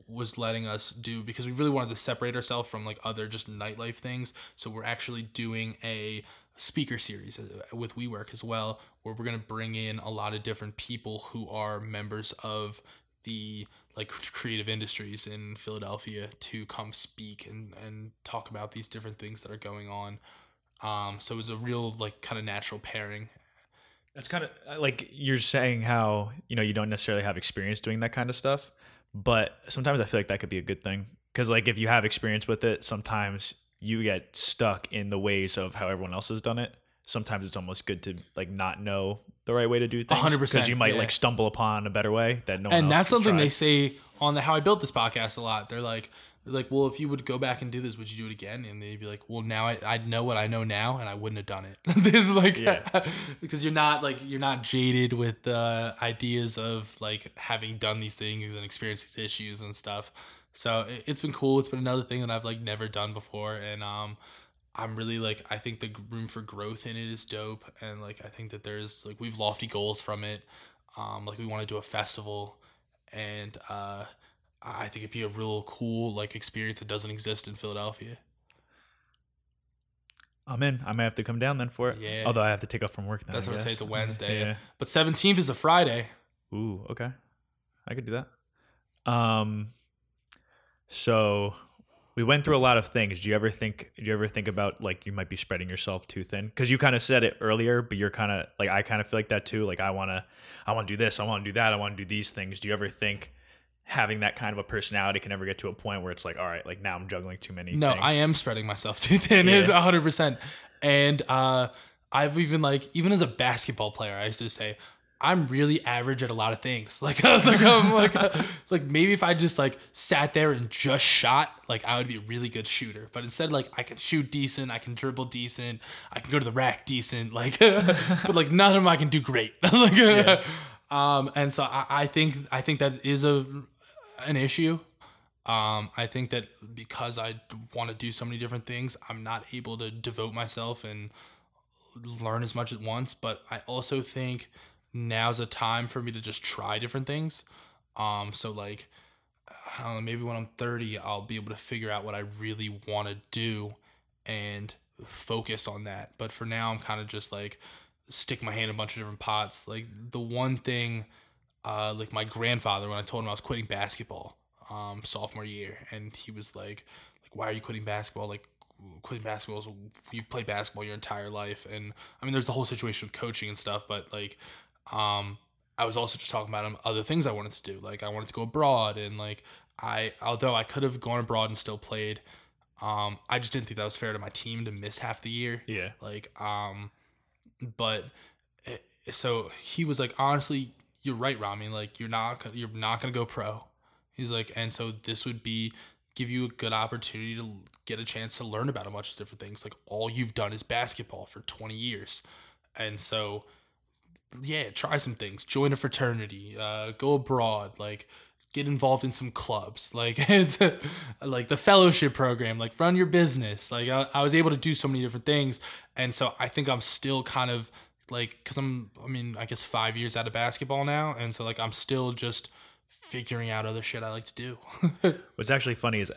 was letting us do because we really wanted to separate ourselves from like other just nightlife things. So we're actually doing a speaker series uh, with WeWork as well, where we're gonna bring in a lot of different people who are members of the like creative industries in Philadelphia to come speak and and talk about these different things that are going on. Um, so it was a real like kind of natural pairing That's kind of uh, like you're saying how you know you don't necessarily have experience doing that kind of stuff, but sometimes I feel like that could be a good thing because like if you have experience with it, sometimes you get stuck in the ways of how everyone else has done it. Sometimes it's almost good to like not know the right way to do things 100%, because you might yeah. like stumble upon a better way that no one else and that's something tried. they say on the how I built this podcast a lot. They're like, like, well, if you would go back and do this, would you do it again? And they'd be like, well, now I, I know what I know now, and I wouldn't have done it. [LAUGHS] Like, Yeah. [LAUGHS] because you're not like you're not jaded with the ideas of like having done these things and experienced these issues and stuff. So it, it's been cool. It's been another thing that I've like never done before, and um, I'm really like I think the room for growth in it is dope, and like I think that there's like we've lofty goals from it. Um, like we want to do a festival, and uh, I think it'd be a real cool like experience that doesn't exist in Philadelphia. I'm in. I might have to come down then for it. Yeah. Although I have to take off from work then. That's I what I say. It's a Wednesday, Yeah. but 17th is a Friday. Ooh, okay. I could do that. Um so we went through a lot of things. Do you ever think do you ever think about like you might be spreading yourself too thin? Cuz you kind of said it earlier, but you're kind of like I kind of feel like that too. Like I want to I want to do this, I want to do that, I want to do these things. Do you ever think having that kind of a personality can ever get to a point where it's like, all right, like now I'm juggling too many No, things. I am spreading myself [LAUGHS] too thin, Yeah. [LAUGHS] hundred percent. And uh, I've even like even as a basketball player, I used to say I'm really average at a lot of things. [LAUGHS] Like I was like, I'm like, like maybe if I just like sat there and just shot, like I would be a really good shooter. But instead, like I can shoot decent, I can dribble decent, I can go to the rack decent, like, but like none of them I can do great. like, Yeah. um, and so I, I think I think that is a an issue. Um, I think that because I want to do so many different things, I'm not able to devote myself and learn as much at once. But I also think now's a time for me to just try different things. Um, so like, I don't know, maybe when I'm 30, I'll be able to figure out what I really want to do and focus on that. But for now, I'm kind of just like stick my hand in a bunch of different pots. Like the one thing, uh, like my grandfather, when I told him I was quitting basketball, um, sophomore year, and he was like, like, why are you quitting basketball? Like, quitting basketball is you've played basketball your entire life, and I mean, there's the whole situation with coaching and stuff, but like, um, I was also just talking about other things I wanted to do. Like, I wanted to go abroad, and like, I although I could have gone abroad and still played, um, I just didn't think that was fair to my team to miss half the year. Yeah. Like, um, but so he was like, honestly, you're right, Rami. Like, you're not, you're not gonna go pro. He's like, and so this would be give you a good opportunity to get a chance to learn about a bunch of different things. Like, all you've done is basketball for 20 years, and so yeah, try some things. Join a fraternity. Uh, go abroad. Like, get involved in some clubs. [LAUGHS] Like, it's like the fellowship program. Like, run your business. Like, I, I was able to do so many different things, and so I think I'm still kind of like, cause I'm, I mean, I guess five years out of basketball now, and so like I'm still just figuring out other shit I like to do. [LAUGHS] What's actually funny is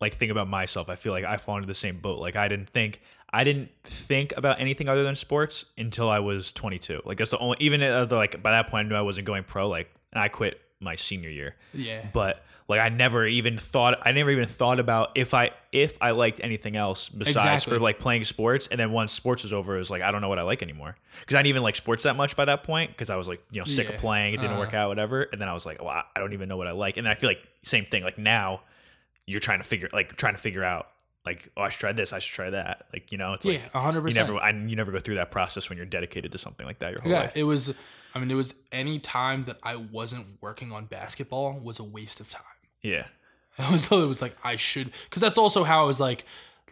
like think about myself. I feel like I fall into the same boat. Like I didn't think I didn't think about anything other than sports until I was 22. Like that's the only even like by that point I knew I wasn't going pro. Like and I quit my senior year. Yeah. But like I never even thought I never even thought about if I if I liked anything else besides Exactly. for like playing sports. And then once sports was over, it was like I don't know what I like anymore because I didn't even like sports that much by that point because I was like you know sick Yeah. of playing. It didn't Uh-huh. work out, whatever. And then I was like, well, I don't even know what I like. And then I feel like same thing. Like now, you're trying to figure like trying to figure out like oh I should try this, I should try that. Like you know, it's Yeah, like a hundred you percent. never I, you never go through that process when you're dedicated to something like that your whole Yeah, life. it was. I mean, it was any time that I wasn't working on basketball was a waste of time. Yeah, [LAUGHS] I was. It was like I should, because that's also how I was like.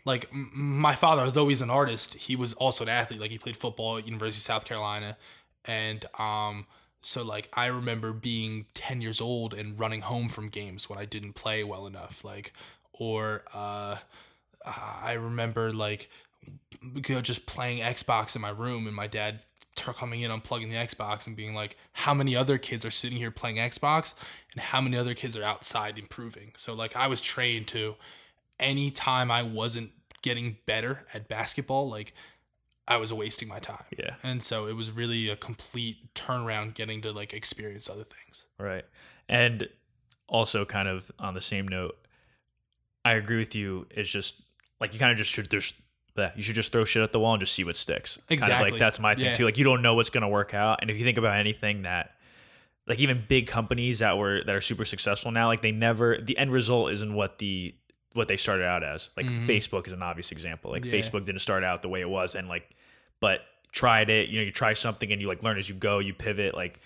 Like my father, though he's an artist, he was also an athlete. Like he played football at University of South Carolina, and um, so like I remember being ten years old and running home from games when I didn't play well enough. Like, or uh, I remember like you know, just playing Xbox in my room and my dad coming in, unplugging the Xbox and being like, how many other kids are sitting here playing Xbox and how many other kids are outside improving? So, like, I was trained to anytime I wasn't getting better at basketball, like, I was wasting my time. yeah. And so it was really a complete turnaround getting to like experience other things. Right. And also kind of on the same note, I agree with you. It's just like you kind of just should just that you should just throw shit at the wall and just see what sticks. Kind of Exactly. like that's my thing Yeah. too. Like you don't know what's gonna work out. And if you think about anything that like even big companies that were that are super successful now, like they never the end result isn't what the what they started out as. Like Mhm. Facebook is an obvious example. Like Yeah. Facebook didn't start out the way it was and like but tried it, you know, you try something and you like learn as you go, you pivot, like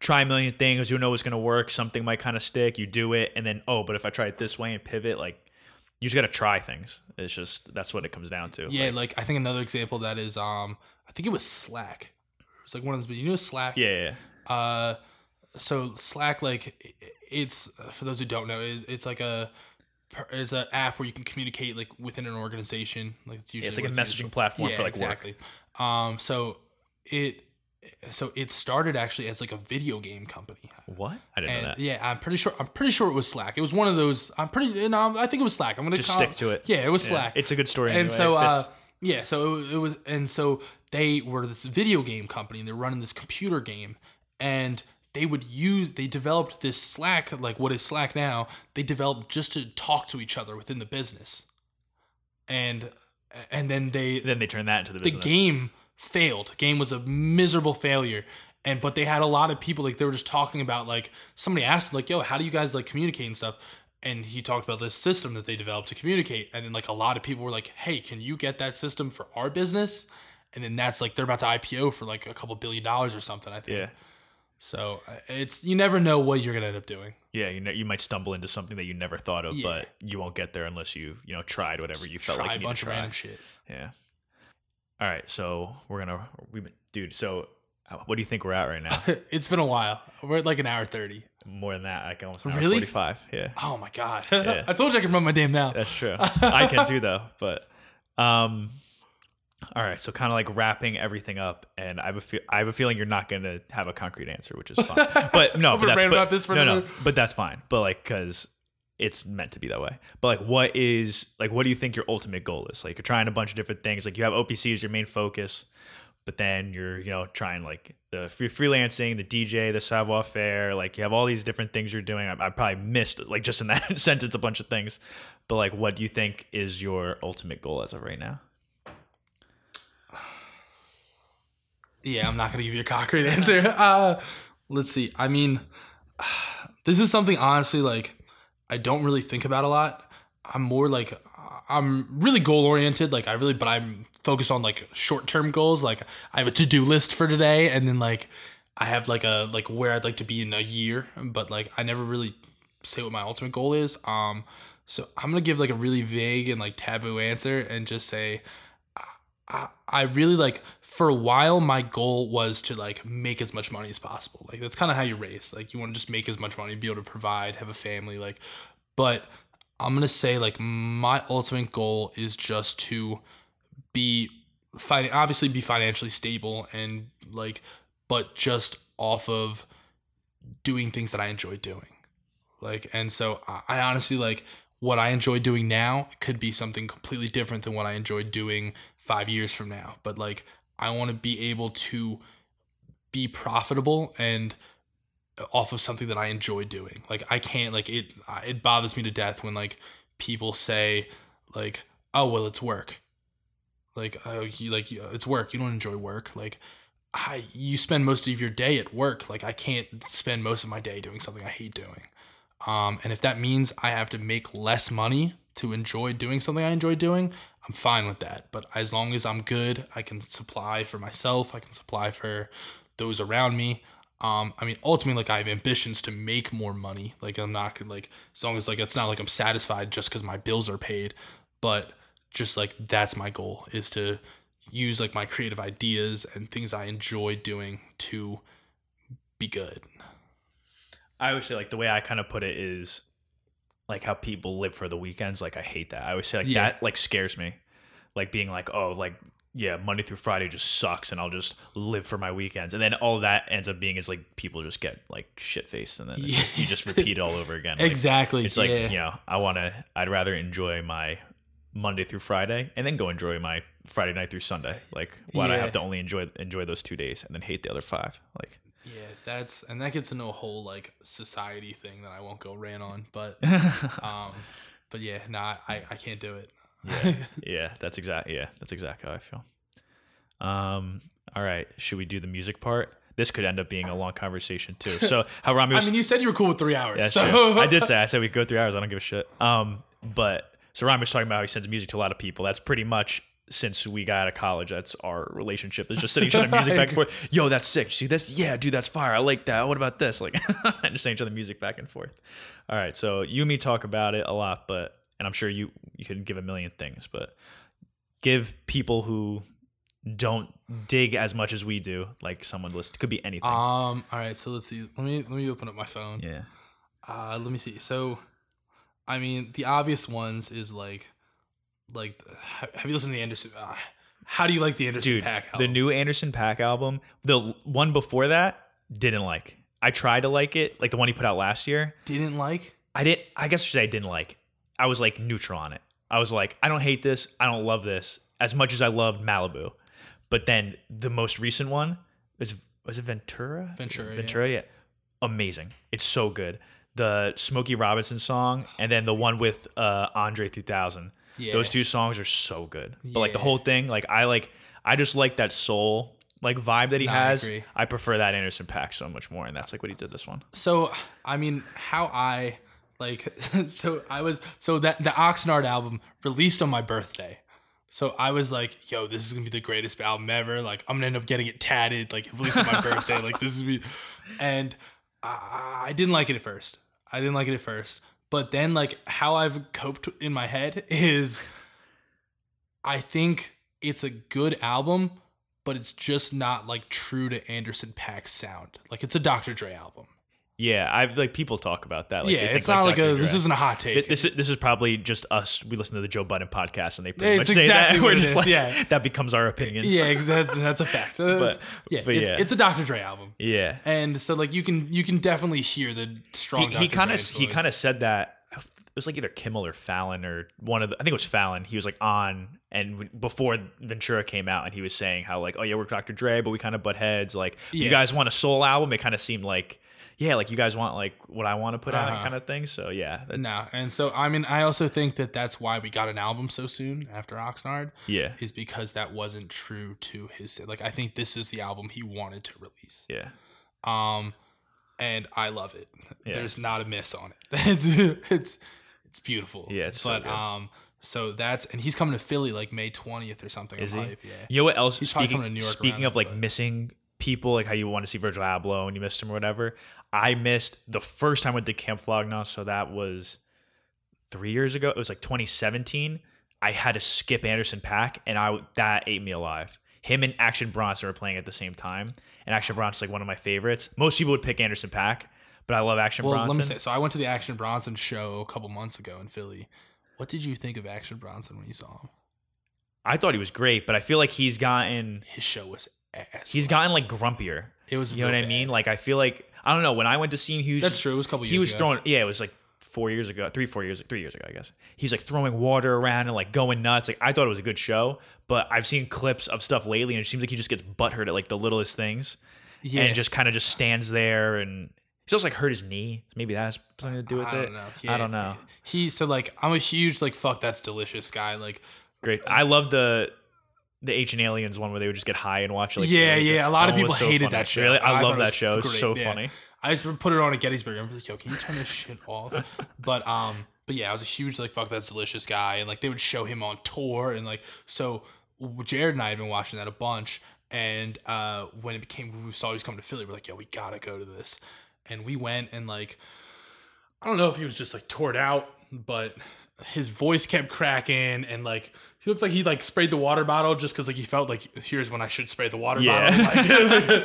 try a million things, you know what's gonna work, something might kind of stick, you do it, and then oh, but if I try it this way and pivot, like you just gotta try things. It's just that's what it comes down to. Yeah, Like, like I think another example of that is um I think it was Slack. It's like one of those, but you know Slack. yeah, yeah, yeah. Uh, so Slack, like, it's for those who don't know, it's like a it's an app where you can communicate like within an organization. Like it's usually it's like a messaging platform yeah, for like work. exactly. Um, so it so it started actually as like a video game company. What? I didn't know that. yeah, I'm pretty sure. I'm pretty sure it was Slack. It was one of those. I'm pretty. No, I think it was Slack. I'm gonna Just stick to it. Yeah, it was Yeah, Slack It's a good story. and anyway. so uh yeah so it, it was and so they were this video game company and they're running this computer game and they would use they developed this slack like what is slack now they developed just to talk to each other within the business and and then they then they turned that into the the game failed. Game was a miserable failure. And but they had a lot of people like they were just talking about like somebody asked him, like, yo, how do you guys like communicate and stuff? And he talked about this system that they developed to communicate. And then like a lot of people were like, Hey, can you get that system for our business? And then that's like they're about to IPO for like a couple billion dollars or something, I think. Yeah, So uh, it's you never know what you're gonna end up doing. yeah. You know, you might stumble into something that you never thought of, Yeah. but you won't get there unless you you know tried whatever you felt like a you need bunch of random shit. Yeah. All right, so we're gonna we dude. So uh, what do you think we're at right now? [LAUGHS] it's been a while. We're at like an hour thirty. More than that, like almost an hour Really? forty-five. Yeah, Oh my god. [LAUGHS] Yeah. I told you I could run my damn mouth. that's true. [LAUGHS] I can do though, but um. All right, so kind of like wrapping everything up, and I have a fe- I have a feeling you're not gonna have a concrete answer, which is fine. But no, but that's but, about this for no, no, but that's fine. But like, cause it's meant to be that way. But like, what is like, what do you think your ultimate goal is? Like, you're trying a bunch of different things. Like, you have OPC as your main focus, but then you're you know trying like the free freelancing, the DJ, the savoir faire. Like, you have all these different things you're doing. I, I probably missed like just in that [LAUGHS] sentence a bunch of things. But like, what do you think is your ultimate goal as of right now? Yeah, I'm not gonna give you a concrete [LAUGHS] answer. Uh, let's see. I mean, [SIGHS] this is something honestly like I don't really think about a lot. I'm more like I'm really goal oriented. Like I really, but I'm focused on like short term goals. Like I have a to do list for today, and then like I have like a like where I'd like to be in a year. But like I never really say what my ultimate goal is. Um, so I'm gonna give like a really vague and like taboo answer and just say I, I really like for a while my goal was to like make as much money as possible. Like that's kind of how you race. Like you want to just make as much money be able to provide have a family like but i'm gonna say like my ultimate goal is just to be fin- obviously be financially stable and like but just off of doing things that i enjoy doing. Like and so i, I honestly like what i enjoy doing now could be something completely different than what i enjoyed doing five years from now, but like I want to be able to be profitable and off of something that I enjoy doing. Like I can't like it it bothers me to death when like people say like oh well it's work. Like oh you like it's work. You don't enjoy work. Like I you spend most of your day at work. Like I can't spend most of my day doing something I hate doing. Um and if that means I have to make less money to enjoy doing something I enjoy doing, I'm fine with that. But as long as I'm good, I can supply for myself, I can supply for those around me. Um, I mean, ultimately, like I have ambitions to make more money. Like I'm not like as long as like it's not like I'm satisfied just because my bills are paid, but just like that's my goal is to use like my creative ideas and things I enjoy doing to be good. I always say like the way I kind of put it is like how people live for the weekends. Like I hate that. I always say like Yeah. that like scares me. Like being like, oh, like yeah, Monday through Friday just sucks, and I'll just live for my weekends. And then all that ends up being is like people just get like shit faced, and then Yeah. just, you just repeat it all over again. [LAUGHS] Like, exactly. It's like yeah. you know, I want to. I'd rather enjoy my Monday through Friday, and then go enjoy my Friday night through Sunday. Like, why do I have to only enjoy enjoy those two days and then hate the other five? Like, Yeah, that's and that gets into a whole like society thing that I won't go rant on, but [LAUGHS] um, but yeah, nah, I I can't do it. yeah, [LAUGHS] yeah, that's exact. Yeah, that's exactly how I feel. Um, all right, should we do the music part? This could end up being a long conversation too. [LAUGHS] So, how Rami I mean, you said you were cool with three hours, so true. I did say I said we could go three hours. I don't give a shit. Um, but so Ryan was talking about how he sends music to a lot of people. That's pretty much since we got out of college. That's our relationship. Is just sending each other [LAUGHS] music back and forth. Yo, that's sick. See this? Yeah, dude, that's fire. I like that. What about this? Like, [LAUGHS] just sending each other music back and forth. All right, so you and me talk about it a lot, but and I'm sure you you can give a million things, but give people who don't dig as much as we do, like someone listen. Could be anything. Um. All right. So let's see. Let me let me open up my phone. yeah. Uh. Let me see. So, I mean, the obvious ones is like, like, have you listened to the Anderson? Uh, how do you like the Anderson dude Paak? the new Anderson Paak album the one before that didn't like. I tried to like it like the one he put out last year. Didn't like. i didn't i guess I should say i didn't like. I was like neutral on it. I was like i don't hate this. I don't love this as much as i loved malibu. But then the most recent one is was it ventura? Ventura, yeah. ventura yeah. Amazing. It's so good. The smokey robinson song and then the one with uh andre 3000 Yeah. those two songs are so good. But like the whole thing, like I like I just like that soul like vibe that he Nah, I has. agree. I prefer that Anderson Paak so much more, and that's like what he did this one. So I mean, how I like [LAUGHS] so I was so that the Oxnard album released on my birthday. So I was like, "Yo, this is gonna be the greatest album ever!" Like, I'm gonna end up getting it tatted, like released on my birthday. Like, this is me, and I, I didn't like it at first. I didn't like it at first, but then like how I've coped in my head [LAUGHS] is, I think it's a good album, but it's just not like true to Anderson Paak's sound. Like, it's a Dr. Dre album. Yeah, I've like people talk about that. Like, yeah, think, it's not like, a. This isn't a hot take. Th- This is this is probably just us. We listen to the Joe Budden podcast, and they pretty Yeah, much it's say that. [LAUGHS] We're just like yeah. that becomes our opinions. yeah, that's, that's a fact. [LAUGHS] So it's- yeah, but it's, yeah. it's a Dr. Dre album, yeah. and so like you can you can definitely hear the strong. He, kind of he kind of said that it was like either Kimmel or Fallon or one of the I think it was Fallon. He was like on and before Ventura came out and he was saying how like oh yeah we're Dr. Dre but we kind of butt heads like you guys want a soul album it kind of seemed like yeah like you guys want like what I want to put out Uh-huh. kind of thing so yeah that- No, and so I mean, I also think that that's why we got an album so soon after Oxnard yeah is because that wasn't true to his. Like, I think this is the album he wanted to release. yeah Um, and I love it. Yeah. There's not a miss on it. [LAUGHS] It's it's it's beautiful. Yeah, it's so but good. um, so that's and he's coming to Philly like May 20th or something. Is I'm he? hype, Yeah. you know what else He's speaking coming to New York speaking of like but- missing people like how you want to see Virgil Abloh and you missed him or whatever I missed the first time I went to Camp Flog Gnaw so that was three years ago it was like 2017 I had to skip Anderson Paak and I that ate me alive him and Action Bronson were playing at the same time and Action Bronson's like one of my favorites most people would pick Anderson Paak but I love Action Well, Bronson let me say. So I went to the Action Bronson show a couple months ago in Philly. What did you think of Action Bronson when you saw him? I thought he was great but I feel like he's gotten His show was ass. he's gotten like grumpier It was. You know what real I mean? Like I feel like I don't know. When I went to see him, he was That's true. It was a couple years. he was ago. throwing. Yeah, it was like four years ago, three, four years, three years ago, I guess. He's like throwing water around and like going nuts. Like I thought it was a good show, but I've seen clips of stuff lately, and it seems like he just gets butthurt at like the littlest things, Yeah, and just kind of just stands there and. He's also like hurt his knee. Maybe that has something to do with I it. don't know. I don't know. He so like I'm a huge like fuck that's delicious guy. Like Great. I love the the Ancient Aliens one where they would just get high and watch. Like Yeah, yeah, a lot that of people so hated funny. that show. Really, I I, love that show. It's so yeah. funny. I just put it on at Gettysburg. I'm like, yo, can you turn this shit off? But um, but yeah, I was a huge like fuck that's delicious guy, and like they would show him on tour, and like so Jared and I had been watching that a bunch, and uh, when it became we saw he was coming to Philly, we're like, yo, we gotta go to this, and we went, and like I don't know if he was just like toured out, but his voice kept cracking, and like. He looked like he like sprayed the water bottle just because like he felt like here's when I should spray the water Yeah. bottle. Like, I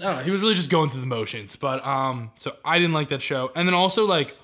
don't know. He was really just going through the motions. But um, so I didn't like that show. And then also like,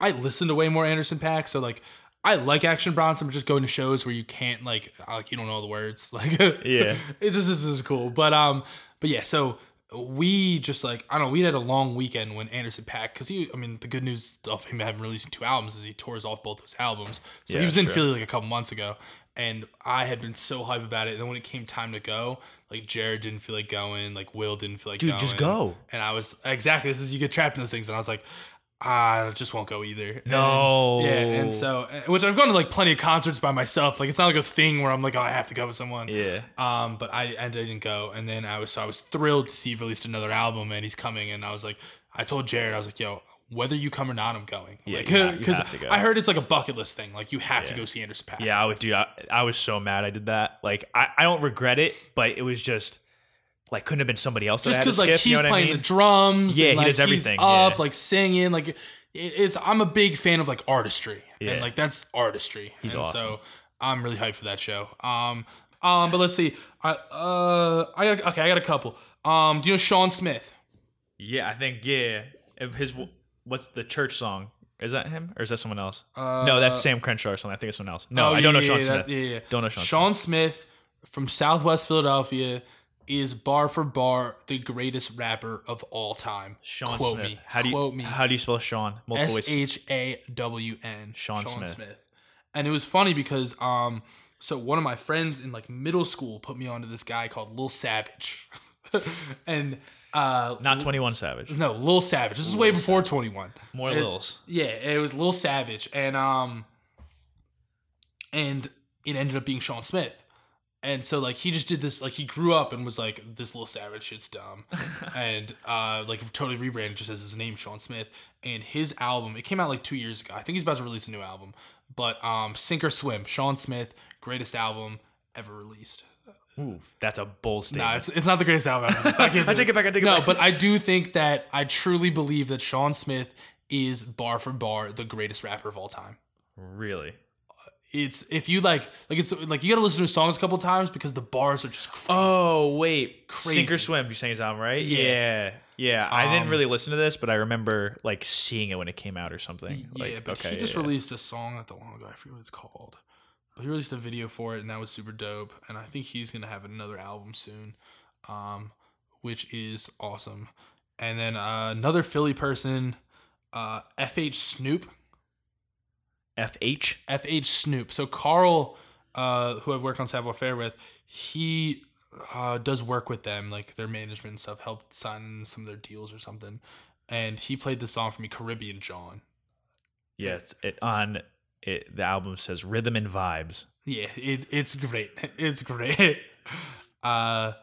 I listened to way more Anderson Paak. So like, I like Action Bronson, but just going to shows where you can't like, like you don't know the words. [LAUGHS] Like, Yeah. it just this is cool. But um, but yeah. So we just like I don't know. We had a long weekend when Anderson Paak because he. I mean, the good news of him having released two albums is he tours off both those albums. So Yeah, he was in true. Philly like a couple months ago, and I had been so hype about it. And then when it came time to go, like Jared didn't feel like going, like Will didn't feel like Dude, going. just go. And I was exactly this is you get trapped in those things, and I was like, "Ah, I just won't go either. And- No. yeah, and so which I've gone to like plenty of concerts by myself. Like it's not like a thing where I'm like, oh, I have to go with someone. Yeah. Um, but I, I didn't go, and then I was so I was thrilled to see he released another album, and he's coming, and I was like, I told Jared, I was like, yo. Whether you come or not, I'm going. Yeah, like, you [LAUGHS] have- you because go. I heard it's like a bucket list thing. Like you have to go see Anderson Paak. Yeah, I would do. I, I was so mad I did that. Like, I, I don't regret it, but it was just like couldn't have been somebody else. just because like skip, he's you know what I playing mean? the drums. Yeah, and, he like, does he's everything, up, yeah. like singing. Like it's. I'm a big fan of like artistry, Yeah. and like that's artistry. He's and awesome. So I'm really hyped for that show. Um, um, but let's see. I uh, I got, okay, I got a couple. Um, do you know Shawn Smith? Yeah, I think yeah. His what's the church song? Is that him or is that someone else? Uh, no, that's Sam Crenshaw or something. I think it's someone else. No, oh, I don't know Shawn yeah, Smith. that- yeah, yeah. Don't know Shawn. Shawn Smith from Southwest Philadelphia is bar for bar the greatest rapper of all time. Shawn Quote Smith. me. How do you Quote me. how do you spell Shawn? S. H A W N. Shawn Smith. And it was funny because um so one of my friends in like middle school put me onto this guy called Lil Savage. [LAUGHS] and uh Not Twenty One Savage. no, Lil Savage. This is way before 21. More It's- Lils. Yeah, it was Lil Savage and um and it ended up being Shawn Smith. And so like he just did this like he grew up and was like this little savage shit's dumb. [LAUGHS] and uh like totally rebranded just as his name Shawn Smith and his album it came out like 2 years ago. I think he's about to release a new album. But um Sink or Swim, Shawn Smith, greatest album ever released. Ooh, that's a bold statement. No, it's, it's not the greatest album ever. I, can't [LAUGHS] I take it back. I take it no, back. No, but I do think that I truly believe that Shawn Smith is bar for bar the greatest rapper of all time. really. It's if you like like it's like you gotta listen to songs a couple times because the bars are just crazy. Oh wait, Sink or Swim. You're saying his album, right? Yeah. Yeah, yeah. I didn't Um, really listen to this, but I remember like seeing it when it came out or something. yeah, like, but okay, he just yeah. released a song not that long ago. I forget what it's called. But he released a video for it and that was super dope. And I think he's gonna have another album soon. Um, which is awesome. And then uh, another Philly person, uh, FH Snoop. FH. FH Snoop. So Carl, uh, who I've worked on Savoir Faire with, he uh, does work with them, like their management and stuff, helped sign some of their deals or something. And he played this song for me, Caribbean John. Yeah, it's it on it. The album says rhythm and vibes. Yeah, it, it's great. [LAUGHS] It's great. [LAUGHS] Uh,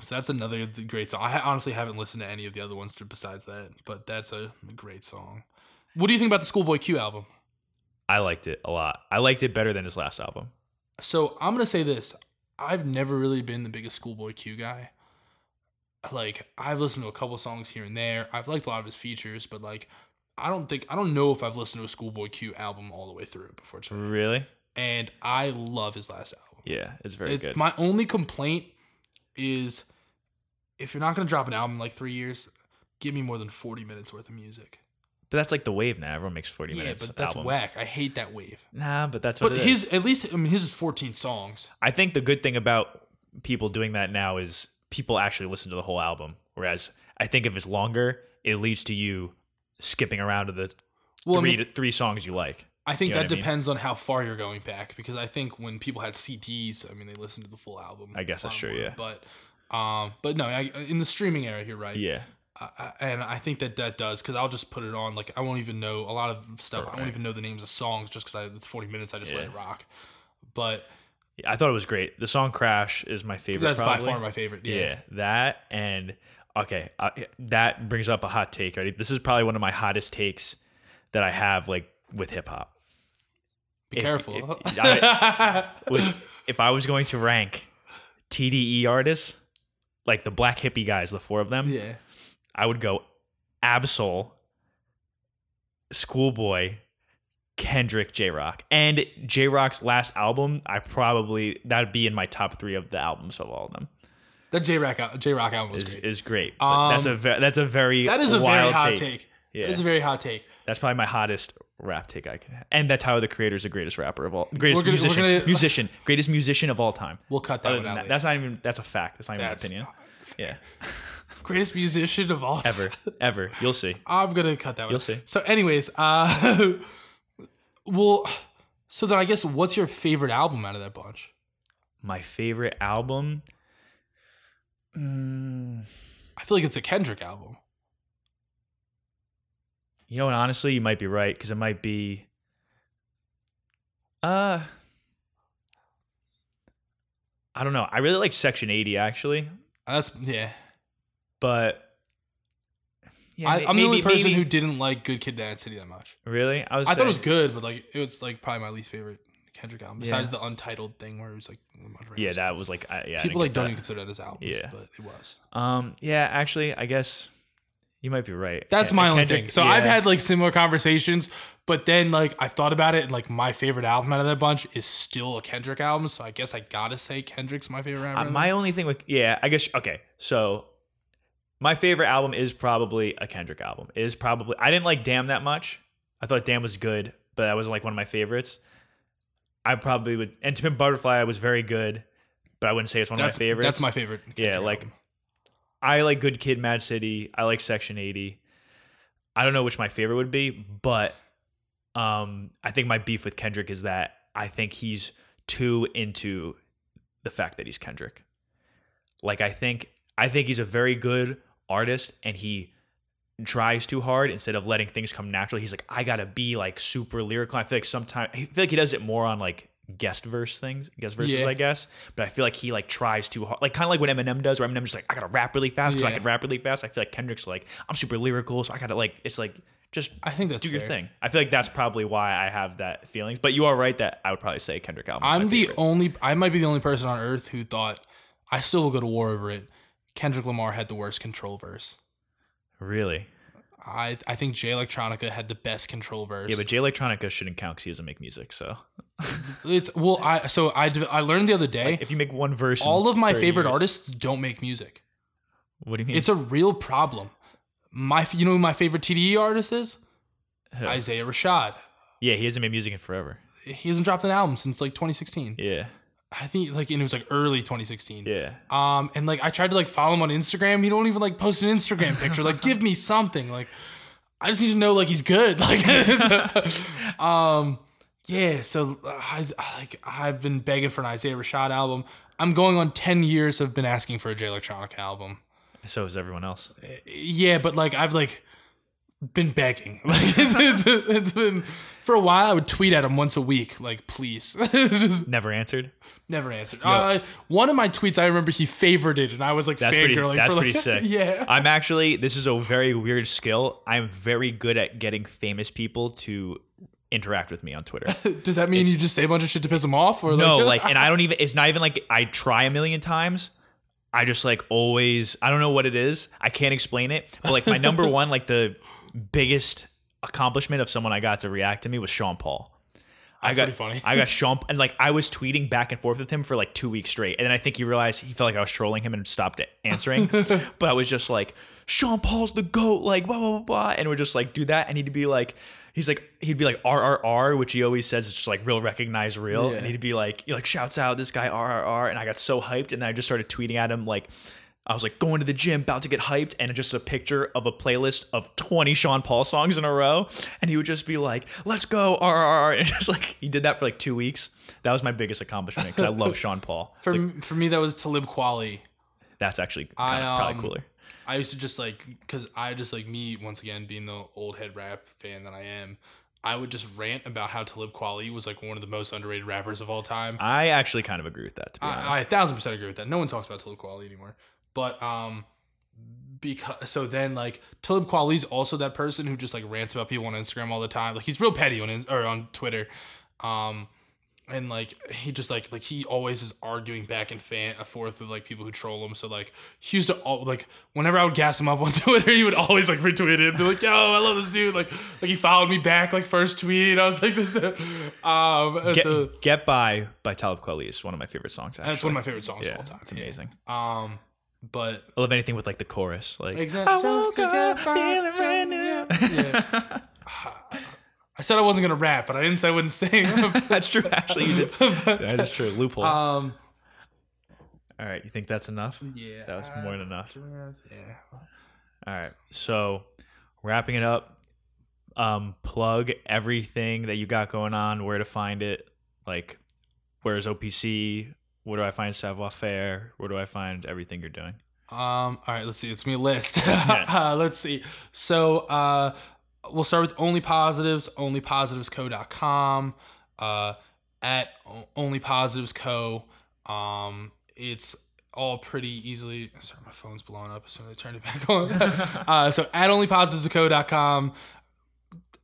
so that's another great song. I honestly haven't listened to any of the other ones besides that, but that's a great song. What do you think about the Schoolboy Q album? I liked it a lot. I liked it better than his last album. So I'm gonna say this: I've never really been the biggest Schoolboy Q guy. Like I've listened to a couple songs here and there. I've liked a lot of his features, but like I don't think I don't know if I've listened to a Schoolboy Q album all the way through before. today. Really? And I love his last album. Yeah, it's very it's good. my only complaint is if you're not gonna drop an album in like three years, give me more than 40 minutes worth of music. But that's like the wave now. Everyone makes forty yeah, minutes. but that's albums. whack. I hate that wave. Nah, but that's what But it is. his at least I mean his is 14 songs. I think the good thing about people doing that now is people actually listen to the whole album. Whereas I think if it's longer, it leads to you skipping around to the Well, I three mean, three songs you like. I think You know that I mean? depends on how far you're going back because I think when people had CDs, I mean, they listened to the full album. I guess that's true, yeah. But, um, but no, I, in the streaming era, you're right. Yeah. I, I- and I think that that does because I'll just put it on. Like I won't even know a lot of stuff. I Right. won't even know the names of songs just because it's 40 minutes. I just let it rock. But I thought it was great. The song "Crash" is my favorite. that's probably. by far my favorite. Yeah. Yeah. that and okay, uh, that brings up a hot take. Right, this is probably one of my hottest takes that I have like with hip hop. Be If- careful. if- [LAUGHS] I- With if I was going to rank TDE artists, like the Black Hippie guys, the four of them, yeah. I would go Ab-Soul, Schoolboy, Kendrick, Jay Rock, and Jay Rock's last album. I probably that'd be in my top three of the albums of all of them. That Jay Rock Jay Rock album was Is great. is great. But that's Um, a ve- that's a very That is a very hot take. take. Yeah, That is a very hot take. that's probably my hottest rap take I can. have. And that Tyler the Creator is the greatest rapper of all, greatest gonna- musician, gonna- musician, greatest musician of all time. We'll cut that Other one out. that, that's not even that's a fact. That's not even That's- an opinion. Yeah, [LAUGHS] greatest musician of all time. ever, [LAUGHS] ever. You'll see. I'm gonna cut that one. You'll see. So, anyways, uh, [LAUGHS] well, so then I guess what's your favorite album out of that bunch? My favorite album. Mm, I feel like it's a Kendrick album. You know what? Honestly, you might be right because it might be. Uh, I don't know. I really like Section Eighty actually, That's yeah. But yeah, I, I'm the only person maybe- who didn't like Good Kid, Mad City that much. really. I was. I thought it was good, but like it was like probably my least favorite Kendrick album. Besides Yeah. the Untitled thing where it was like Yeah, that was like. I, yeah, I people like don't that. even consider that as albums. Yeah. but it was. Um. Yeah. Actually, I guess you might be right. That's my only Kendrick- thing. So I've had like similar conversations, but then like I've thought about it, and like my favorite album out of that bunch is still a Kendrick album. So I guess I gotta say Kendrick's my favorite album. Uh, my only thing with yeah, I guess okay. So my favorite album is probably a Kendrick album. Is probably I didn't like Damn that much. I thought Damn was good, but that wasn't like one of my favorites. I probably would and To Pimp Butterfly was very good, but I wouldn't say it's one that's of my favorites. That's my favorite. Yeah, like- album. I like Good Kid, Mad City. I like Section 80. I don't know which my favorite would be, but um, I think my beef with Kendrick is that I think he's too into the fact that he's Kendrick. Like I think I think he's a very good artist and he tries too hard instead of letting things come naturally. He's like, I gotta be like super lyrical. I feel like sometimes I feel like he does it more on like guest verse things, guest verses, Yeah. I guess. But I feel like he like tries too hard, like kind of like what Eminem does, where Eminem's just like, I gotta rap really fast because I can rap really fast. I feel like Kendrick's like, I'm super lyrical, so I gotta like, it's like just I think that's do your fair. thing. I feel like that's probably why I have that feelings. But you are right that I would probably say Kendrick album. I'm the favorite. only. I might be the only person on earth who thought I still will go to war over it. Kendrick Lamar had the worst control verse. really. I I think Jay Electronica had the best control verse. Yeah, but Jay Electronica shouldn't count because he doesn't make music. So [LAUGHS] it's well. I so I I learned the other day. if you make one verse, all of my favorite years- artists don't make music. What do you mean? It's a real problem. My you know who my favorite TDE artist is Who? Isaiah Rashad. yeah, he hasn't made music in forever. He hasn't dropped an album since like 2016. Yeah, I think like and it was like early 2016. yeah. Um, and like I tried to like follow him on Instagram. He don't even like post an Instagram picture. Like, give me something. Like, I just need to know like he's good. [LAUGHS] Like, [LAUGHS] um, yeah. So uh, I, like I've been begging for an Isaiah Rashad album. I'm going on 10 years of been asking for a Jay Electronic album. So is everyone else. Yeah, but like I've like been begging. [LAUGHS] Like it's, it's, it's been for a while. I would tweet at him once a week, like please. [LAUGHS] Just Never answered. never answered. Uh, one of my tweets, I remember he favorited, and I was like That's pretty. fangirling That's for, pretty like, [LAUGHS] sick. Yeah. I'm actually. This is a very weird skill. I'm very good at getting famous people to interact with me on Twitter. [LAUGHS] Does that mean you just say a bunch of shit to piss him off, or no, like, and I don't even. It's not even like I try a million times. I just like always. I don't know what it is. I can't explain it. But like my number one, like the biggest accomplishment of someone I got to react to me was Sean Paul. I That's got pretty funny. I got [LAUGHS] Sean and like I was tweeting back and forth with him for like two weeks straight, and then I think he realized he felt like I was trolling him and stopped answering. [LAUGHS] but I was just like, Sean Paul's the goat, like blah blah blah, blah. and we're just like do that, and he'd be like. He's like he'd be like RRR, which he always says is just like real recognize real, Yeah. and he'd be like he like shouts out this guy RRR, and I got so hyped, and then I just started tweeting at him like I was like going to the gym, about to get hyped, and just a picture of a playlist of 20 Sean Paul songs in a row. And he would just be like, let's go, RRR. [LAUGHS] And just like, he did that for like two weeks. That was my biggest accomplishment because I love [LAUGHS] Sean Paul. For, like, m- for me, that was Talib Kweli. that's actually I, kinda, probably um, cooler. I used to just like, because I just like me, once again, being the old head rap fan that I am, I would just rant about how Talib Kweli was like one of the most underrated rappers of all time. I actually kind of agree with that, to be honest. I, I a thousand percent agree with that. No one talks about Talib Kweli anymore. But um, because so then like Talib Kweli's also that person who just like rants about people on Instagram all the time. Like he's real petty on in- or on Twitter. Um, and like he just like like he always is arguing back and fan forth with like people who troll him. So like he used to all like whenever I would gas him up on [LAUGHS] Twitter, he would always like retweet it and be like, "Yo, I love this dude." Like like he followed me back like first tweet. I was like this. Um, Get, so Get By by Talib Kweli is one of my favorite songs, actually. that's one of my favorite songs yeah, of all time. it's amazing. Um, but I love anything with like the chorus. Like, Exactly. I woke up feeling brand new. Yeah. [LAUGHS] I said I wasn't gonna rap, but I didn't say I wouldn't sing. [LAUGHS] That's true. Actually, you did. [LAUGHS] That is true. Loophole. Um, All right. You think that's enough? yeah, That was more than enough. Yeah. All right. So, wrapping it up, um, plug everything that you got going on, where to find it. Like, where's OPC? Where do I find Savoir Faire? Where do I find everything you're doing? Um. All right. Let's see. It's me list. Yeah. [LAUGHS] uh, let's see. So, uh, we'll start with only positives. Onlypositivesco.com. Uh, at O- only positives co. Um, it's all pretty easily. Sorry, my phone's blowing up as soon as I turn it back on. [LAUGHS] uh, so at onlypositivesco.com.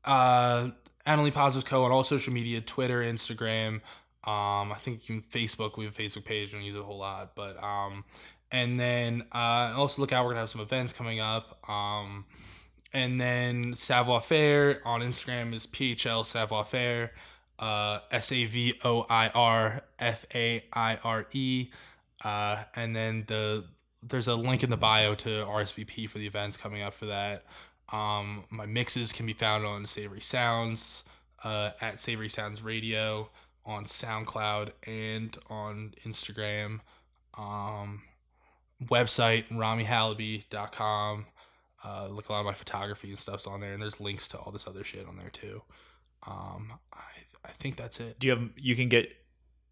Uh, at onlypositivesco on all social media, Twitter, Instagram. Um, I think you can Facebook. We have a Facebook page. Don't use it a whole lot, but um, and then uh, also look out. We're gonna have some events coming up. Um, and then Savoir Faire on Instagram is PHL Savoir Faire, uh, S A V O I R F A I R E, uh, and then the there's a link in the bio to RSVP for the events coming up for that. Um, my mixes can be found on Savory Sounds, uh, at Savory Sounds Radio, on SoundCloud and on Instagram. Um, website ramihalaby.com. Uh, look a lot of my photography and stuff's on there, and there's links to all this other shit on there too. Um, I I think that's it. Do you have? You can get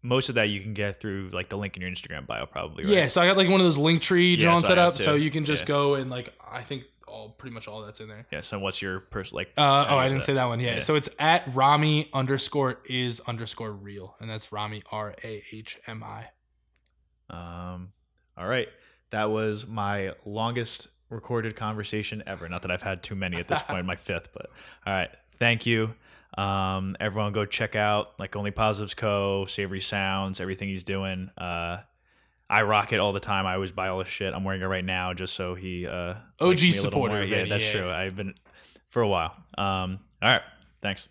most of that. You can get through like the link in your Instagram bio, probably. Right? Yeah, so I got like one of those Linktree Yeah, John so set up, so you can just Yeah. go and like I think all pretty much all that's in there. Yeah. So what's your person like? Uh, oh, I I didn't that. say that one. Yeah. Yeah. So it's at Rahmi underscore is underscore real, and that's Rahmi R A H M I. Um, all right. That was my longest recorded conversation ever. Not that I've had too many at this point, my [LAUGHS] fifth, but all right. Thank you. Um, everyone go check out like Only Positives Co, Savory Sounds, everything he's doing. Uh, I rock it all the time. I always buy all this shit. I'm wearing it right now just so he uh OG likes me a little supporter Yeah, that's yeah. true. I've been for a while. Um, all right. Thanks.